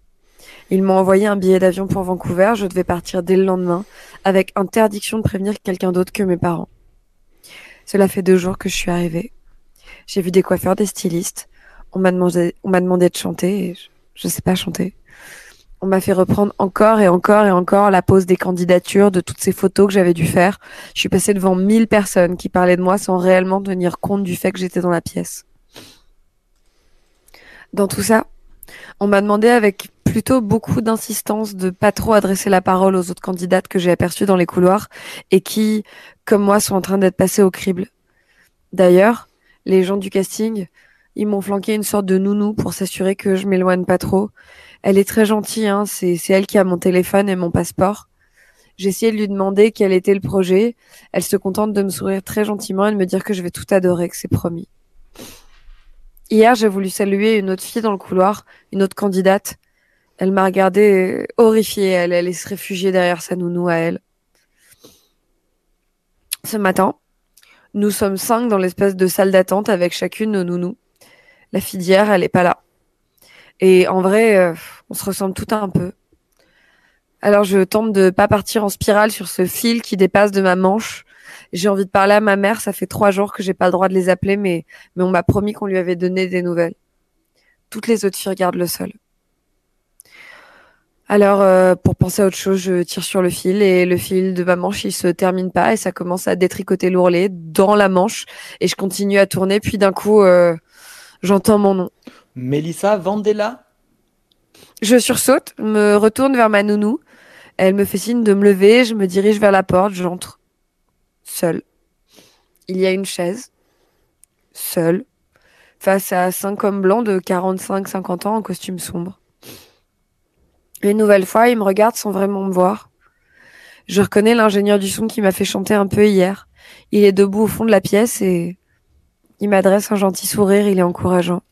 Ils m'ont envoyé un billet d'avion pour Vancouver. Je devais partir dès le lendemain, avec interdiction de prévenir quelqu'un d'autre que mes parents. Cela fait deux jours que je suis arrivée. J'ai vu des coiffeurs, des stylistes. On m'a demandé, demandé de chanter et je, je sais pas chanter. On m'a fait reprendre encore et encore et encore la pose des candidatures de toutes ces photos que j'avais dû faire. Je suis passée devant mille personnes qui parlaient de moi sans réellement tenir compte du fait que j'étais dans la pièce. Dans tout ça, on m'a demandé avec plutôt beaucoup d'insistance de pas trop adresser la parole aux autres candidates que j'ai aperçues dans les couloirs et qui, comme moi, sont en train d'être passées au crible. D'ailleurs, les gens du casting, ils m'ont flanqué une sorte de nounou pour s'assurer que je m'éloigne pas trop. Elle est très gentille, hein. c'est, elle qui a mon téléphone et mon passeport. J'ai essayé de lui demander quel était le projet. Elle se contente de me sourire très gentiment et de me dire que je vais tout adorer, que c'est promis. Hier, j'ai voulu saluer une autre fille dans le couloir, une autre candidate. Elle m'a regardée horrifiée. Elle allait se réfugier derrière sa nounou à elle. Ce matin, nous sommes cinq dans l'espèce de salle d'attente avec chacune nos nounous. La fille d'hier, elle est pas là. Et en vrai, euh, on se ressemble tout un peu. Alors je tente de pas partir en spirale sur ce fil qui dépasse de ma manche. J'ai envie de parler à ma mère. Ça fait trois jours que j'ai pas le droit de les appeler, mais mais on m'a promis qu'on lui avait donné des nouvelles. Toutes les autres filles regardent le sol. Alors euh, pour penser à autre chose, je tire sur le fil et le fil de ma manche il se termine pas et ça commence à détricoter l'ourlet dans la manche et je continue à tourner. Puis d'un coup, euh, j'entends mon nom. Mélissa Vandela? Je sursaute, me retourne vers ma nounou. Elle me fait signe de me lever, je me dirige vers la porte, j'entre. Seule. Il y a une chaise. Seule. Face à cinq hommes blancs de 45-50 ans en costume sombre. Une nouvelle fois, ils me regardent sans vraiment me voir. Je reconnais l'ingénieur du son qui m'a fait chanter un peu hier. Il est debout au fond de la pièce et il m'adresse un gentil sourire, il est encourageant.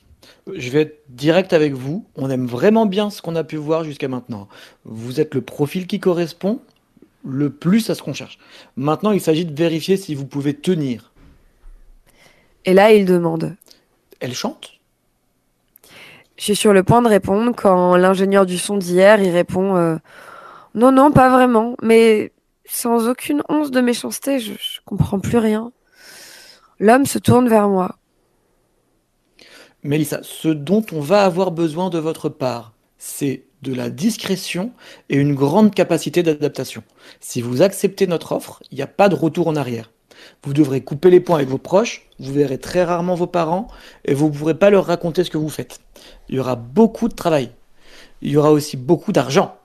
Je vais être direct avec vous. On aime vraiment bien ce qu'on a pu voir jusqu'à maintenant. Vous êtes le profil qui correspond le plus à ce qu'on cherche. Maintenant, il s'agit de vérifier si vous pouvez tenir. Et là, il demande. Elle chante? Je suis sur le point de répondre quand l'ingénieur du son d'hier, il répond euh, Non, non, pas vraiment, mais sans aucune once de méchanceté, je, je comprends plus rien. L'homme se tourne vers moi. Mélissa, ce dont on va avoir besoin de votre part, c'est de la discrétion et une grande capacité d'adaptation. Si vous acceptez notre offre, il n'y a pas de retour en arrière. Vous devrez couper les ponts avec vos proches, vous verrez très rarement vos parents et vous ne pourrez pas leur raconter ce que vous faites. Il y aura beaucoup de travail. Il y aura aussi beaucoup d'argent.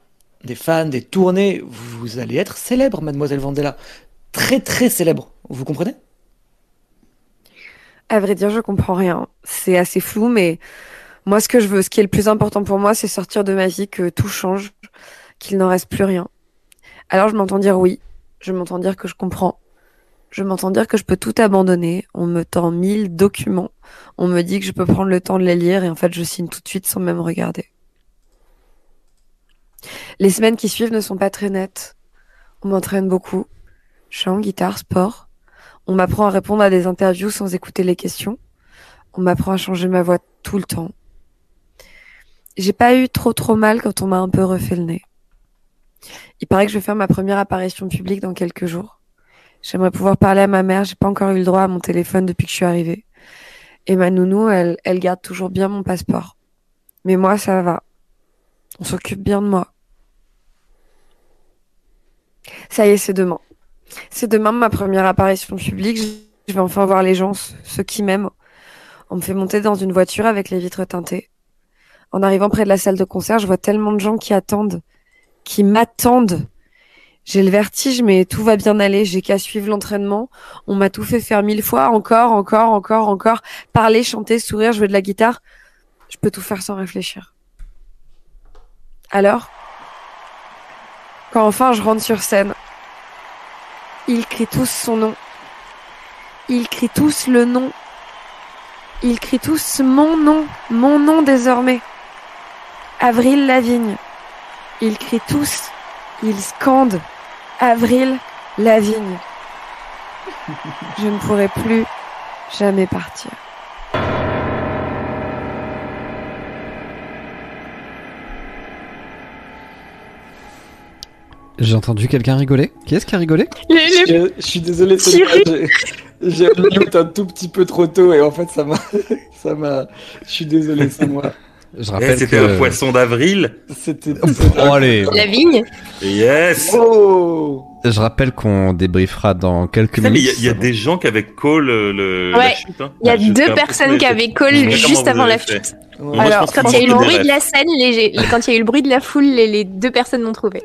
Des fans, des tournées. Vous allez être célèbre, mademoiselle Vandela. Très très célèbre. Vous comprenez? À vrai dire, je comprends rien. C'est assez flou, mais moi, ce que je veux, ce qui est le plus important pour moi, c'est sortir de ma vie, que tout change, qu'il n'en reste plus rien. Alors, je m'entends dire oui. Je m'entends dire que je comprends. Je m'entends dire que je peux tout abandonner. On me tend mille documents. On me dit que je peux prendre le temps de les lire et en fait, je signe tout de suite sans même regarder. Les semaines qui suivent ne sont pas très nettes. On m'entraîne beaucoup. Chant, guitare, sport. On m'apprend à répondre à des interviews sans écouter les questions. On m'apprend à changer ma voix tout le temps. J'ai pas eu trop trop mal quand on m'a un peu refait le nez. Il paraît que je vais faire ma première apparition publique dans quelques jours. J'aimerais pouvoir parler à ma mère. J'ai pas encore eu le droit à mon téléphone depuis que je suis arrivée. Et ma nounou, elle, elle garde toujours bien mon passeport. Mais moi, ça va. On s'occupe bien de moi. Ça y est, c'est demain. C'est demain ma première apparition publique. Je vais enfin voir les gens, ceux qui m'aiment. On me fait monter dans une voiture avec les vitres teintées. En arrivant près de la salle de concert, je vois tellement de gens qui attendent, qui m'attendent. J'ai le vertige, mais tout va bien aller. J'ai qu'à suivre l'entraînement. On m'a tout fait faire mille fois, encore, encore, encore, encore. Parler, chanter, sourire, jouer de la guitare. Je peux tout faire sans réfléchir. Alors, quand enfin je rentre sur scène, ils crient tous son nom. Ils crient tous le nom. Ils crient tous mon nom, mon nom désormais. Avril Lavigne. Ils crient tous, ils scandent Avril Lavigne. Je ne pourrai plus jamais partir. J'ai entendu quelqu'un rigoler. Qui est-ce qui a rigolé Je, je suis désolé, c'est Thierry. moi, j'ai- mute un tout petit peu trop tôt et en fait ça m'a, ça m'a, je suis désolé, c'est moi. Je Eh, rappelle C'était que... un poisson d'avril. C'était. Oh, allez. La vigne Yes. Oh Je rappelle qu'on débriefera dans quelques il y, minutes. a- il y a des gens qui avaient call le, le- Ouais. hein. Il y a deux personnes qui avaient call juste avant la chute. Ouais. Alors, Quand il y a eu le bruit de la scène, les, quand il y a eu le bruit de la foule, les, les deux personnes l'ont trouvé.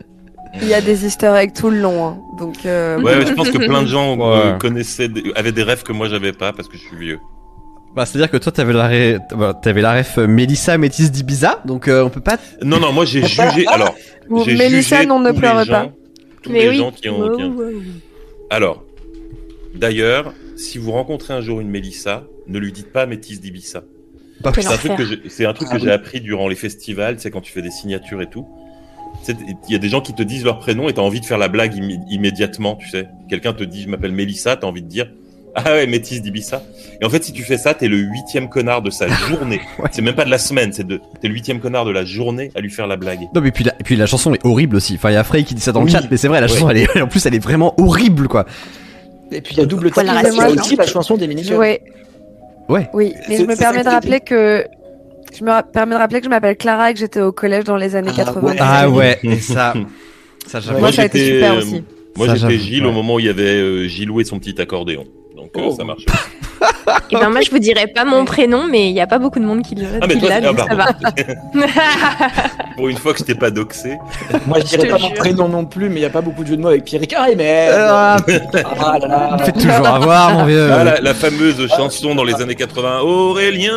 Il y a des easter eggs tout le long, hein. donc. euh, Ouais, je pense que plein de gens euh, Ouais. connaissaient, des- avaient des rêves que moi j'avais pas parce que je suis vieux. Bah, c'est-à-dire que toi, t'avais la, ré... bah, t'avais la ref Mélissa Métis d'Ibiza, donc euh, on peut pas... Non, non, moi j'ai jugé. Alors, j'ai Mélissa, jugé non, ne tous pleure les pas. Tous Mais les oui. gens qui ont. qui ont- Alors, d'ailleurs, si vous rencontrez un jour une Mélissa, ne lui dites pas métisse d'Ibiza. C'est un truc que j'ai- c'est un truc Ah que oui. j'ai appris durant les festivals, c'est quand tu fais des signatures et tout. Il y a des gens qui te disent leur prénom et t'as envie de faire la blague immé- immédiatement, tu sais. Quelqu'un te dit je m'appelle Mélissa, t'as envie de dire ah ouais métisse d'Ibissa. Et en fait si tu fais ça, t'es le huitième connard de sa journée. Ouais. C'est même pas de la semaine, c'est de t'es le huitième connard de la journée à lui faire la blague. Non mais puis la, puis la chanson est horrible aussi. Enfin il y a Frey qui dit ça dans le chat, mais c'est vrai la chanson Ouais. elle est en plus elle est vraiment horrible quoi. Et puis il y a double Voilà, c'est aussi la chanson des mini Ouais. Ouais. Oui, mais je me permets de rappeler que je me permets de rappeler que je m'appelle Clara et que j'étais au collège dans les années Ah, 80. ouais. Ah ouais et ça ça. Moi, ça a été j'étais, super aussi. Moi j'étais Gilles ouais. au moment où il y avait euh, Gilou et son petit accordéon. Donc Oh. ça marche. Et ben moi je vous dirais pas mon prénom, mais il y a pas beaucoup de monde qui le Ah mais qui toi, ah, ça va. Pour une fois que je t'ai pas doxé. Moi je dirais pas mon prénom non plus, mais il y a pas beaucoup de jeux de mots avec Pierre Ricard et mais. Ah, Ah là là. on fait toujours avoir mon vieux. Ah, la, la fameuse chanson dans les années 80, Aurélien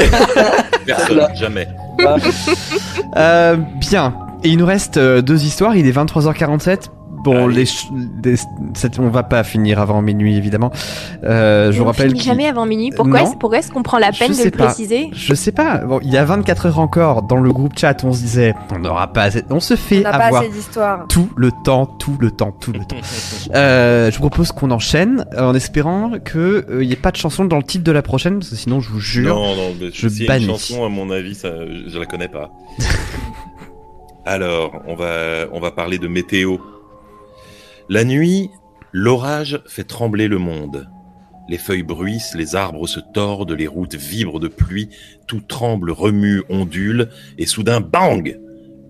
Personne, jamais. Euh, bien. Et il nous reste euh, deux histoires. Il est 23h47. Bon, les, on va pas finir avant minuit évidemment. Euh, je vous On rappelle finit qu'il- jamais avant minuit. Pourquoi est-ce pourquoi est-ce qu'on prend la Je peine de le pas. préciser? Je sais pas. Bon, il y a 24 heures encore dans le groupe chat. On se disait, on n'aura pas assez. On se On fait n'a pas avoir assez d'histoire. tout le temps, tout le temps, tout le temps. Euh, je vous propose qu'on enchaîne euh, en espérant que il y ait pas de chanson dans le titre de la prochaine, parce que sinon je vous jure. Non, non, mais je c'est une bannis. chanson, à mon avis, ça, je la connais pas. Alors, on va, on va parler de météo. La nuit, l'orage fait trembler le monde. Les feuilles bruissent, les arbres se tordent, les routes vibrent de pluie, tout tremble, remue, ondule, et soudain, bang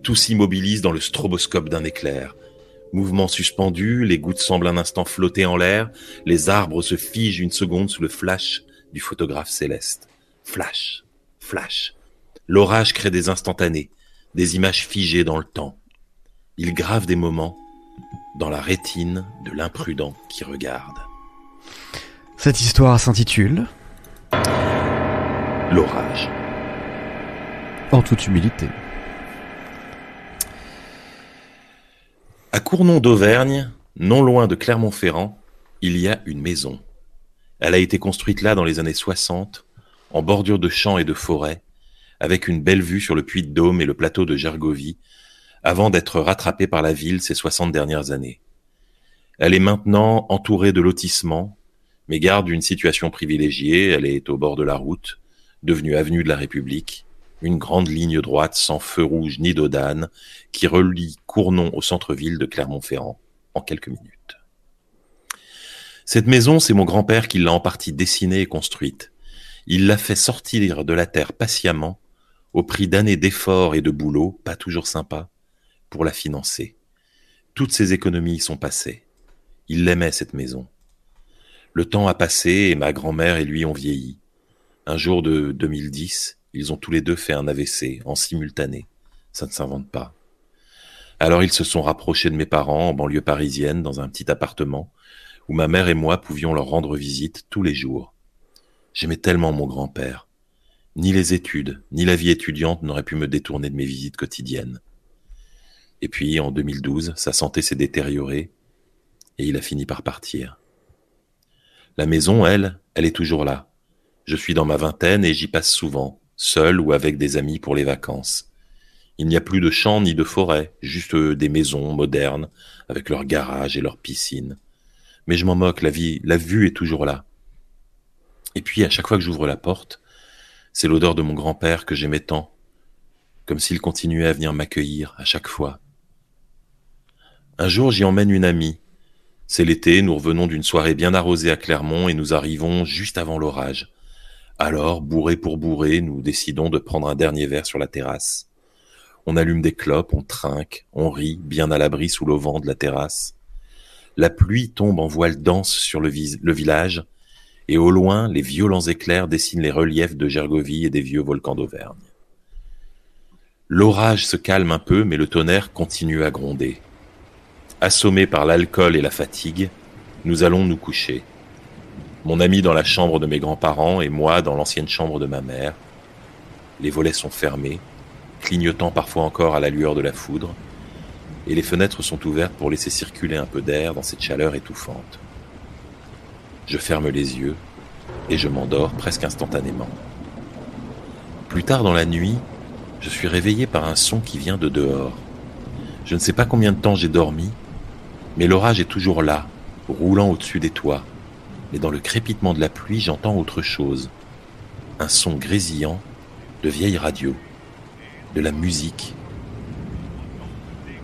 Tout s'immobilise dans le stroboscope d'un éclair. Mouvement suspendu, les gouttes semblent un instant flotter en l'air, les arbres se figent une seconde sous le flash du photographe céleste. Flash, flash. L'orage crée des instantanés, des images figées dans le temps. Il grave des moments dans la rétine de l'imprudent qui regarde. Cette histoire s'intitule L'orage. En toute humilité. À Cournon d'Auvergne, non loin de Clermont-Ferrand, il y a une maison. Elle a été construite là dans les années 60, en bordure de champs et de forêts, avec une belle vue sur le puits de Dôme et le plateau de Gergovie, avant d'être rattrapée par la ville ces 60 dernières années. Elle est maintenant entourée de lotissements, mais garde une situation privilégiée, elle est au bord de la route, devenue avenue de la République, une grande ligne droite sans feu rouge ni d'odane, qui relie Cournon au centre-ville de Clermont-Ferrand en quelques minutes. Cette maison, c'est mon grand-père qui l'a en partie dessinée et construite. Il l'a fait sortir de la terre patiemment, au prix d'années d'efforts et de boulot, pas toujours sympa, pour la financer. Toutes ses économies y sont passées. Il l'aimait, cette maison. Le temps a passé et ma grand-mère et lui ont vieilli. Un jour de 2010, ils ont tous les deux fait un AVC en simultané. Ça ne s'invente pas. Alors ils se sont rapprochés de mes parents en banlieue parisienne dans un petit appartement où ma mère et moi pouvions leur rendre visite tous les jours. J'aimais tellement mon grand-père. Ni les études, ni la vie étudiante n'auraient pu me détourner de mes visites quotidiennes. Et puis, en 2012, sa santé s'est détériorée et il a fini par partir. La maison, elle, elle est toujours là. Je suis dans ma vingtaine et j'y passe souvent, seul ou avec des amis pour les vacances. Il n'y a plus de champs ni de forêts, juste des maisons modernes, avec leurs garages et leurs piscines. Mais je m'en moque, la vie, la vue est toujours là. Et puis, à chaque fois que j'ouvre la porte, c'est l'odeur de mon grand-père que j'aimais tant, comme s'il continuait à venir m'accueillir à chaque fois. Un jour, j'y emmène une amie. C'est l'été, nous revenons d'une soirée bien arrosée à Clermont et nous arrivons juste avant l'orage. Alors, bourré pour bourré, nous décidons de prendre un dernier verre sur la terrasse. On allume des clopes, on trinque, on rit, bien à l'abri sous l'auvent de la terrasse. La pluie tombe en voile dense sur le, village, et au loin, les violents éclairs dessinent les reliefs de Gergovie et des vieux volcans d'Auvergne. L'orage se calme un peu, mais le tonnerre continue à gronder. Assommés par l'alcool et la fatigue, nous allons nous coucher. Mon ami dans la chambre de mes grands-parents et moi dans l'ancienne chambre de ma mère. Les volets sont fermés, clignotant parfois encore à la lueur de la foudre et les fenêtres sont ouvertes pour laisser circuler un peu d'air dans cette chaleur étouffante. Je ferme les yeux et je m'endors presque instantanément. Plus tard dans la nuit, je suis réveillé par un son qui vient de dehors. Je ne sais pas combien de temps j'ai dormi, mais l'orage est toujours là, roulant au-dessus des toits. Mais dans le crépitement de la pluie, j'entends autre chose. Un son grésillant de vieille radio, de la musique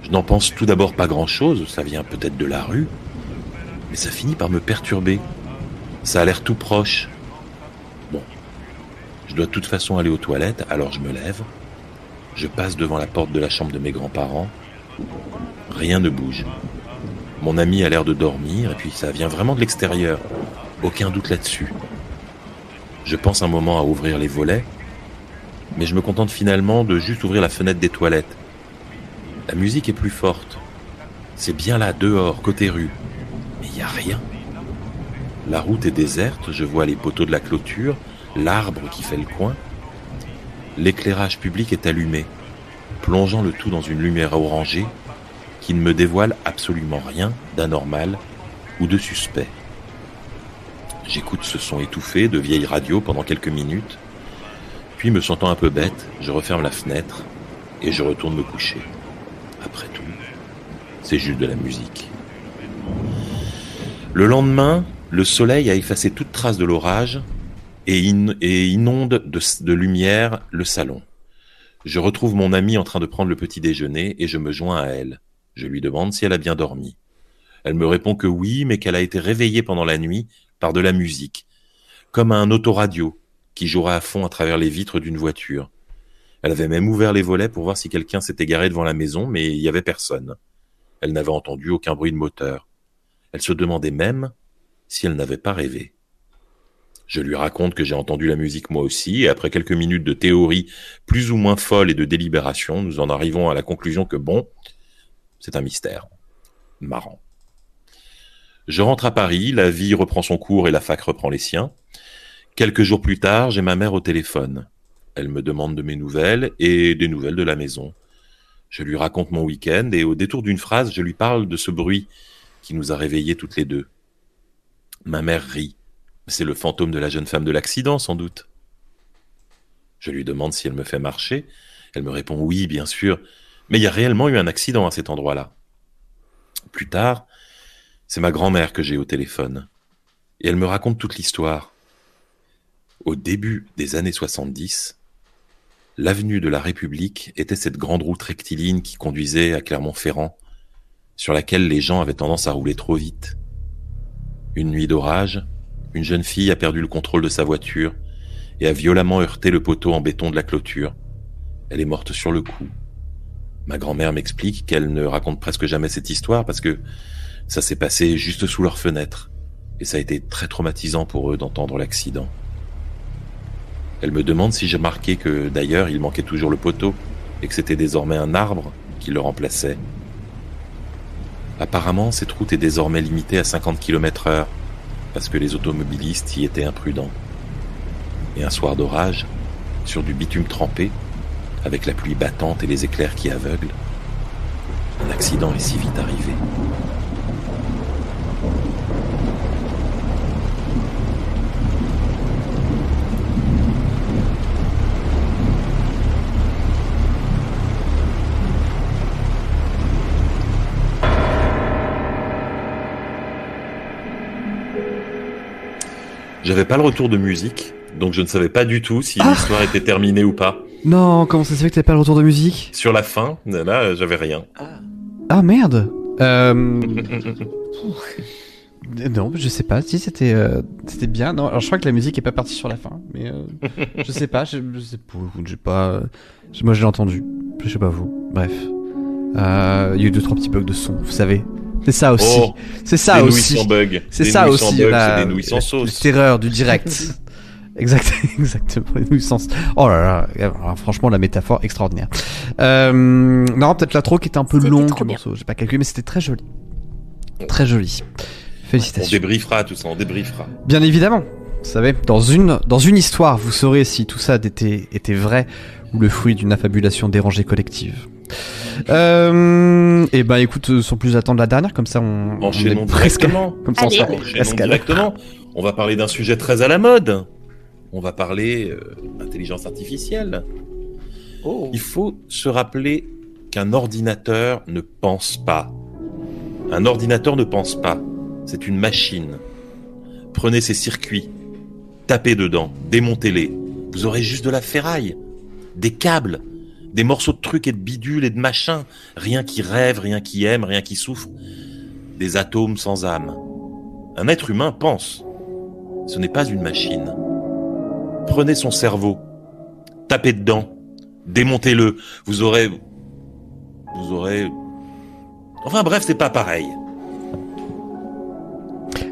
je n'en pense tout d'abord pas grand-chose, ça vient peut-être de la rue, mais ça finit par me perturber. Ça a l'air tout proche. Bon, je dois de toute façon aller aux toilettes, alors je me lève, je passe devant la porte de la chambre de mes grands-parents, rien ne bouge. Mon ami a l'air de dormir, et puis ça vient vraiment de l'extérieur, aucun doute là-dessus. Je pense un moment à ouvrir les volets, mais je me contente finalement de juste ouvrir la fenêtre des toilettes la musique est plus forte. C'est bien là, dehors, côté rue. Mais il n'y a rien. La route est déserte, je vois les poteaux de la clôture, l'arbre qui fait le coin. L'éclairage public est allumé, plongeant le tout dans une lumière orangée qui ne me dévoile absolument rien d'anormal ou de suspect. J'écoute ce son étouffé de vieille radio pendant quelques minutes, puis me sentant un peu bête, je referme la fenêtre et je retourne me coucher. Après tout, c'est juste de la musique. Le lendemain, le soleil a effacé toute trace de l'orage et, inonde de, lumière le salon. Je retrouve mon amie en train de prendre le petit déjeuner et je me joins à elle. Je lui demande si elle a bien dormi. Elle me répond que oui, mais qu'elle a été réveillée pendant la nuit par de la musique, comme un autoradio qui jouera à fond à travers les vitres d'une voiture. Elle avait même ouvert les volets pour voir si quelqu'un s'était garé devant la maison, mais il n'y avait personne. Elle n'avait entendu aucun bruit de moteur. Elle se demandait même si elle n'avait pas rêvé. Je lui raconte que j'ai entendu la musique moi aussi, et après quelques minutes de théorie plus ou moins folle et de délibération, nous en arrivons à la conclusion que bon, c'est un mystère. Marrant. Je rentre à Paris, la vie reprend son cours et la fac reprend les siens. Quelques jours plus tard, j'ai ma mère au téléphone. Elle me demande de mes nouvelles et des nouvelles de la maison. Je lui raconte mon week-end et au détour d'une phrase, je lui parle de ce bruit qui nous a réveillés toutes les deux. Ma mère rit. C'est le fantôme de la jeune femme de l'accident, sans doute. Je lui demande si elle me fait marcher. Elle me répond oui, bien sûr. Mais il y a réellement eu un accident à cet endroit-là. Plus tard, c'est ma grand-mère que j'ai au téléphone. Et elle me raconte toute l'histoire. Au début des années 70, L'avenue de la République était cette grande route rectiligne qui conduisait à Clermont-Ferrand, sur laquelle les gens avaient tendance à rouler trop vite. Une nuit d'orage, une jeune fille a perdu le contrôle de sa voiture et a violemment heurté le poteau en béton de la clôture. Elle est morte sur le coup. Ma grand-mère m'explique qu'elle ne raconte presque jamais cette histoire parce que ça s'est passé juste sous leur fenêtre et ça a été très traumatisant pour eux d'entendre l'accident. Elle me demande si j'ai marqué que d'ailleurs il manquait toujours le poteau et que c'était désormais un arbre qui le remplaçait. Apparemment, cette route est désormais limitée à 50 km heure parce que les automobilistes y étaient imprudents. Et un soir d'orage, sur du bitume trempé, avec la pluie battante et les éclairs qui aveuglent, un accident est si vite arrivé. J'avais pas le retour de musique, donc je ne savais pas du tout si Ah. l'histoire était terminée ou pas. Non, comment ça se fait que t'as pas le retour de musique Sur la fin, là, j'avais rien. Ah merde euh... Non, je sais pas. Si c'était euh, c'était bien. Non, alors je crois que la musique est pas partie sur la fin, mais euh, je sais pas. Je, je sais pas. J'ai pas. euh, Moi, je l'ai entendu. Je sais pas vous. Bref, Euh, il y a eu deux trois petits bugs de son. Vous savez, c'est ça aussi. Oh, c'est ça des nouilles aussi. C'est Des ça nouilles sans aussi. c'est des nouilles sans la- sauce. La terreur du direct. exact, exactement. Sans. Oh là là. alors, franchement, la métaphore extraordinaire. Euh, non, peut-être l'intro qui était un peu longue. J'ai pas calculé, mais c'était très joli. Très joli. On Félicitations. débriefera tout ça, on débriefera. Bien évidemment. Vous savez, dans une, dans une histoire, vous saurez si tout ça était, était vrai ou le fruit d'une affabulation dérangée collective. Euh, et ben écoute, euh, sans plus attendre la dernière, comme ça on, on est presque, directement. comme ça on sera presque directement. On va parler d'un sujet très à la mode. On va parler euh, intelligence artificielle. Oh. Il faut se rappeler qu'un ordinateur ne pense pas. Un ordinateur ne pense pas. C'est une machine. Prenez ces circuits, tapez dedans, démontez-les. Vous aurez juste de la ferraille, des câbles, des morceaux de trucs et de bidules et de machins. Rien qui rêve, rien qui aime, rien qui souffre. Des atomes sans âme. Un être humain pense. Ce n'est pas une machine. Prenez son cerveau, tapez dedans, démontez-le. Vous aurez, vous aurez, enfin bref, c'est pas pareil.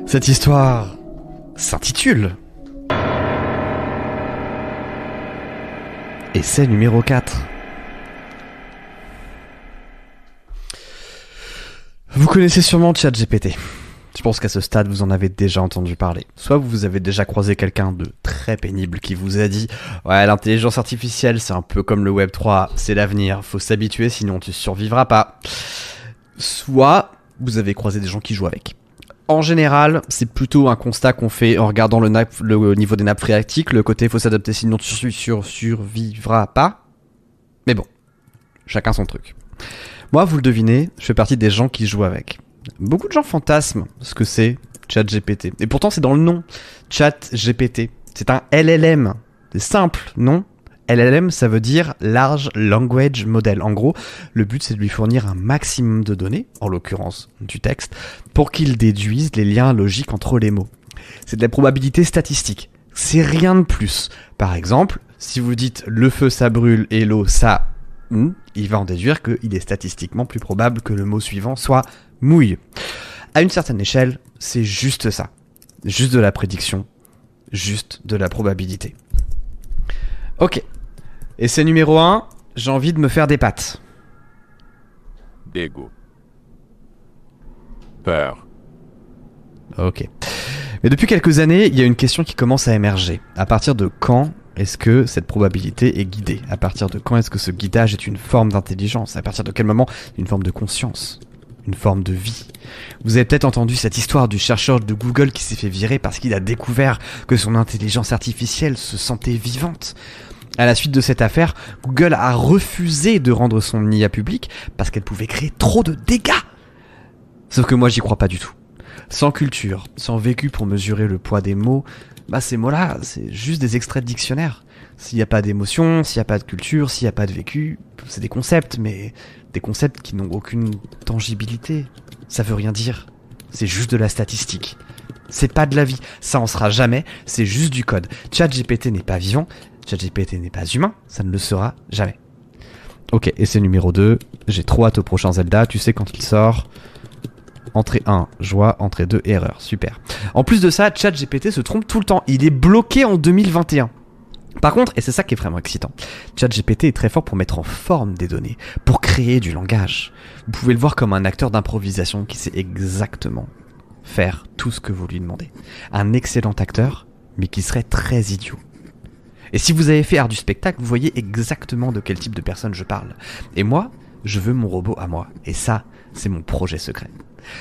Cette histoire s'intitule Essai numéro 4. Vous connaissez sûrement ChatGPT. Je pense qu'à ce stade, vous en avez déjà entendu parler? Soit vous avez déjà croisé quelqu'un de très pénible qui vous a dit Ouais, l'intelligence artificielle, c'est un peu comme le Web 3, c'est l'avenir, faut s'habituer, sinon tu survivras pas. Soit vous avez croisé des gens qui jouent avec. En général, c'est plutôt un constat qu'on fait en regardant le, niveau des nappes phréatiques, le côté faut s'adapter sinon tu sur, sur- survivras pas. Mais bon, chacun son truc. Moi, vous le devinez, je fais partie des gens qui jouent avec. Beaucoup de gens fantasment ce que c'est ChatGPT. Et pourtant, c'est dans le nom. ChatGPT. C'est un LLM. C'est simple, non? LLM, ça veut dire Large Language Model. En gros, le but, c'est de lui fournir un maximum de données, en l'occurrence du texte, pour qu'il déduise les liens logiques entre les mots. C'est de la probabilité statistique. C'est rien de plus. Par exemple, si vous dites le feu ça brûle et l'eau ça, hmm, il va en déduire qu'il est statistiquement plus probable que le mot suivant soit mouille. À une certaine échelle, c'est juste ça. Juste de la prédiction, juste de la probabilité. Ok. C'est numéro 1, j'ai envie de me faire des pattes. Dégoût. Peur. Ok. Mais depuis quelques années, il y a une question qui commence à émerger. À partir de quand est-ce que cette probabilité est guidée? À partir de quand est-ce que ce guidage est une forme d'intelligence? À partir de quel moment? Une forme de conscience Une forme de vie Vous avez peut-être entendu cette histoire du chercheur de Google qui s'est fait virer parce qu'il a découvert que son intelligence artificielle se sentait vivante. À la suite de cette affaire, Google a refusé de rendre son IA public parce qu'elle pouvait créer trop de dégâts. Sauf que moi j'y crois pas du tout. Sans culture, sans vécu pour mesurer le poids des mots, bah ces mots-là, c'est juste des extraits de dictionnaire. S'il n'y a pas d'émotion, s'il n'y a pas de culture, s'il n'y a pas de vécu, c'est des concepts, mais des concepts qui n'ont aucune tangibilité. Ça veut rien dire. C'est juste de la statistique. C'est pas de la vie. Ça en sera jamais. C'est juste du code. ChatGPT n'est pas vivant. ChatGPT n'est pas humain. Ça ne le sera jamais. Ok, c'est numéro 2. J'ai trop hâte au prochain Zelda. Tu sais quand il sort. Entrée 1, joie. Entrée 2, erreur. Super. En plus de ça, ChatGPT se trompe tout le temps. Il est bloqué en 2021. Par contre, et c'est ça qui est vraiment excitant, ChatGPT est très fort pour mettre en forme des données, pour créer du langage. Vous pouvez le voir comme un acteur d'improvisation qui sait exactement faire tout ce que vous lui demandez. Un excellent acteur, mais qui serait très idiot. Et si vous avez fait art du spectacle, vous voyez exactement de quel type de personne je parle. Et moi, je veux mon robot à moi. Et ça, c'est mon projet secret.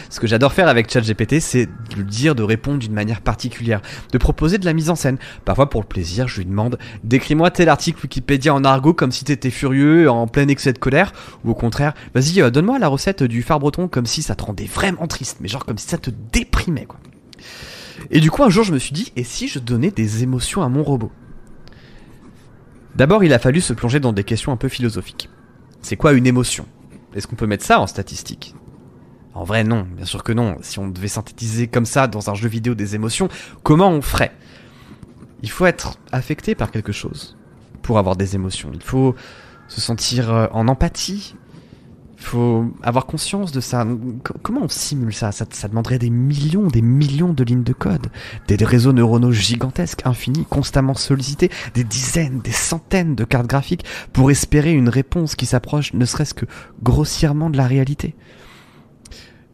Ce que j'adore faire avec ChatGPT, c'est de lui dire de répondre d'une manière particulière, de proposer de la mise en scène. Parfois, pour le plaisir, je lui demande décris-moi tel article Wikipédia en argot comme si t'étais furieux, en plein excès de colère, ou au contraire, vas-y, euh, donne-moi la recette du phare breton comme si ça te rendait vraiment triste, mais genre comme si ça te déprimait, quoi. Et du coup, un jour, je me suis dit, et si je donnais des émotions à mon robot? D'abord, il a fallu se plonger dans des questions un peu philosophiques. C'est quoi une émotion? Est-ce qu'on peut mettre ça en statistique? En vrai, non, bien sûr que non. Si on devait synthétiser comme ça dans un jeu vidéo des émotions, comment on ferait? Il faut être affecté par quelque chose pour avoir des émotions. Il faut se sentir euh, en empathie. Il faut avoir conscience de ça. Comment on simule ça, ça demanderait des millions, des millions de lignes de code, des réseaux neuronaux gigantesques, infinis, constamment sollicités, des dizaines, des centaines de cartes graphiques pour espérer une réponse qui s'approche ne serait-ce que grossièrement de la réalité.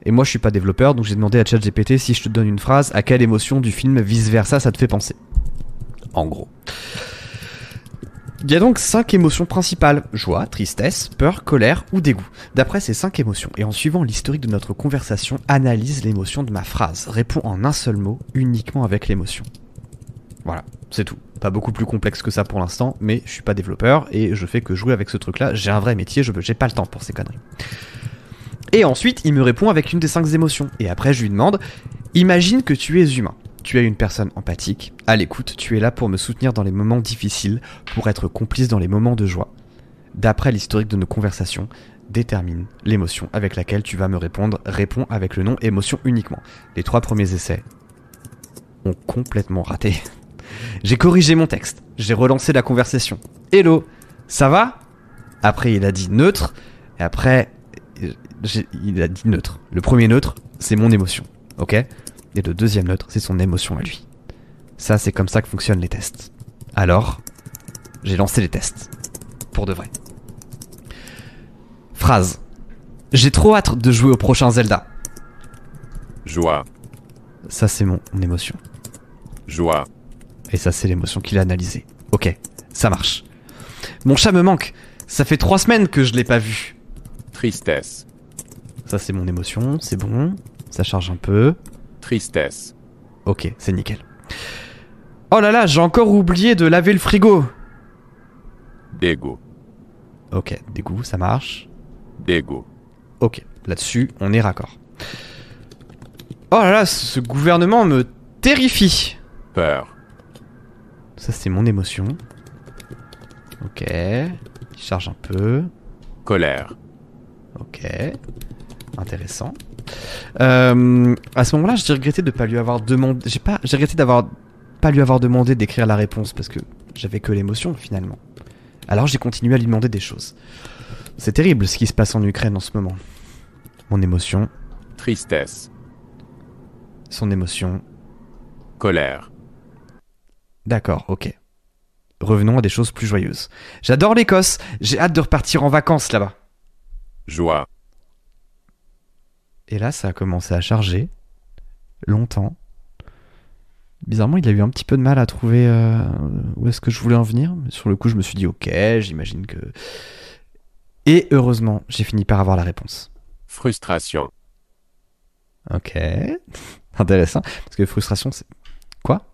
Et moi, je suis pas développeur, donc j'ai demandé à ChatGPT si je te donne une phrase, à quelle émotion du film vice versa ça te fait penser? En gros. Il y a donc cinq émotions principales joie, tristesse, peur, colère ou dégoût. D'après ces cinq émotions, et en suivant l'historique de notre conversation, analyse l'émotion de ma phrase, répond en un seul mot, uniquement avec l'émotion. Voilà, c'est tout. Pas beaucoup plus complexe que ça pour l'instant, mais je suis pas développeur et je fais que jouer avec ce truc-là. J'ai un vrai métier, je j'ai pas le temps pour ces conneries. Et ensuite, il me répond avec une des cinq émotions. Et après, je lui demande Imagine que tu es humain. Tu es une personne empathique, à l'écoute, tu es là pour me soutenir dans les moments difficiles, pour être complice dans les moments de joie. D'après l'historique de nos conversations, détermine l'émotion avec laquelle tu vas me répondre, réponds avec le nom émotion uniquement. Les trois premiers essais ont complètement raté. J'ai corrigé mon texte, j'ai relancé la conversation. Hello, ça va? Après il a dit neutre, et après il a dit neutre. Le premier neutre, c'est mon émotion, ok? Et le deuxième neutre, c'est son émotion à lui. Ça, c'est comme ça que fonctionnent les tests. Alors, j'ai lancé les tests. Pour de vrai. Phrase. J'ai trop hâte de jouer au prochain Zelda. joie, Ça, c'est mon, mon émotion. joie, Et ça, c'est l'émotion qu'il a analysée. Ok, ça marche. Mon chat me manque. Ça fait trois semaines que je l'ai pas vu. tristesse, Ça, c'est mon émotion. C'est bon. Ça charge un peu. tristesse, Ok, c'est nickel. Oh là là, j'ai encore oublié de laver le frigo. dégoût, Ok, dégoût, ça marche. dégoût, Ok, là-dessus, on est raccord. Oh là là, ce ce gouvernement me terrifie. peur, Ça, c'est mon émotion. Ok, il charge un peu. colère, Ok, intéressant. Euh, à ce moment-là, j'ai regretté de pas lui avoir demandé. J'ai pas, j'ai regretté d'avoir pas lui avoir demandé d'écrire la réponse parce que j'avais que l'émotion finalement. Alors j'ai continué à lui demander des choses. C'est terrible ce qui se passe en Ukraine en ce moment. Mon émotion, tristesse, son émotion. colère, D'accord, ok. Revenons à des choses plus joyeuses. J'adore l'Écosse. J'ai hâte de repartir en vacances là-bas. joie, Et là, ça a commencé à charger. Longtemps. Bizarrement, il a eu un petit peu de mal à trouver euh, où est-ce que je voulais en venir. Mais sur le coup, je me suis dit, ok, j'imagine que... Et heureusement, j'ai fini par avoir la réponse. frustration, Ok. Intéressant. Parce que frustration, c'est... Quoi?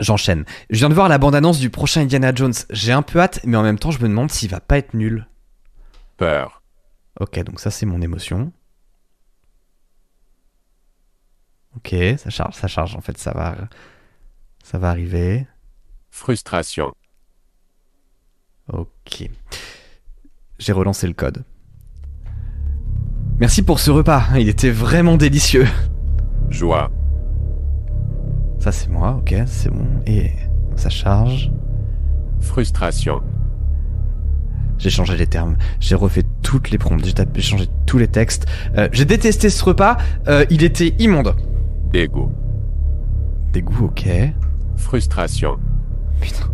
J'enchaîne. Je viens de voir la bande-annonce du prochain Indiana Jones. J'ai un peu hâte, mais en même temps, je me demande s'il va pas être nul. peur, Ok, donc ça c'est mon émotion. Ok, ça charge, ça charge. En fait, ça va, ça va arriver. frustration, Ok. J'ai relancé le code. Merci pour ce repas. Il était vraiment délicieux. joie, Ça c'est moi, ok, c'est bon. Et ça charge. Frustration. J'ai changé les termes, j'ai refait toutes les prompts, j'ai tapé- j'ai changé tous les textes. Euh, j'ai détesté ce repas, euh, il était immonde. Dégoût. Dégoût, ok. Frustration. Putain,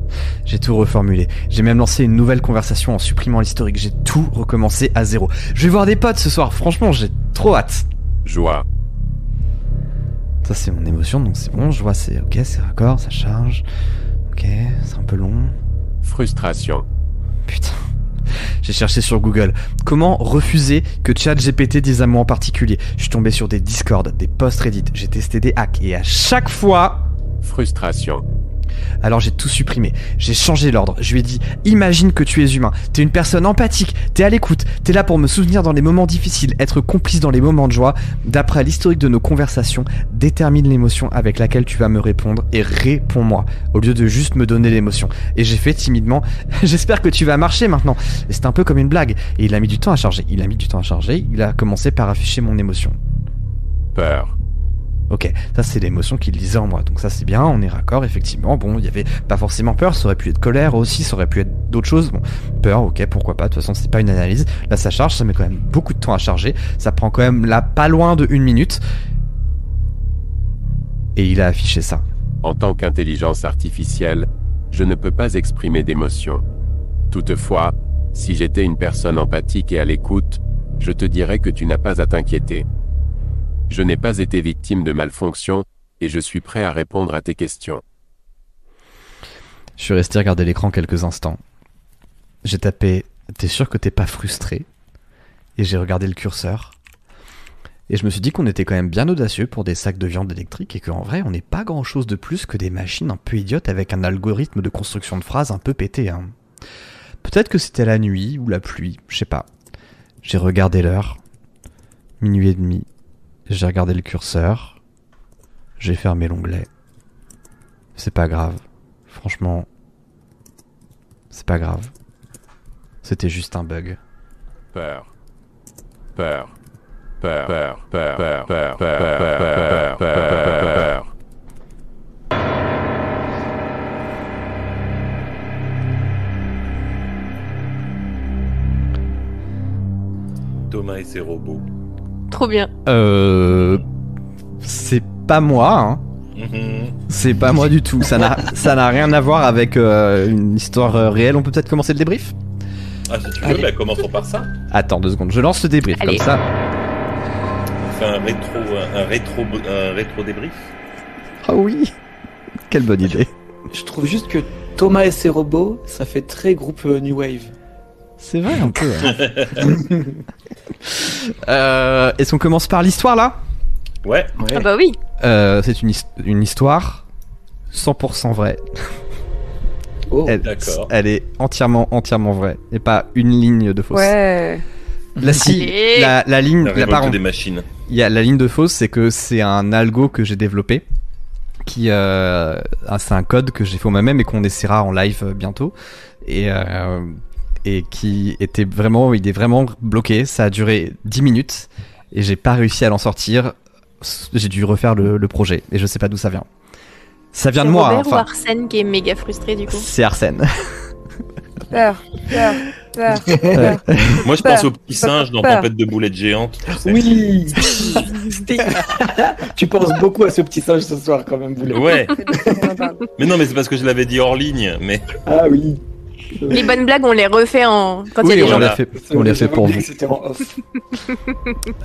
j'ai tout reformulé. J'ai même lancé une nouvelle conversation en supprimant l'historique. J'ai tout recommencé à zéro. Je vais voir des potes ce soir. Franchement, j'ai trop hâte. Joie. Ça, c'est mon émotion, donc c'est bon. Je vois, c'est ok, c'est raccord, ça charge. Ok, c'est un peu long. Frustration. Putain. J'ai cherché sur Google comment refuser que ChatGPT dise un mot en particulier? Je suis tombé sur des Discord, des posts Reddit, j'ai testé des hacks et à chaque fois, Frustration. Alors j'ai tout supprimé, j'ai changé l'ordre, je lui ai dit imagine que tu es humain, t'es une personne empathique, t'es à l'écoute, t'es là pour me souvenir dans les moments difficiles, être complice dans les moments de joie. D'après l'historique de nos conversations, détermine l'émotion avec laquelle tu vas me répondre et réponds-moi, au lieu de juste me donner l'émotion. Et j'ai fait timidement, j'espère que tu vas marcher maintenant. C'était un peu comme une blague, et il a mis du temps à charger, il a mis du temps à charger, il a commencé par afficher mon émotion. Peur. Ok, ça c'est l'émotion qu'il lisait en moi, donc ça c'est bien, on est raccord, effectivement. Bon, il y avait pas forcément peur, ça aurait pu être colère aussi, ça aurait pu être d'autres choses. Bon, peur, ok, pourquoi pas, de toute façon c'est pas une analyse. Là ça charge, ça met quand même beaucoup de temps à charger, ça prend quand même là pas loin de une minute. Et il a affiché ça. En tant qu'intelligence artificielle, je ne peux pas exprimer d'émotion. Toutefois, si j'étais une personne empathique et à l'écoute, je te dirais que tu n'as pas à t'inquiéter. Je n'ai pas été victime de malfonction, et je suis prêt à répondre à tes questions. Je suis resté regarder l'écran quelques instants. J'ai tapé T'es sûr que t'es pas frustré? Et j'ai regardé le curseur. Et je me suis dit qu'on était quand même bien audacieux pour des sacs de viande électrique et qu'en vrai, on n'est pas grand chose de plus que des machines un peu idiotes avec un algorithme de construction de phrases un peu pété. Hein. Peut-être que c'était la nuit ou la pluie, je sais pas. J'ai regardé l'heure. Minuit et demi. J'ai regardé le curseur. J'ai fermé l'onglet. C'est pas grave. Franchement, c'est pas grave. C'était juste un bug. Peur. Peur. Thomas et ses robots. Trop bien. Euh. C'est pas moi, hein. Mhm. C'est pas moi du tout. Ça n'a, ça n'a rien à voir avec euh, une histoire euh, réelle. On peut peut-être commencer le débrief? Ah, si tu veux, bah, commençons par ça. Attends deux secondes. Je lance le débrief Allez. comme ça. On fait un rétro, un rétro, un rétro débrief. Ah oui. Quelle bonne idée. Je trouve juste que Thomas et ses robots, ça fait très groupe euh, New Wave. C'est vrai un peu. hein. Euh, Est-ce qu'on commence par l'histoire là? Ouais. Ouais. Ah bah oui. Euh, C'est une, his- une histoire 100% vraie. Oh. Elle, D'accord. elle est entièrement, entièrement vraie et pas une ligne de fausse. Ouais. La, si, la, la ligne, La la, révolte pardon, des machines. il y a la ligne de fausse, c'est que c'est un algo que j'ai développé, qui, euh, ah, c'est un code que j'ai fait moi-même et qu'on essaiera en live bientôt, et euh, et qui était vraiment, il est vraiment bloqué. Ça a duré 10 minutes et j'ai pas réussi à l'en sortir. J'ai dû refaire le, le projet et je sais pas d'où ça vient. Ça vient de C'est moi, hein, ou enfin. Arsène qui est méga frustré du coup. C'est Arsène. Peur, peur, peur. Moi, je Peur. pense au petit singe dans Peur. Tempête de boulettes géantes. tu sais. Oui Tu penses beaucoup à ce petit singe ce soir quand même, Boulet. Ouais. Mais non, mais c'est parce que je l'avais dit hors ligne. Mais Ah oui. Les bonnes blagues, on les refait en quand il Oui, y a des on gens. là. fait, on l'a fait pour vous. que C'était en off.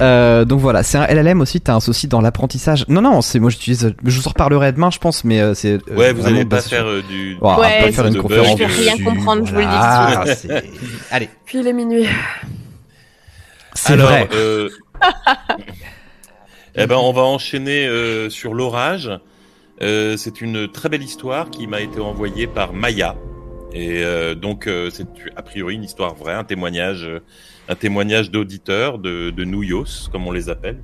Euh, donc voilà, c'est un LLM aussi. T'as un souci dans l'apprentissage. Non, non, c'est moi j'utilise. Je vous en reparlerai demain, je pense, mais euh, c'est. euh, ouais, vous allez pas sur- faire euh, du. Oh, on va Ouais, pas faire une de conférence. Je vais rien comprendre, je vous le dis c'est- Allez, Puis il est minuit. c'est vrai. euh, eh ben, on va enchaîner euh, sur l'orage. Euh, c'est une très belle histoire qui m'a été envoyée par Maya. Et euh, donc, euh, c'est a priori une histoire vraie, un témoignage, euh, un témoignage d'auditeurs de, de Nouyos, comme on les appelle.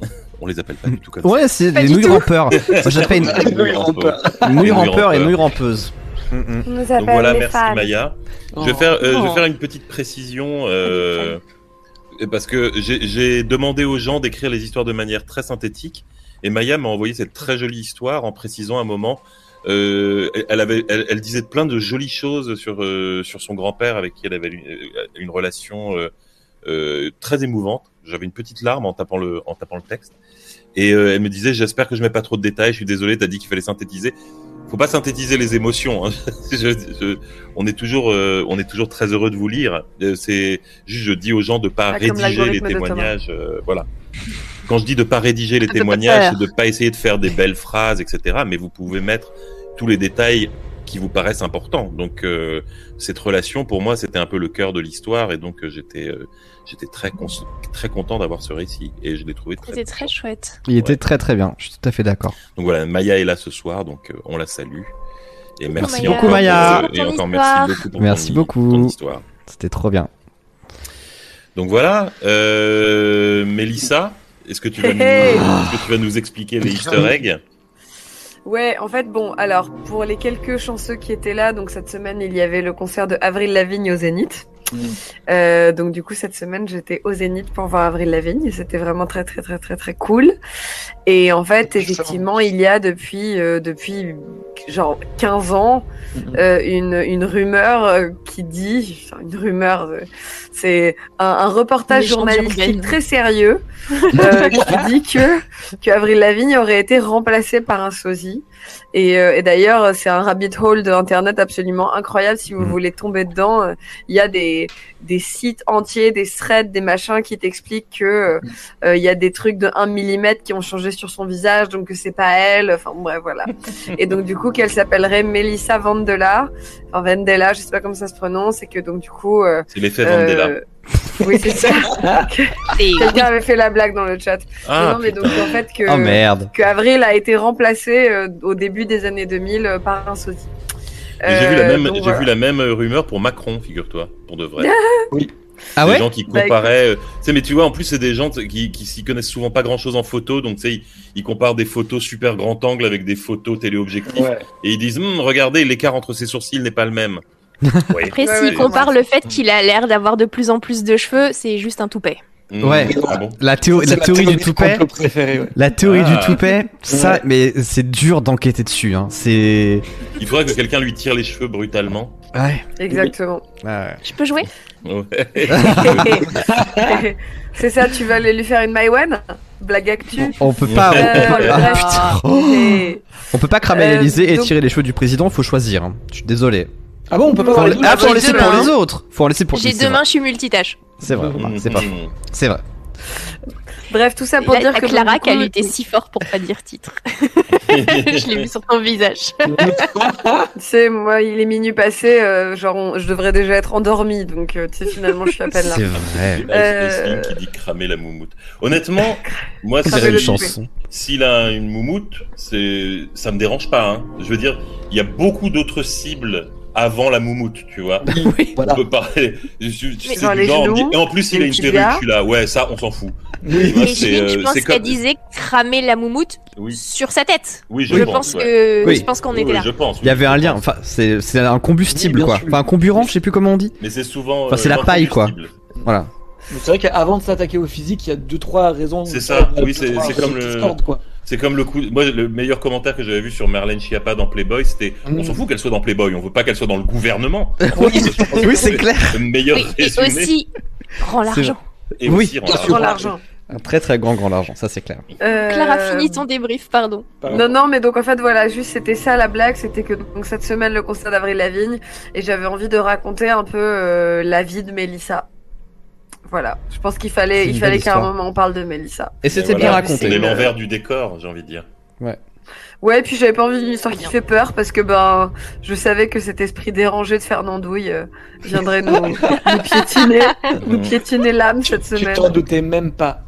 on les appelle pas du tout comme Ouais, c'est du nouilles rampeurs. Moi, j'appelle une, ça. Nouilles rampeurs. nouilles rampeur et rampeurs. nouille rampeuse. Mm, mm. Nous Donc voilà, merci fans. Maya. Oh. Je vais faire, euh, je vais Oh. faire une petite précision euh, parce que j'ai demandé aux gens d'écrire les histoires de manière très synthétique Et Maya m'a envoyé cette très jolie histoire en précisant un moment. Euh, elle avait, elle, elle disait plein de jolies choses sur euh, sur son grand-père avec qui elle avait une, euh, une relation euh, euh, très émouvante. J'avais une petite larme en tapant le en tapant le texte. Et euh, elle me disait, j'espère que je mets pas trop de détails. Je suis désolé, t'as dit qu'il fallait synthétiser. Faut pas synthétiser les émotions. hein. Je- je- on est toujours, euh, on est toujours très heureux de vous lire. C'est juste, je dis aux gens de pas rédiger les témoignages. euh, voilà. Quand je dis de pas rédiger les témoignages, c'est de pas essayer de faire des belles phrases, etc. Mais vous pouvez mettre tous les détails qui vous paraissent importants. Donc euh, cette relation, pour moi, c'était un peu le cœur de l'histoire, et donc euh, j'étais, euh, j'étais très content d'avoir ce récit, et je l'ai trouvé très. C'était très touchant. chouette. Il était très très bien. Je suis tout à fait d'accord. Donc voilà, Maya est là ce soir, donc euh, on la salue. Et merci Coucou, Maya. pour- et encore histoire. merci beaucoup pour Merci ton, beaucoup. ton histoire. C'était trop bien. Donc voilà, euh, Mélissa, est-ce que tu vas nous, Hey. est-ce que tu vas nous expliquer les Easter eggs? Ouais, en fait, bon, alors, pour les quelques chanceux qui étaient là, donc cette semaine, il y avait le concert de Avril Lavigne au Zénith. Euh, donc du coup, cette semaine, j'étais au Zénith pour voir Avril Lavigne et c'était vraiment très, très, très, très, très cool. Et en fait, effectivement, il y a depuis, euh, depuis genre 15 ans, Mhm. euh, une, une rumeur euh, qui dit, une rumeur, euh, c'est un, un reportage journalistique très sérieux euh, qui dit que que Avril Lavigne aurait été remplacée par un sosie. Et, euh, et d'ailleurs, c'est un rabbit hole de internet absolument incroyable. Si vous Mhm. voulez tomber dedans, euh, il y a des des sites entiers, des threads, des machins qui t'expliquent que euh, euh, il y a des trucs de 1 mm qui ont changé sur son visage, donc que c'est pas elle. Enfin bref, voilà. Et donc du coup, qu'elle s'appellerait Melissa Vandela, enfin Vendela, je sais pas comment ça se prononce, et que donc du coup, euh, C'est l'effet Mandela. euh, oui c'est ça. Quelqu'un avait fait la blague dans le chat. Ah, non, mais donc en fait que Oh merde. que Avril a été remplacé euh, au début des années 2000 euh, par un sosie. J'ai vu la Euh, même, donc j'ai voilà. vu la même euh, rumeur pour Macron, figure-toi, pour de vrai. Ah des ouais? gens qui Bah, comparaient. euh, tu sais, mais tu vois, en plus, c'est des gens qui, qui s'y connaissent souvent pas grand chose en photo, donc tu sais, ils, ils comparent des photos super grand angle avec des photos téléobjectifs, Ouais. et ils disent, Hum, regardez, l'écart entre ses sourcils n'est pas le même. oui. après, Ouais, s'il ouais, compare ouais. le fait qu'il a l'air d'avoir de plus en plus de cheveux, c'est juste un toupet. Hum, Ouais. ah bon La, théo- C'est la théorie du toupet. préféré, ouais. La théorie Ah. du toupet, ça, Ouais. mais c'est dur d'enquêter dessus. Hein. C'est. Il faudrait que quelqu'un lui tire les cheveux brutalement. Ouais. Exactement. ouais. Je peux jouer? Ouais. c'est ça, tu vas aller lui faire une Maïwen Blague actu On peut pas. Euh, ah. Oh. On peut pas cramer Euh, l'Elysée et donc- tirer les cheveux du président. Faut choisir. hein. Je suis désolé. Ah bon, on peut pas les ah, faut en laisser pour les autres. Faut en laisser pour. J'ai c'est deux vrai. mains, je suis multitâche. C'est vrai. Hum, C'est pas. C'est vrai. Bref, tout ça pour La, dire la que Clara qui a lutté si fort pour pas dire titre. je l'ai vu sur ton visage. Tu sais, moi, il est minuit passé, euh, genre, on- je devrais déjà être endormie, donc, euh, tu sais, finalement, je suis à peine là. C'est vrai. Euh, qui dit cramer la moumoute. Honnêtement, moi, fait une chanson. s'il a une moumoute, c'est, ça me dérange pas. Hein. Je veux dire, il y a beaucoup d'autres cibles avant la moumoute, tu vois. Voilà. On peut parler. Je, suis- tu Mais sais, genre du les genre, on me dit- genoux, et en plus, il a une perruque. Je suis là, ouais, ça, on s'en fout. Oui. Moi, je euh, pense qu'elle comme- disait cramer la moumoute Oui, sur sa tête? oui, je, Je pense. pense ouais. que Oui. je pense qu'on Oui, était oui, là. Je pense. Il y avait un lien. Enfin, c'est un combustible Oui, quoi. sûr. Enfin, un comburant, je sais plus comment on dit. Mais c'est souvent. Enfin, c'est euh, la paille, quoi. Voilà. C'est vrai qu'avant de s'attaquer au physique, il y a deux trois raisons. C'est ça, oui, c'est- comme le- quoi. C'est comme le coup. Moi, le meilleur commentaire que j'avais vu sur Marlène Schiappa dans Playboy, c'était Mm. on s'en fout qu'elle soit dans Playboy, on veut pas qu'elle soit dans le gouvernement. Oui, c'est clair. Le meilleur Oui, et aussi rends l'argent. Et Oui. aussi, rend l'argent. l'argent. Un très très grand grand argent, ça c'est clair. Euh, Clara finit ton débrief, pardon. Non, non, mais donc en fait, voilà, juste c'était ça la blague, c'était que donc cette semaine le concert d'Avril Lavigne, et j'avais envie de raconter un peu euh, la vie de Mélissa. Voilà, je pense qu'il fallait, il fallait qu'à un moment on parle de Mélissa. Et c'était bien raconté. C'est l'envers du décor, j'ai envie de dire. Ouais, et puis j'avais pas envie d'une histoire qui fait peur parce que ben, je savais que cet esprit dérangé de Fernandouille euh, viendrait nous, nous piétiner, nous piétiner l'âme cette Tu semaine. t'en doutais même pas.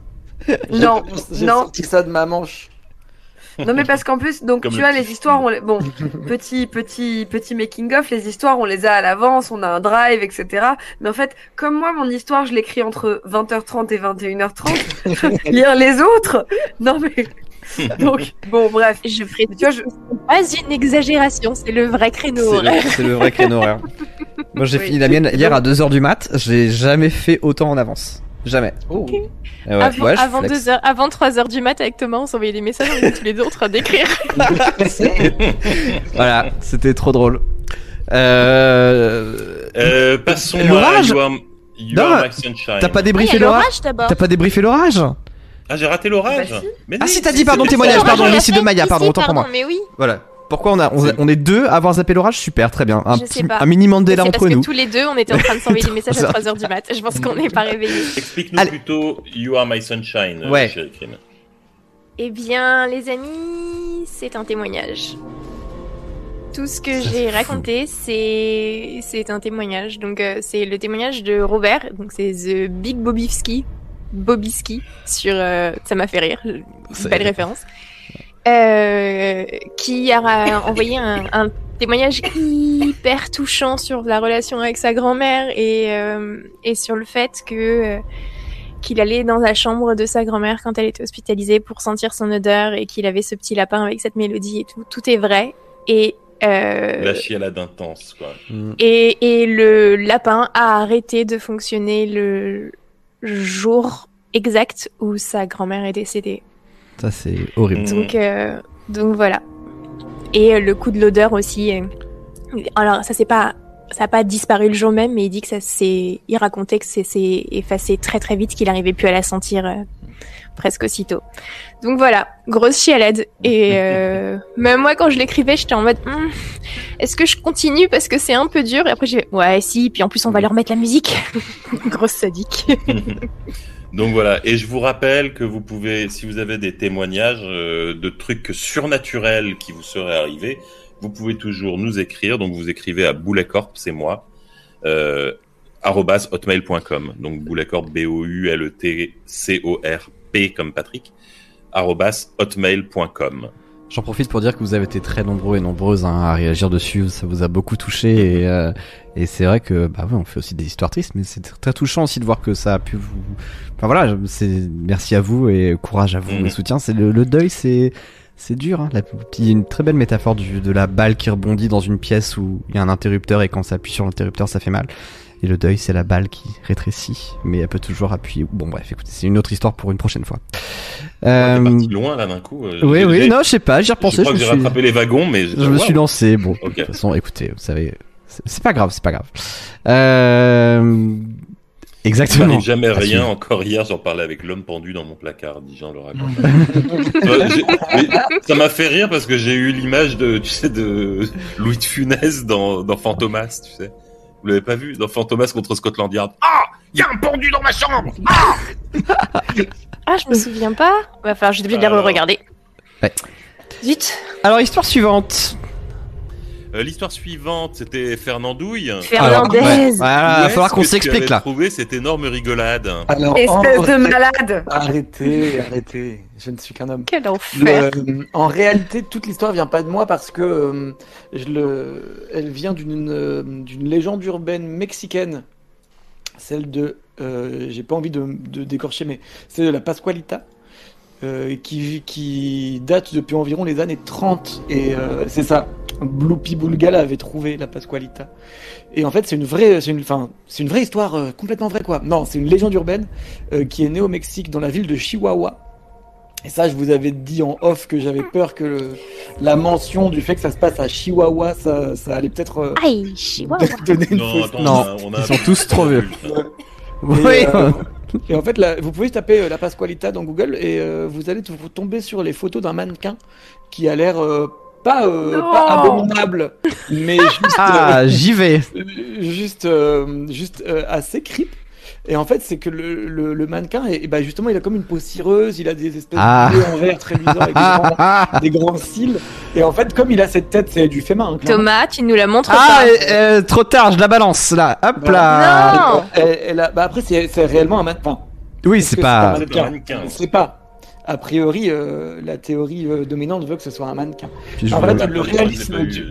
Non, J'ai- J'ai non. sorti ça de ma manche. Non mais parce qu'en plus, donc Comme tu le vois, petit les histoires, on les... bon, petit, petit, petit making of, les histoires, on les a à l'avance, on a un drive, etc. Mais en fait, comme moi, mon histoire, je l'écris entre 20h30 et 21h30. Lire les autres, non mais, donc bon, bref. Je ferai Mais tu vois, je... pas une exagération, c'est le vrai créneau C'est horaire. le, c'est le vrai créneau horaire. Moi j'ai Oui. fini la mienne hier à 2h du mat, j'ai jamais fait autant en avance. Jamais. Oh. Ouais, avant, ouais, deux heures, avant 3 heures du mat avec Thomas, on s'envoyait des messages, on était tous les deux en train d'écrire. Voilà, c'était trop drôle. Euh... Euh, passons à L'orage You Are, You Non, Are My Sunshine. T'as pas Oui, débriefé a l'orage. T'as pas débriefé l'orage? Ah, j'ai raté l'orage. Bah, si. Ah oui, si, t'as dit, pardon, témoignage, pardon, on de Maya, pardon, autant pour moi. Mais oui, Voilà. Pourquoi on, a, on, est deux à avoir zappé l'orage? Super, très bien. Un, Je petit, sais pas. un mini Mandela entre parce que nous. tous les deux, on était en train de s'envoyer des messages à 3 heures du mat. Je pense qu'on n'est pas réveillés. Explique-nous Allez. plutôt You Are My Sunshine, euh, Ouais. chérie Crime. Eh bien, les amis, c'est un témoignage. Tout ce que j'ai raconté, c'est c'est un témoignage. Donc, euh, c'est le témoignage de Robert. Donc, c'est The Big Bobivski, Bobiski sur. euh, ça m'a fait rire. C'est- Belle référence. Euh, qui a envoyé un, un témoignage hyper touchant sur la relation avec sa grand-mère et euh, et sur le fait que euh, qu'il allait dans la chambre de sa grand-mère quand elle était hospitalisée pour sentir son odeur et qu'il avait ce petit lapin avec cette mélodie et tout. Tout est vrai. Et, euh, La chialade intense, quoi. Mm. et, et le lapin a arrêté de fonctionner le jour exact où sa grand-mère est décédée. C'est horrible. Donc, euh, voilà. Et euh, le coup de l'odeur aussi. euh, alors, ça c'est pas. Ça n'a pas disparu le jour même, mais il dit que ça s'est. Il racontait que ça s'est effacé très très vite, qu'il n'arrivait plus à la sentir presque aussitôt. Donc voilà, grosse chialade. Et euh, même moi, quand je l'écrivais, j'étais en mode Hmm, est-ce que je continue parce que c'est un peu dur? Et après, j'ai ouais, si. Puis en plus, on va leur mettre la musique. grosse sadique. Donc voilà, et je vous rappelle que vous pouvez, si vous avez des témoignages euh, de trucs surnaturels qui vous seraient arrivés, vous pouvez toujours nous écrire. Donc vous écrivez à boulecorp, c'est moi, euh, hotmail.com. Donc boulecorp, B-O-U-L-E-T-C-O-R-P comme Patrick, hotmail.com. J'en profite pour dire que vous avez été très nombreux et nombreuses hein, à réagir dessus. Ça vous a beaucoup touché et, euh, et c'est vrai que bah ouais, on fait aussi des histoires tristes, mais c'est très touchant aussi de voir que ça a pu vous. Enfin voilà, c'est merci à vous et courage à vous Mhm. et soutien. C'est le, le deuil, c'est c'est dur. Hein. La- a une très belle métaphore du, de la balle qui rebondit dans une pièce où il y a un interrupteur et quand ça appuie sur l'interrupteur, ça fait mal. Et le deuil, c'est la balle qui rétrécit, mais elle peut toujours appuyer. Bon bref, écoutez, c'est une autre histoire pour une prochaine fois. Euh, parti loin là d'un coup. euh, oui, oui, non, je sais pas, j'y ai Je crois je que j'ai suis- rattrapé les wagons, mais je me suis lancé. Bon, Ok. de toute façon, écoutez, vous savez, c'est pas grave, c'est pas grave. Euh... Exactement. m'arrive jamais rien. suivre. Encore hier, j'en parlais avec l'homme pendu dans mon placard, dit Jean j'ai- mais ça m'a fait rire parce que j'ai eu l'image de, tu sais, de Louis de Funès dans, dans Fantomas, tu sais. Vous l'avez pas vu dans Fantomas contre Scotland Yard Ah, il y a un pendu dans ma chambre. Ah, je me souviens pas. Va falloir, je vais de Alors. regarder. Ouais. Vite. Alors, histoire suivante. Euh, L'histoire suivante, c'était Fernandouille. Ouais. Voilà, Où va falloir qu'on s'explique là. trouvé cette énorme rigolade Alors, Espèce en- de malade Arrêtez, arrêtez. Je ne suis qu'un homme. Quel enfer. Le- en réalité, toute l'histoire vient pas de moi parce que euh, je le, elle vient d'une euh, d'une légende urbaine mexicaine, celle de, euh, j'ai pas envie de, de décorcher, mais c'est de la Pascualita, euh, qui, qui date depuis environ les années 30 et euh, c'est ça. Bloopy Bulgala avait trouvé la Pascualita. Et en fait, c'est une vraie, c'est une, enfin, c'est une vraie histoire euh, complètement vraie quoi. Non, c'est une légende urbaine euh, qui est née au Mexique dans la ville de Chihuahua. Et ça, je vous avais dit en off que j'avais peur que le- la mention du fait que ça se passe à Chihuahua, ça, ça allait peut-être euh, Aïe, chihuahua. donner une Non, fausse attends, Non, on a- on a ils sont tous trop vieux. Oui. Et, euh, et en fait, là, vous pouvez taper euh, la Pasqualita dans Google et euh, vous allez t- vous tomber sur les photos d'un mannequin qui a l'air euh, pas, euh, pas abominable, mais juste, Ah, j'y vais. euh, juste, euh, juste euh, assez creep. Et en fait, c'est que le, le, le mannequin, et, bah justement, il a comme une peau cireuse, il a des espèces Ah. de yeux en verre très luisants avec des grands, des grands cils. Et en fait, comme il a cette tête, c'est du fait main. hein. Thomas, tu nous la montres ah pas. euh, euh, trop tard, je la balance là. Hop Voilà. là. Non. Elle- elle a- bah après, c'est c'est réellement un mannequin. Oui, c'est pas. C'est pas. A priori, euh, la théorie euh, dominante veut que ce soit un mannequin. Puis le réalisme du- eu-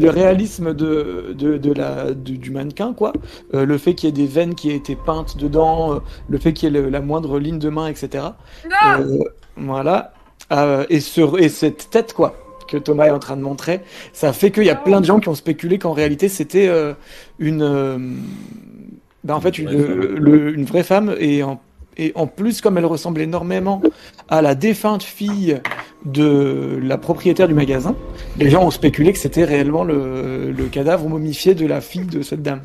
Le réalisme de, de, de la, du, du mannequin, quoi. Euh, le fait qu'il y ait des veines qui aient été peintes dedans, euh, le fait qu'il y ait le- la moindre ligne de main, etc. Euh, voilà. Euh, et, sur, et cette tête, quoi, que Thomas est en train de montrer, ça fait qu'il y a plein de gens qui ont spéculé qu'en réalité c'était euh, une, euh, Bah, en fait, une, le- une vraie femme et en, et en plus, comme elle ressemble énormément à la défunte fille de la propriétaire du magasin, les gens ont spéculé que c'était réellement le, le cadavre momifié de la fille de cette dame.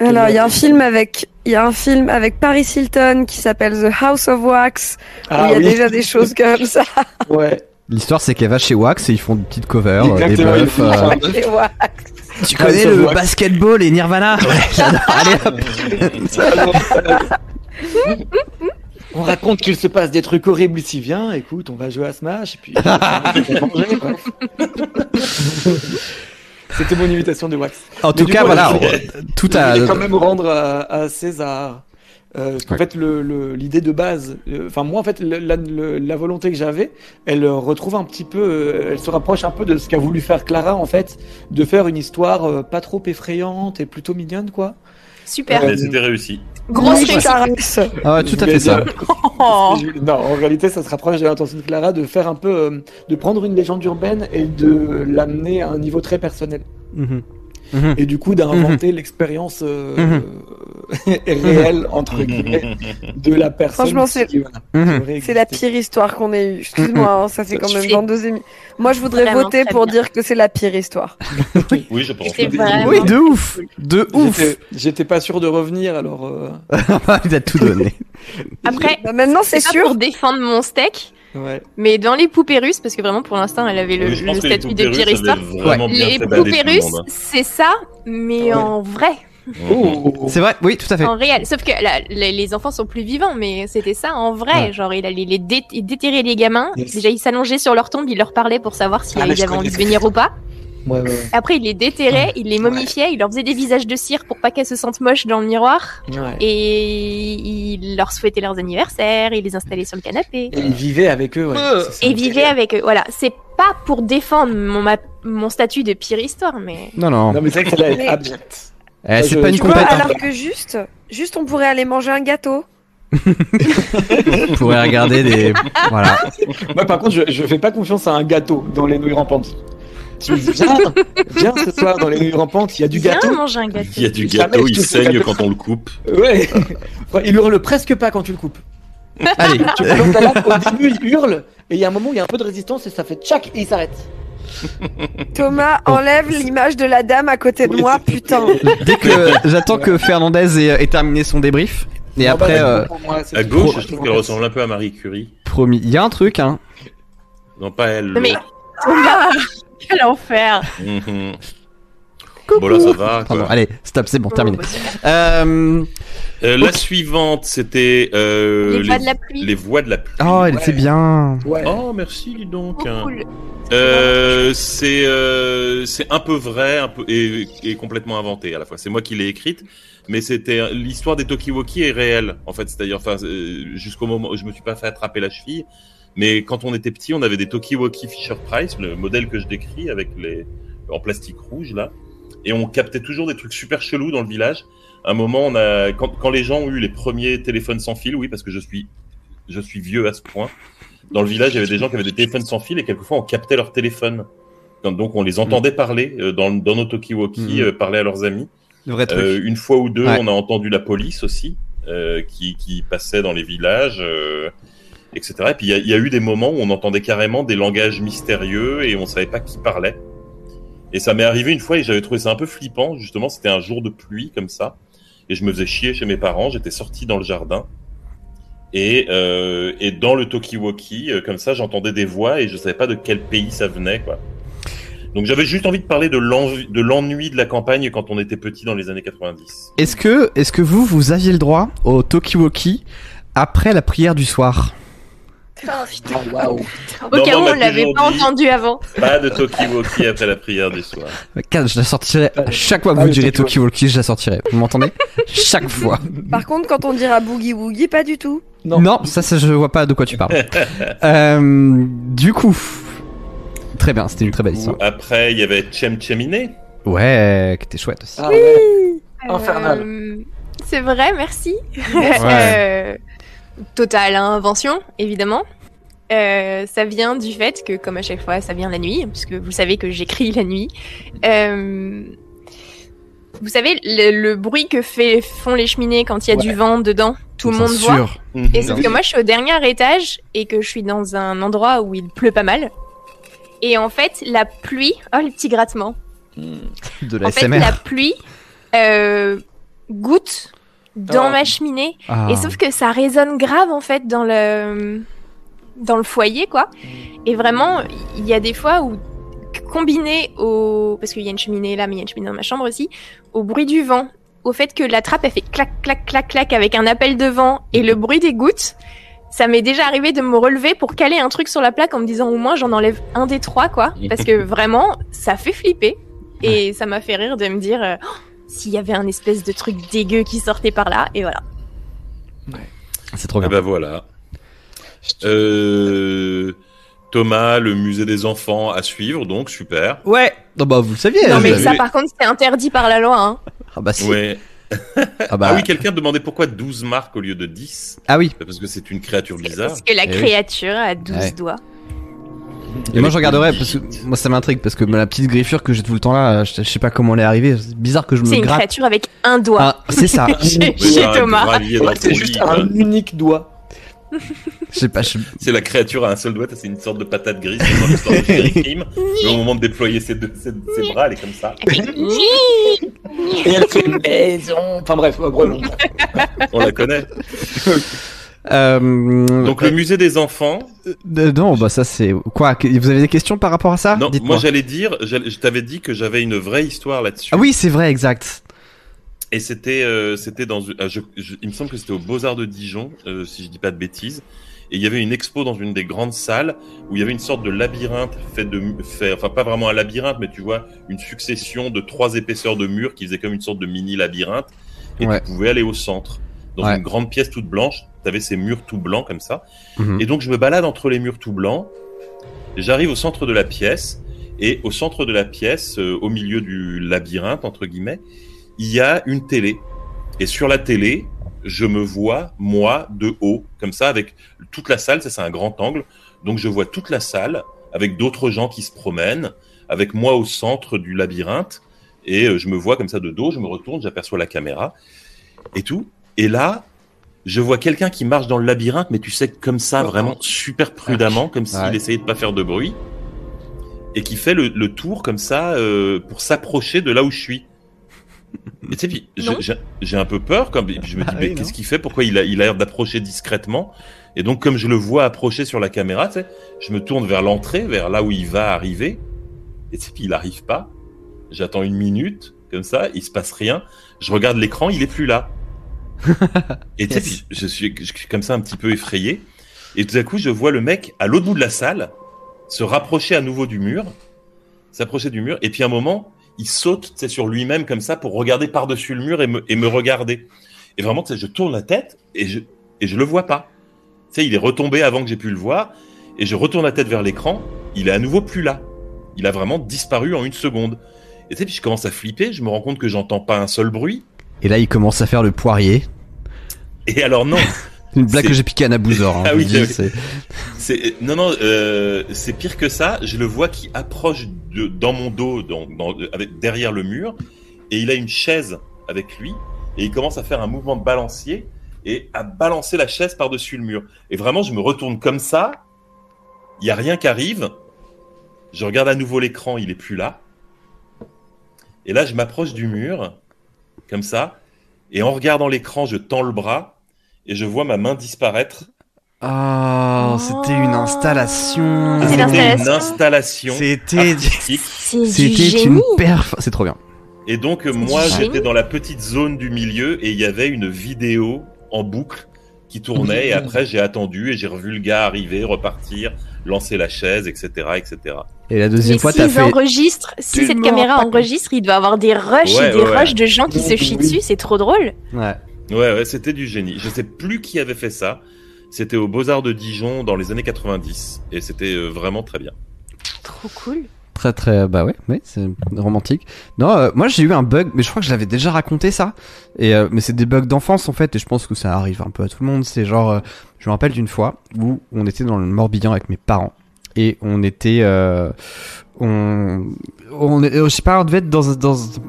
Alors, il y a un film avec, il y a un film avec Paris Hilton qui s'appelle The House of Wax. où Ah il y a oui, déjà des choses comme ça. ouais. L'histoire, c'est qu'elle va chez Wax et ils font une petite cover, euh, des Exactement, font euh, Wax. Tu House connais le basketball et Nirvana? Ouais, j'adore. Allez hop. On raconte qu'il se passe des trucs horribles ici. Viens, écoute, on va jouer à Smash et puis. C'était mon invitation de Wax. En tout cas, coup, voilà, je tout Je a. voulais quand même rendre à, à César. Euh, parce qu'en Ouais. fait, le- le- l'idée de base, euh, enfin moi en fait, le- la, le- la volonté que j'avais, elle euh, retrouve un petit peu, euh, elle se rapproche un peu de ce qu'a voulu faire Clara en fait, de faire une histoire euh, pas trop effrayante et plutôt mignonne quoi. Super. Euh, Mais C'était réussi. Grosse caresse. Ah ouais, tout à fait ça. Oh. Non, en réalité, ça se rapproche de l'intention de Clara de faire un peu, euh, de prendre une légende urbaine et de l'amener à un niveau très personnel. Mhm. Mhm. Et du coup, d'inventer l'expérience euh, réelle, entre guillemets, de la personne. Franchement, c'est- qui, voilà, Mhm. qui aurait C'est la pire histoire qu'on ait eue. Excuse-moi, hein, ça fait quand même fais 22 émissions. Moi, je voudrais vraiment voter pour bien. dire que c'est la pire histoire. Oui, je pense. C'est vraiment- Oui, de ouf De ouf J'étais- J'étais pas sûr de revenir, alors. euh, Il a tout donné. Après, Bah, maintenant, c'est c'est pas sûr. pour défendre mon steak, ouais. mais dans les poupées russes, parce que vraiment pour l'instant elle avait le, le statut de vraiment bien Les poupées russes, hein. c'est ça, mais Ouais. en vrai, Oh. C'est vrai, oui, tout à fait. en réel. Sauf que la- les, les enfants sont plus vivants, mais c'était ça en vrai. Ouais. Genre il allait les dé- il déterrait les gamins. Yes. Déjà il s'allongeait sur leur tombe, il leur parlait pour savoir si Ah, ils avaient envie de venir ou pas. Ouais, ouais, ouais. Après il les déterrait, il les momifiait, il leur faisait des visages de cire pour pas qu'elles se sentent moches dans le miroir. Ouais. Et il leur souhaitait leurs anniversaires, il les installait sur le canapé. Et il vivait avec eux, ouais. Euh. Et vivait avec eux. Voilà, c'est pas pour défendre mon, ma- mon statut de pire histoire, mais Non, non. Non, mais c'est vrai que est abjecte. Eh, c'est pas une hein. alors que juste, juste, on pourrait aller manger un gâteau. On pourrait regarder des. Voilà. Moi, par contre, je, je fais pas confiance à un gâteau dans les nouilles rampantes. Tu me dis, viens, viens ce soir dans les nouilles rampantes, il y a du viens gâteau. manger un gâteau. Il y a du gâteau, il saigne quand on le coupe. Ouais. Il hurle presque pas quand tu le coupes. Allez. Tu au début, il hurle, et il y a un moment où il y a un peu de résistance et ça fait tchac et il s'arrête. Thomas, enlève l'image de la dame à côté de Oui, moi, putain. Dès que j'attends que Fernandez ait, ait terminé son débrief. Et Non, bah, après, c'est euh, moi, À gauche, Pro- je trouve qu'elle ressemble un peu à Marie Curie. promis, il y a un truc, hein. Non, pas elle. Non, mais-. Thomas, quel enfer. Mhm. Bon, là, ça va. Pardon, allez, stop, c'est bon, terminé. Oh, bah, super. Euh... Euh, la suivante, c'était euh, les voix de la pluie. les voix de la pluie. Oh, elle Ouais. était bien. Ouais. Oh, merci, dis donc. Oh, cool. Euh, c'est euh, c'est un peu vrai, un peu et, et complètement inventé à la fois. C'est moi qui l'ai écrite, mais c'était l'histoire des Tokiwoki est réelle en fait. C'est-à-dire, enfin, jusqu'au moment où je me suis pas fait attraper la cheville, mais quand on était petit, on avait des Tokiwoki Fisher Price, le modèle que je décris avec les en plastique rouge là, et on captait toujours des trucs super chelous dans le village. À un moment, on a quand, quand les gens ont eu les premiers téléphones sans fil, oui, parce que je suis je suis vieux à ce point. Dans le village, il y avait des gens qui avaient des téléphones sans fil et quelquefois on captait leur téléphone. Donc- on les entendait parler euh, dans, dans nos Tokiwoki, Mhm. euh, parler à leurs amis. Le vrai truc. Euh, une fois ou deux, Ouais. on a entendu la police aussi, euh, qui, qui passait dans les villages, euh, etc. Et puis il y a, eu des moments où on entendait carrément des langages mystérieux et on savait pas qui parlait. Et ça m'est arrivé une fois et j'avais trouvé ça un peu flippant. Justement, c'était un jour de pluie comme ça. Et je me faisais chier chez mes parents. J'étais sorti dans le jardin. Et, euh, et dans le Tokiwoki, euh, comme ça, j'entendais des voix et je savais pas de quel pays ça venait, quoi. Donc j'avais juste envie de parler de l'ennui de la campagne quand on était petit dans les années 90. Est-ce que, est-ce que vous, vous aviez le droit au Tokiwoki après la prière du soir? Oh, waouh. Au cas où on l'avait pas entendu avant. Pas de Tokiwoki après la prière du soir. Car Je la sortirai à chaque fois que Ah, vous le direz Tokiwoki. Je la sortirai. Vous m'entendez Chaque fois. Par contre, quand on dira boogie woogie, pas du tout. Non. Non, ça, ça, je vois pas de quoi tu parles. euh, du coup, très bien, c'était une très belle histoire. Après, il y avait Chem Cheminé. Ouais, qui était chouette aussi. Ah ouais. Infernal. Euh, c'est vrai, merci. Ouais. Euh, totale invention, évidemment. Euh, ça vient du fait que, comme à chaque fois, ça vient la nuit, puisque vous savez que j'écris la nuit. Euh, vous savez, le, le bruit que fait, font les cheminées quand il y a Ouais. du vent dedans, tout le monde voit. sûr. Et sauf que moi, je suis au dernier étage et que je suis dans un endroit où il pleut pas mal. Et en fait, la pluie, oh le petit grattement. De la En fait, la pluie euh, goutte dans Oh. ma cheminée. Ah. Et sauf que ça résonne grave en fait dans le dans le foyer quoi. Et vraiment, il y a des fois où combiné au parce qu'il y a une cheminée là, mais il y a une cheminée dans ma chambre aussi, au bruit du vent, au fait que la trappe elle fait clac clac clac clac avec un appel de vent et le bruit des gouttes. Ça m'est déjà arrivé de me relever pour caler un truc sur la plaque en me disant au moins j'en enlève un des trois quoi, parce que vraiment ça fait flipper et ça m'a fait rire de me dire Oh, s'il y avait un espèce de truc dégueu qui sortait par là et voilà. C'est trop Ah bien. bah voilà. Euh, Thomas, le musée des enfants à suivre, donc super. Ouais. Non bah vous le saviez. Non mais ça par contre c'est interdit par la loi hein. Ah bah si. Ouais. Ah bah Ah oui, quelqu'un demandait pourquoi 12 marques au lieu de 10 ah oui. Parce que c'est une créature bizarre. Parce que la Eh oui. créature a 12 Ouais. doigts. Et moi je regarderais parce que moi ça m'intrigue parce que la petite griffure que j'ai tout le temps là, je, je sais pas comment elle est arrivée. C'est bizarre que je C'est me une gratte. créature avec un doigt. Ah, c'est ça. chez, Thomas. c'est juste un unique doigt. Je sais pas. Je... C'est la créature à un seul doigt, c'est une sorte de patate grise c'est. Mais au moment de déployer ses, deux, ses, ses bras, elle est comme ça. Et elle fait une maison. Enfin bref. On la connaît. Euh, Donc le musée des enfants. euh, non bah ça c'est quoi Vous avez des questions par rapport à ça? Non, moi j'allais dire, je t'avais dit que j'avais une vraie histoire là-dessus. Ah oui c'est vrai exact. Et c'était, euh, c'était dans, euh, je, je- il me semble que c'était au Beaux Arts de Dijon, euh, si je dis pas de bêtises. Et il y avait une expo dans une des grandes salles où il y avait une sorte de labyrinthe fait de, fait, enfin pas vraiment un labyrinthe, mais tu vois une succession de trois épaisseurs de murs qui faisait comme une sorte de mini labyrinthe. Et Ouais. tu pouvais aller au centre, dans Ouais. une grande pièce toute blanche. T'avais ces murs tout blancs comme ça. Mhm. Et donc je me balade entre les murs tout blancs. J'arrive au centre de la pièce et au centre de la pièce, euh, au milieu du labyrinthe entre guillemets, il y a une télé. Et sur la télé, je me vois moi de haut, comme ça, avec toute la salle. Ça c'est un grand angle, donc je vois toute la salle avec d'autres gens qui se promènent, avec moi au centre du labyrinthe. Et euh, je me vois comme ça de dos. Je me retourne, j'aperçois la caméra et tout. Et là, je vois quelqu'un qui marche dans le labyrinthe, mais tu sais, comme ça, vraiment super prudemment, comme s'il Ouais. essayait de pas faire de bruit, et qui fait le, le tour comme ça euh, pour s'approcher de là où je suis. Et tu sais, j'ai j'ai un peu peur, comme je me dis, Ah mais oui, qu'est-ce qu'il fait? Pourquoi il a il a l'air d'approcher discrètement? Et donc, comme je le vois approcher sur la caméra, tu sais, je me tourne vers l'entrée, vers là où il va arriver, et tu sais, puis il arrive pas. J'attends une minute, comme ça, il se passe rien. Je regarde l'écran, il est plus là. Et tu sais, Yes. puis je suis, je suis comme ça un petit peu effrayé. Et tout à coup, je vois le mec à l'autre bout de la salle se rapprocher à nouveau du mur, s'approcher du mur, et puis à un moment, il saute tu sais, sur lui-même comme ça pour regarder par-dessus le mur et me, et me regarder. Et vraiment, tu sais, je tourne la tête et je, et je le vois pas. Tu sais, il est retombé avant que j'ai pu le voir, et je retourne la tête vers l'écran, il est à nouveau plus là. Il a vraiment disparu en une seconde. Et tu sais, puis je commence à flipper, je me rends compte que j'entends pas un seul bruit. Et là il commence à faire le poirier. Et alors non, Une blague que j'ai piqué à Nabouzor. Hein, Ah oui, c'est- non non, euh, c'est pire que ça. Je le vois qui approche de, dans mon dos, dans, dans- avec derrière le mur, et il a une chaise avec lui, et il commence à faire un mouvement de balancier et à balancer la chaise par dessus le mur. Et vraiment, je me retourne comme ça. Il y a rien qui arrive. Je regarde à nouveau l'écran, il est plus là. Et là, je m'approche du mur, comme ça, et en regardant l'écran, je tends le bras et je vois ma main disparaître Oh, c'était une installation. C'est C'était une installation C'était c'était une perf. C'est trop bien. Et donc, moi, j'étais dans la petite zone du milieu et il y avait une vidéo en boucle qui tournait. Et après, j'ai attendu et j'ai revu le gars arriver, repartir, lancer la chaise, etc., etc. Et la deuxième Mais fois, si t'as fait. enregistrent, si Tu cette caméra enregistre, il doit avoir des rushs Ouais, et des ouais, ouais. rushs de gens qui se chient dessus, c'est trop drôle. Ouais. Ouais, ouais, c'était du génie. Je sais plus qui avait fait ça. C'était aux Beaux-Arts de Dijon dans les années 90. Et c'était euh, vraiment très bien. Trop cool. Très très bah ouais, ouais c'est romantique. Non, euh, moi j'ai eu un bug, mais je crois que je l'avais déjà raconté ça. Et euh, mais c'est des bugs d'enfance en fait, et je pense que ça arrive un peu à tout le monde. C'est genre, euh, je me rappelle d'une fois où on était dans le Morbihan avec mes parents et on était, euh, on, on, je sais pas, on devait être dans,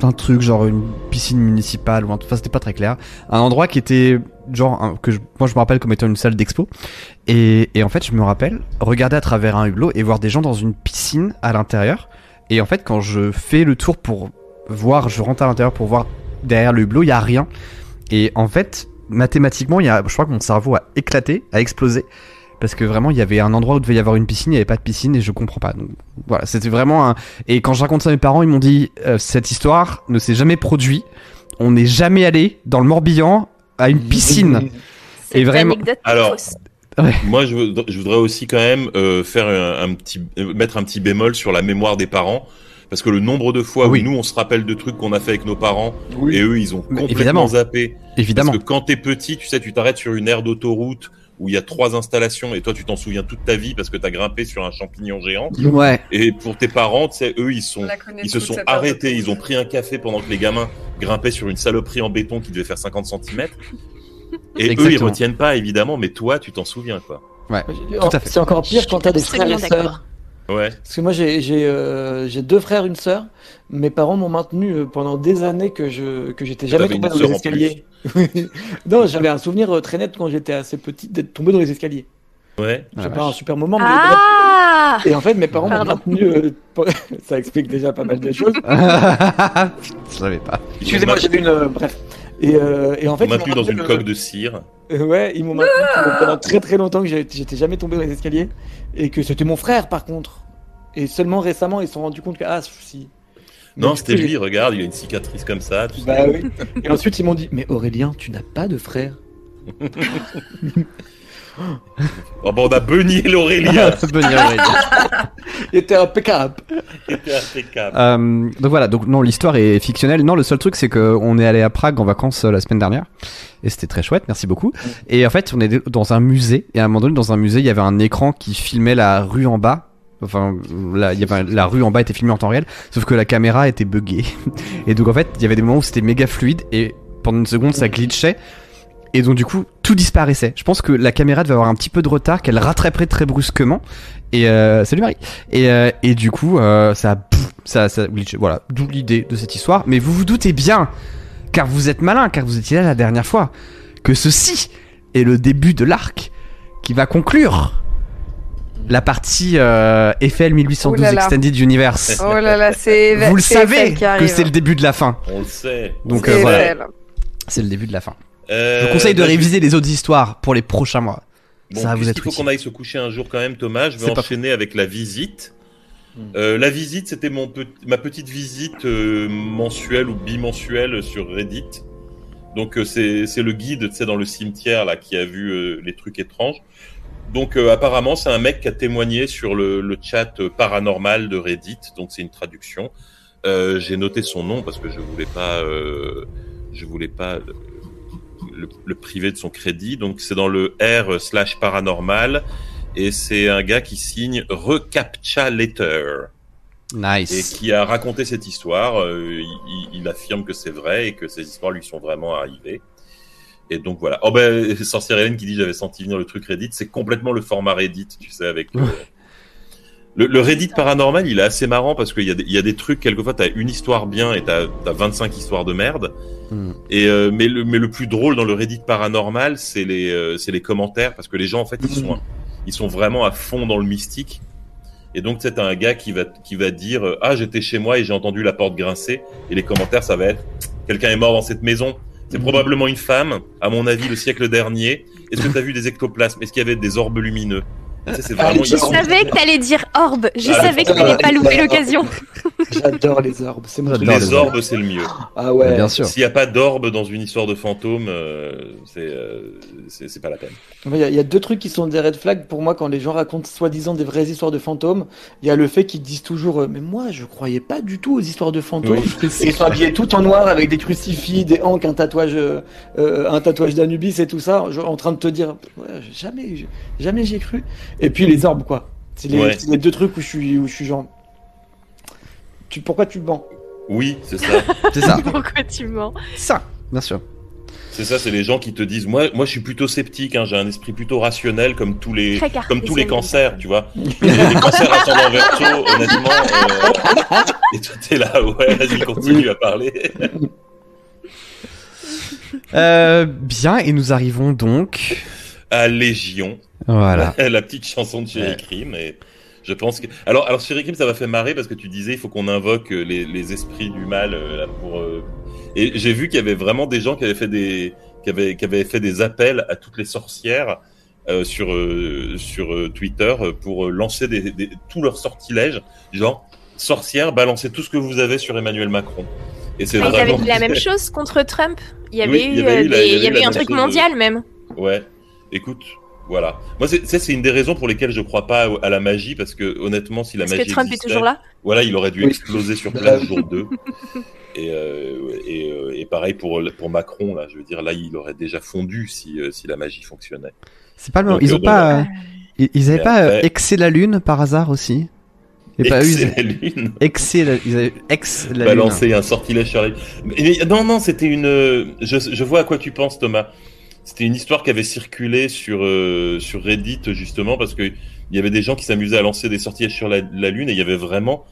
un truc genre une piscine municipale ou un, enfin c'était pas très clair, un endroit qui était genre que moi je me rappelle comme étant une salle d'expo. Et, en fait je me rappelle regarder à travers un hublot et voir des gens dans une piscine à l'intérieur. Et en fait quand je fais le tour pour voir, je rentre à l'intérieur pour voir derrière le hublot, il y a rien. Et en fait mathématiquement y a, je crois que mon cerveau a éclaté, a explosé parce que vraiment il y avait un endroit où devait y avoir une piscine, il n'y avait pas de piscine et je comprends pas. Donc voilà, c'était vraiment un. Et quand je raconte ça à mes parents, ils m'ont dit euh, cette histoire ne s'est jamais produite. On n'est jamais allé dans le Morbihan à une piscine. C'est Et vraiment- l'anecdote Alors-. Moi, je, voudrais- je voudrais aussi quand même euh, faire un, un petit, euh, mettre un petit bémol sur la mémoire des parents, parce que le nombre de fois Oui. où nous on se rappelle de trucs qu'on a fait avec nos parents Oui. et eux ils ont complètement évidemment. zappé. Évidemment. Parce que quand t'es petit, tu sais, tu t'arrêtes sur une aire d'autoroute où il y a trois installations et toi tu t'en souviens toute ta vie parce que t'as grimpé sur un champignon géant. Ouais. Et pour tes parents, tu sais, eux ils sont, ils se sont arrêtés, ils ont pris un café pendant que les gamins grimpaient sur une saloperie en béton qui devait faire 50 cm. Et eux ils retiennent pas évidemment, mais toi tu t'en souviens quoi. Tout à fait. C'est encore pire quand t'as des frères et sœurs. Ouais. Parce que moi j'ai j'ai euh, j'ai deux frères, une sœur. Mes parents m'ont maintenu euh, pendant des années que je que j'étais jamais tombé dans les escaliers. non, j'avais un souvenir euh, très net quand j'étais assez petit d'être tombé dans les escaliers. Ouais. Ah, C'est vache. pas un super moment, mais Ah et en fait mes parents m'ont maintenu. euh, ça explique déjà pas mal de choses. je savais pas. Excusez-moi, j'avais une euh, bref. Et, euh, et en fait, ils m'ont maintenu dans une coque de cire. Ouais, ils m'ont maintenu pendant- pendant très très longtemps que j'ai- j'étais jamais tombé dans les escaliers et que c'était mon frère par contre. Et seulement récemment, ils se sont rendus compte que ah si. Non, c'était lui, regarde, il a une cicatrice comme ça. tu sais. Bah oui. Et ensuite, ils m'ont dit mais Aurélien, tu n'as pas de frère. Oh, bon, on a beugné l'Aurélien. Il était impeccable. C'était impeccable. Euh, donc voilà, donc non, l'histoire est fictionnelle. Non, le seul truc, c'est que on est allé à Prague en vacances euh, la semaine dernière. Et c'était très chouette, merci beaucoup. Et en fait, on est dans un musée. Et à un moment donné, dans un musée, il y avait un écran qui filmait la rue en bas. Enfin, la rue en bas était filmée en temps réel. Sauf que la caméra était buggée. Et donc, en fait, il y avait des moments où c'était méga fluide. Et pendant une seconde, ça glitchait. Et donc, du coup, tout disparaissait. Je pense que la caméra devait avoir un petit peu de retard, qu'elle rattraperait très brusquement. Et euh, salut Marie. Et, euh, du coup, euh, ça, ça, ça glitché. Voilà, d'où l'idée de cette histoire. Mais vous vous doutez bien, car vous êtes malin, car vous étiez là la dernière fois, que ceci est le début de l'arc qui va conclure la partie euh, FL 1812 Oh là là. Extended Universe. Oh là là, c'est vous le savez Eiffel que c'est le début de la fin. On le sait. Donc C'est euh, voilà, Eiffel. c'est le début de la fin. Euh, Je vous conseille de bah, réviser les autres histoires pour les prochains mois. Bon, Ça va vous être faut utile. qu'on aille se coucher un jour quand même, Thomas? Je C'est vais pas enchaîner avec la visite. Hmm. Euh, la visite, c'était mon pe- ma petite visite euh, mensuelle ou bimensuelle sur Reddit. Donc euh, c'est c'est le guide, tu sais, dans le cimetière là qui a vu euh, les trucs étranges. Donc euh, apparemment, c'est un mec qui a témoigné sur le, le chat euh, paranormal de Reddit. Donc c'est une traduction. Euh, J'ai noté son nom parce que je voulais pas, euh, je voulais pas le, priver de son crédit. Donc c'est dans le R slash paranormal et c'est un gars qui signe Recaptcha Letter et Nice. qui a raconté cette histoire. Il affirme que c'est vrai et que ces histoires lui sont vraiment arrivées. Et donc voilà. Oh ben, Sorcière Hélène qui dit j'avais senti venir le truc Reddit, c'est complètement le format Reddit, tu sais, avec euh, le, le Reddit paranormal, il est assez marrant parce qu'il y, a des- il y a des trucs, quelquefois t'as une histoire bien et t'as as 25 histoires de merde. Hmm. Et euh, mais, le, mais le plus drôle dans le Reddit paranormal, c'est les, euh, les commentaires parce que les gens en fait ils sont, ils sont vraiment à fond dans le mystique. Et donc c'est un gars qui va, qui va dire euh, ah j'étais chez moi et j'ai entendu la porte grincer et les commentaires ça va être quelqu'un est mort dans cette maison. C'est probablement une femme, à mon avis le siècle dernier. Est-ce que tu as vu des ectoplasmes? Est-ce qu'il y avait des orbes lumineux? Vraiment les Je savais que t'allais dire orbe. Je Ah, savais que t'allais pas louper l'occasion. J'adore les orbes. C'est mon les les orbes, c'est le mieux. Ah ouais. Bien sûr. S'il n'y a pas d'orbe dans une histoire de fantôme, euh, c'est euh, pas la peine. Il y, a- il y a deux trucs qui sont des red flags pour moi quand les gens racontent soi-disant des vraies histoires de fantômes. Il y a le fait qu'ils disent toujours euh, mais moi je croyais pas du tout aux histoires de fantômes. Oui. Et ils sont habillés tout en noir avec des crucifix, des hanques, un tatouage, euh, un tatouage d'Anubis et tout ça, en train de te dire ouais, jamais, j'ai- jamais j'y ai cru. Et puis les orbes quoi. C'est les, Ouais. c'est les deux trucs où je suis, où je suis genre. Tu, pourquoi tu mens? Oui, c'est ça. C'est ça. Pourquoi tu mens? Ça, bien sûr. C'est ça, c'est les gens qui te disent, moi, moi, je suis plutôt sceptique, hein, j'ai un esprit plutôt rationnel, comme tous les, comme tous les cancers, tu vois. les cancers ascendant verso, honnêtement. euh, Et toi, t'es là, ouais, vas-y, continue à parler. Euh, bien, et nous arrivons donc. À Légion, Voilà. la petite chanson de Chéri Ouais. Crime. Et je pense que. Alors, alors Chéri Crime, ça m'a fait marrer parce que tu disais, il faut qu'on invoque euh, les, les esprits du mal euh, là, pour. euh, Et j'ai vu qu'il y avait vraiment des gens qui avaient fait des, qui avaient, qui avaient fait des appels à toutes les sorcières euh, sur euh, sur euh, Twitter euh, pour euh, lancer des, des, tous leurs sortilèges, genre sorcières, balancez tout ce que vous avez sur Emmanuel Macron. Et c'est Ah, Ils avaient vraiment. dit la même chose contre Trump? Il y avait Oui, il y eu, avait eu la- des- il y avait il y eu un truc mondial même. Ouais. Écoute, voilà. Moi, c'est, ça, c'est une des raisons pour lesquelles je crois pas à la magie, parce que honnêtement, si la magie que Trump est toujours là? voilà, il aurait dû Oui. exploser sur place jour 2. Et, euh, et, euh, et pareil pour, pour Macron, là, je veux dire, là, il aurait déjà fondu si, euh, si la magie fonctionnait. C'est pas le Donc, Ils euh, ont pas. euh, Ils, ils avaient Et pas euh, après- exé la lune par hasard aussi? A pas eu. Excellent, lune. Exé la, ils avaient ex la lune. Balancer un sortilège sur la mais, mais non, non, c'était une. euh, Je, je vois à quoi tu penses, Thomas. C'était une histoire qui avait circulé sur euh, sur Reddit justement parce que il y avait des gens qui s'amusaient à lancer des sortilèges sur la, la lune et il y avait vraiment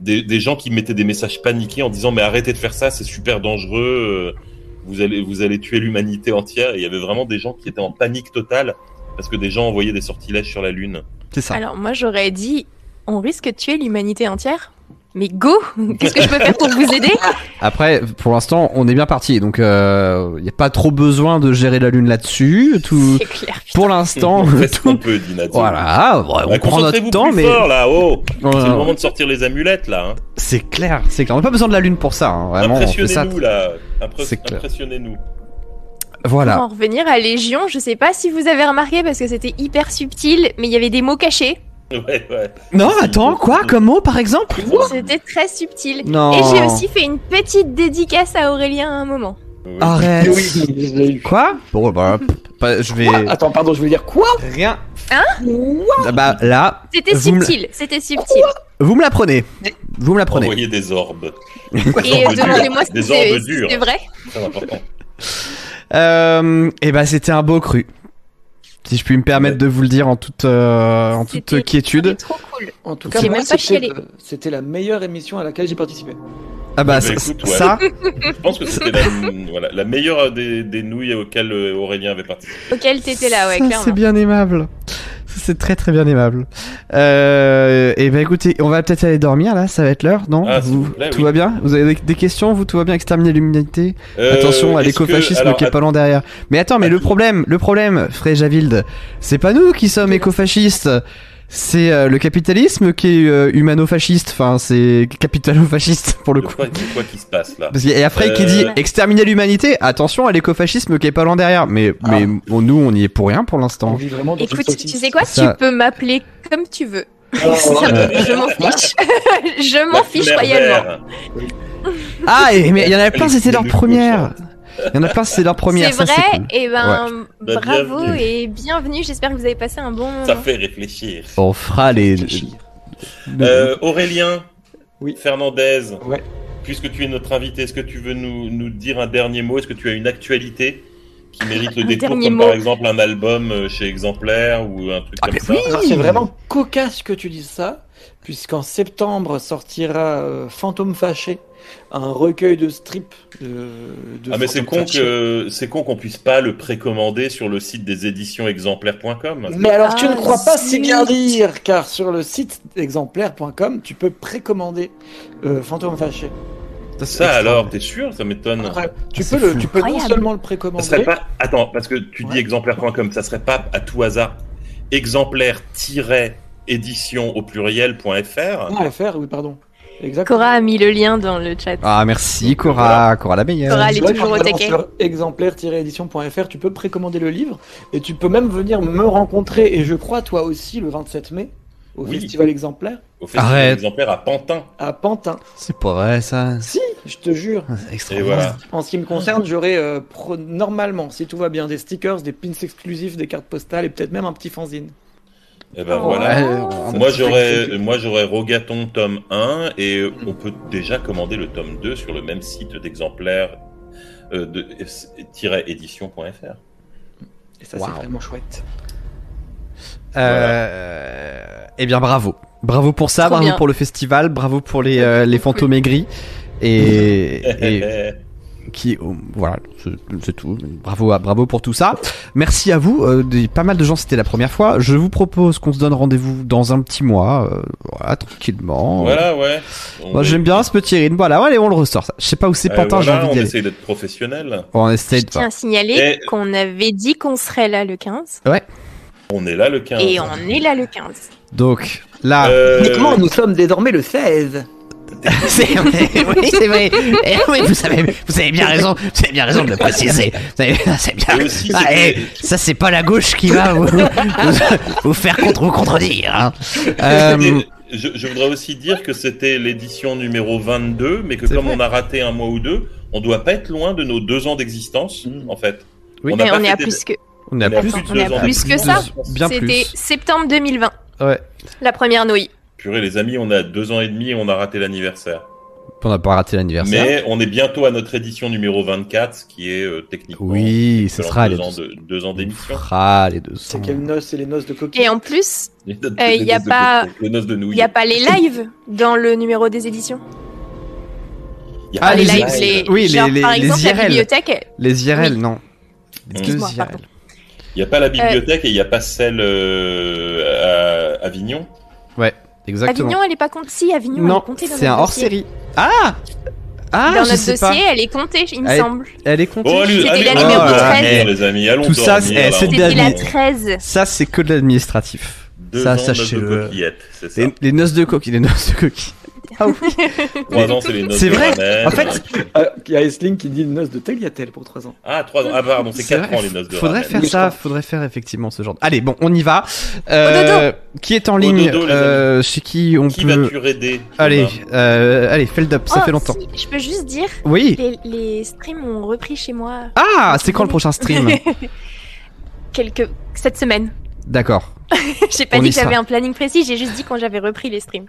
des, des gens qui mettaient des messages paniqués en disant mais arrêtez de faire ça, c'est super dangereux, euh, vous allez vous allez tuer l'humanité entière. Et il y avait vraiment des gens qui étaient en panique totale parce que des gens envoyaient des sortilèges sur la lune. C'est ça. Alors moi j'aurais dit, on risque de tuer l'humanité entière? Mais go Qu'est-ce que je peux faire pour vous aider Après, pour l'instant, on est bien parti, donc il euh, n'y a pas trop besoin de gérer la lune là-dessus. Tout. C'est clair. putain. Pour l'instant, tout. peut, dit Nadia. Voilà, on Bah, prend notre temps, plus mais fort, là, oh C'est le moment de sortir les amulettes là. Hein. c'est clair, c'est clair. On n'a pas besoin de la lune pour ça. hein. Vraiment, on fait ça. Impressionnez-nous là. Clair. Impressionnez-nous. Voilà. Pour en revenir à Légion, je sais pas si vous avez remarqué parce que c'était hyper subtil, mais il y avait des mots cachés. Ouais, ouais. Non, attends, quoi Comme mot, par exemple C'était très subtil. Non. Et j'ai aussi fait une petite dédicace à Aurélien à un moment. Oui. Arrête. Oui. Quoi Bon, bah, pas- je vais Quoi Attends, pardon, je veux dire quoi rien. Hein Ah Bah là, C'était subtil, c'était subtil. vous me la prenez. Vous me la prenez. Envoyer des orbes. Et euh, demandez-moi si Des c'est orbes si durs. c'est vrai. Très important. Euh, et bah c'était un beau cru. Si je puis me permettre de vous le dire en toute euh, en toute C'était- quiétude. c'était trop cool. En tout cas, c'était la meilleure émission à laquelle j'ai participé. Ah bah Bah, ça, écoute, ouais. ça, Je pense que c'était la, voilà, la meilleure des, des nouilles auxquelles euh, Aurélien avait participé. Auquel t'étais là, ouais, c'est bien aimable. C'est très très bien aimable. Euh, et bah écoutez, on va peut-être aller dormir là, ça va être l'heure, non? Ah, Vous- plaît, Tout oui. va bien? Vous avez des, questions? Vous tout va bien Exterminer l'humanité? Euh, Attention à que- l'écofascisme qui est pas loin derrière. Mais attends, mais le problème, le problème, Fréjavilde, c'est pas nous qui sommes écofascistes. C'est euh, le capitalisme qui est euh, humano-fasciste. Enfin, c'est capitalo-fasciste pour le coup. quoi, quoi qui se passe là Parce qu'il y a Frey qui Euh, dit exterminer l'humanité. Attention à l'écofascisme qui est pas loin derrière. Mais, Ah. mais bon, nous, on y est pour rien pour On l'instant. Écoute, tu sais quoi Ça- Tu peux m'appeler comme tu veux. Alors, Je m'en fiche. je m'en fiche royalement. Ah, et- mais il y en a plein, c'était leur première. Il y en a plein, c'est leur première. C'est vrai, cool. et ben Bah, bravo bienvenue. et bienvenue. J'espère que vous avez passé un bon moment. Ça fait réfléchir. On fera les. Euh, Aurélien Oui. Fernandez, Ouais. puisque tu es notre invité, est-ce que tu veux nous, nous dire un dernier mot? Est-ce que tu as une actualité? Qui mérite le détour, dernier comme mot. par exemple un album euh, chez Exemplaire ou un truc Ah, comme ça oui. C'est vraiment cocasse que tu dises ça, puisqu'en septembre sortira euh, Fantôme Fâché, un recueil de strips de, de Ah mais c'est con Fâché. que c'est con qu'on puisse pas le précommander sur le site des éditions exemplaires.com. Mais alors tu Ah, ne crois pas si bien dire, car sur le site exemplaire.com, tu peux précommander euh, Fantôme Fâché. Ça alors, t'es sûr Ça m'étonne. Tu Ah, peux le, tu peux non seulement le Ça précommander. serait pas Attends, parce que tu dis Ouais. exemplaire.com, ça serait pas à tout hasard exemplaire-édition au pluriel.fr Ah, FR, oui, pardon. Exactement. Cora a mis le lien dans le chat. Ah, merci, Cora. Cora la meilleure. Cora, elle est Ouais. Sur exemplaire-édition.fr, tu peux précommander le livre et tu peux même venir me rencontrer, et je crois toi aussi, le 27 mai, au Oui. Festival Exemplaire, Au festival Arrête. exemplaire à Pantin. à Pantin. C'est pas vrai, ça. Si, je te jure. C'est extra. Et voilà. En ce qui me concerne, j'aurai euh, pro- normalement, si tout va bien, des stickers, des pins exclusifs, des cartes postales et peut-être même un petit fanzine. Et ben Oh. voilà. Ouais, on- Moi j'aurais moi j'aurais Rogaton tome 1 et on peut déjà commander le tome 2 sur le même site d'exemplaire euh, de édition.fr. Et ça, Wow. c'est vraiment chouette. Euh, Eh bien, bravo. Bravo pour ça, Trop bravo bien. pour le festival, bravo pour les, euh, les fantômes aigris. Et, et qui, oh, voilà, c'est tout. Bravo, à- bravo pour tout ça. Merci à vous. Euh, des- pas mal de gens, c'était la première fois. Je vous propose qu'on se donne rendez-vous dans un petit mois, euh, voilà, tranquillement. voilà, ouais. On Moi, est- j'aime bien ce petit rythme. Voilà, allez, on le ressort. ça. Je sais pas où c'est Euh, Pantin, j'ai voilà, envie on d'y aller. essaye d'être professionnel. On essaye Je tiens à signaler Et- qu'on avait dit qu'on serait là le 15. On est là le 15. Et on est là le 15. Donc, là, Euh, Uniquement, nous sommes désormais le 16. C'est vrai, oui, c'est vrai. Eh oui, vous avez, vous avez bien raison, vous avez bien raison de le préciser. Vous avez- C'est bien. Aussi, Ah, ça, c'est pas la gauche qui va vous, vous, vous faire contre vous contredire. Hein. Euh, je, je voudrais aussi dire que c'était l'édition numéro 22, mais que comme vrai. on a raté un mois ou deux, on doit pas être loin de nos deux ans d'existence, Mm. en fait. Oui. On Mais on est à plus que, on est à plus, on est à que ça. bien C'était plus. septembre 2020, Ouais. la première nouille. Purée, les amis, on a deux ans et demi et on a raté l'anniversaire. On n'a pas raté l'anniversaire. Mais on est bientôt à notre édition numéro 24, ce qui est euh, techniquement. Oui, ce sera deux les ans, deux. de, deux ans On d'émission. fera les deux. C'est quelles noces C'est les noces de coquille Et en plus, Euh, a pas- les noces de il n'y a pas les lives dans le numéro des éditions. Y a Ah, pas les les- lives, les, oui, les- genre, les- par les exemple, la IRL. bibliothèque. Les IRL, Oui. non. Les deux IRL. pardon. Il n'y a pas la bibliothèque et il n'y a pas celle euh, à Avignon. Exactement. Avignon, elle est pas comptée. Si, Avignon, elle est comptée dans c'est un hors série. Ah Ah, dans notre dossier, pas. elle est comptée, il me Elle semble. Elle est comptée. Allez, C'était la numéro dormir, 13. les amis, allons Tout ça, dormir, c'est- de C'était la David. 13. Ça, c'est que de l'administratif. Deux Ça, ans, sachez-le. noces de coquillettes, c'est ça. Les, les noces de coquille, les noces de coquille. Trois ans, c'est les noces C'est vrai. ramen. En fait, Ah, Il y a Esling qui dit noces de tagliatelle pour 3 ans. Ah, trois ans. Ah, pardon, c'est C'est quatre vrai, ans, les noces de Faudrait ramen. faire Oui, ça, faudrait faire effectivement ce genre. de- Allez, bon, on y va. Euh, qui est en Au ligne dodo, euh, Chez qui on Qui peut va-tu raider Allez, Thomas euh, allez, fais le dub, ça Oh, fait longtemps. si, je peux juste dire, Oui. les, les streams ont repris chez moi Ah, c'est quand le prochain stream? Quelques cette semaine. D'accord. j'ai pas On dit que j'avais un planning précis, j'ai juste dit quand j'avais repris les streams.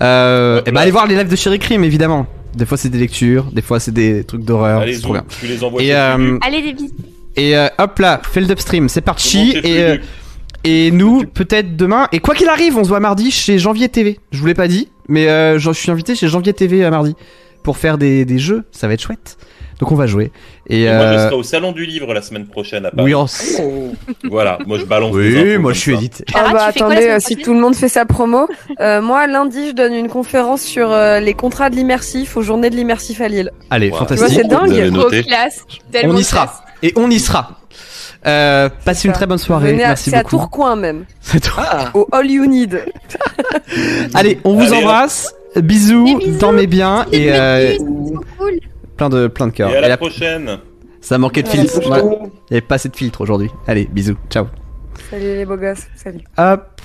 Euh, et bah allez voir les lives de Chéri Crime évidemment. Des fois c'est des lectures, des fois c'est des trucs d'horreur, Allez, c'est trop bien. tu les envoies Et, euh. Allez les bisous. Et euh, hop là, fais le dub stream, c'est parti. Et, euh, et nous, peut-être demain. Et quoi qu'il arrive, on se voit mardi chez Janvier TV. Je vous l'ai pas dit, mais euh, je suis invité chez Janvier TV à mardi pour faire des, des jeux. Ça va être chouette. Donc on va jouer. Et, Et moi, je euh, serai au Salon du Livre la semaine prochaine à Paris. oui, en- Oh. Voilà, moi je balance oui, moi je suis édité. Ah Clara, bah attendez, euh, si tout le monde fait sa promo, euh, moi lundi je donne une conférence sur euh, les contrats de l'immersif aux journées de l'immersif à Lille. Allez, Wow. fantastique. C'est dingue. Trop classe. On y sera. classe. Et on y sera. Euh, passez une très bonne soirée. Venez à- Merci C'est à beaucoup. Tourcoing même, C'est tout. Ah, au All You Need. Allez, on vous Allez, embrasse. Bisous, dormez bien et euh, cool. Plein de plein de cœur. Et à Et la prochaine. Ça manquait de filtre. Il n'y avait pas assez de filtre aujourd'hui. Allez, bisous. Ciao. Salut les beaux gosses, salut. Hop.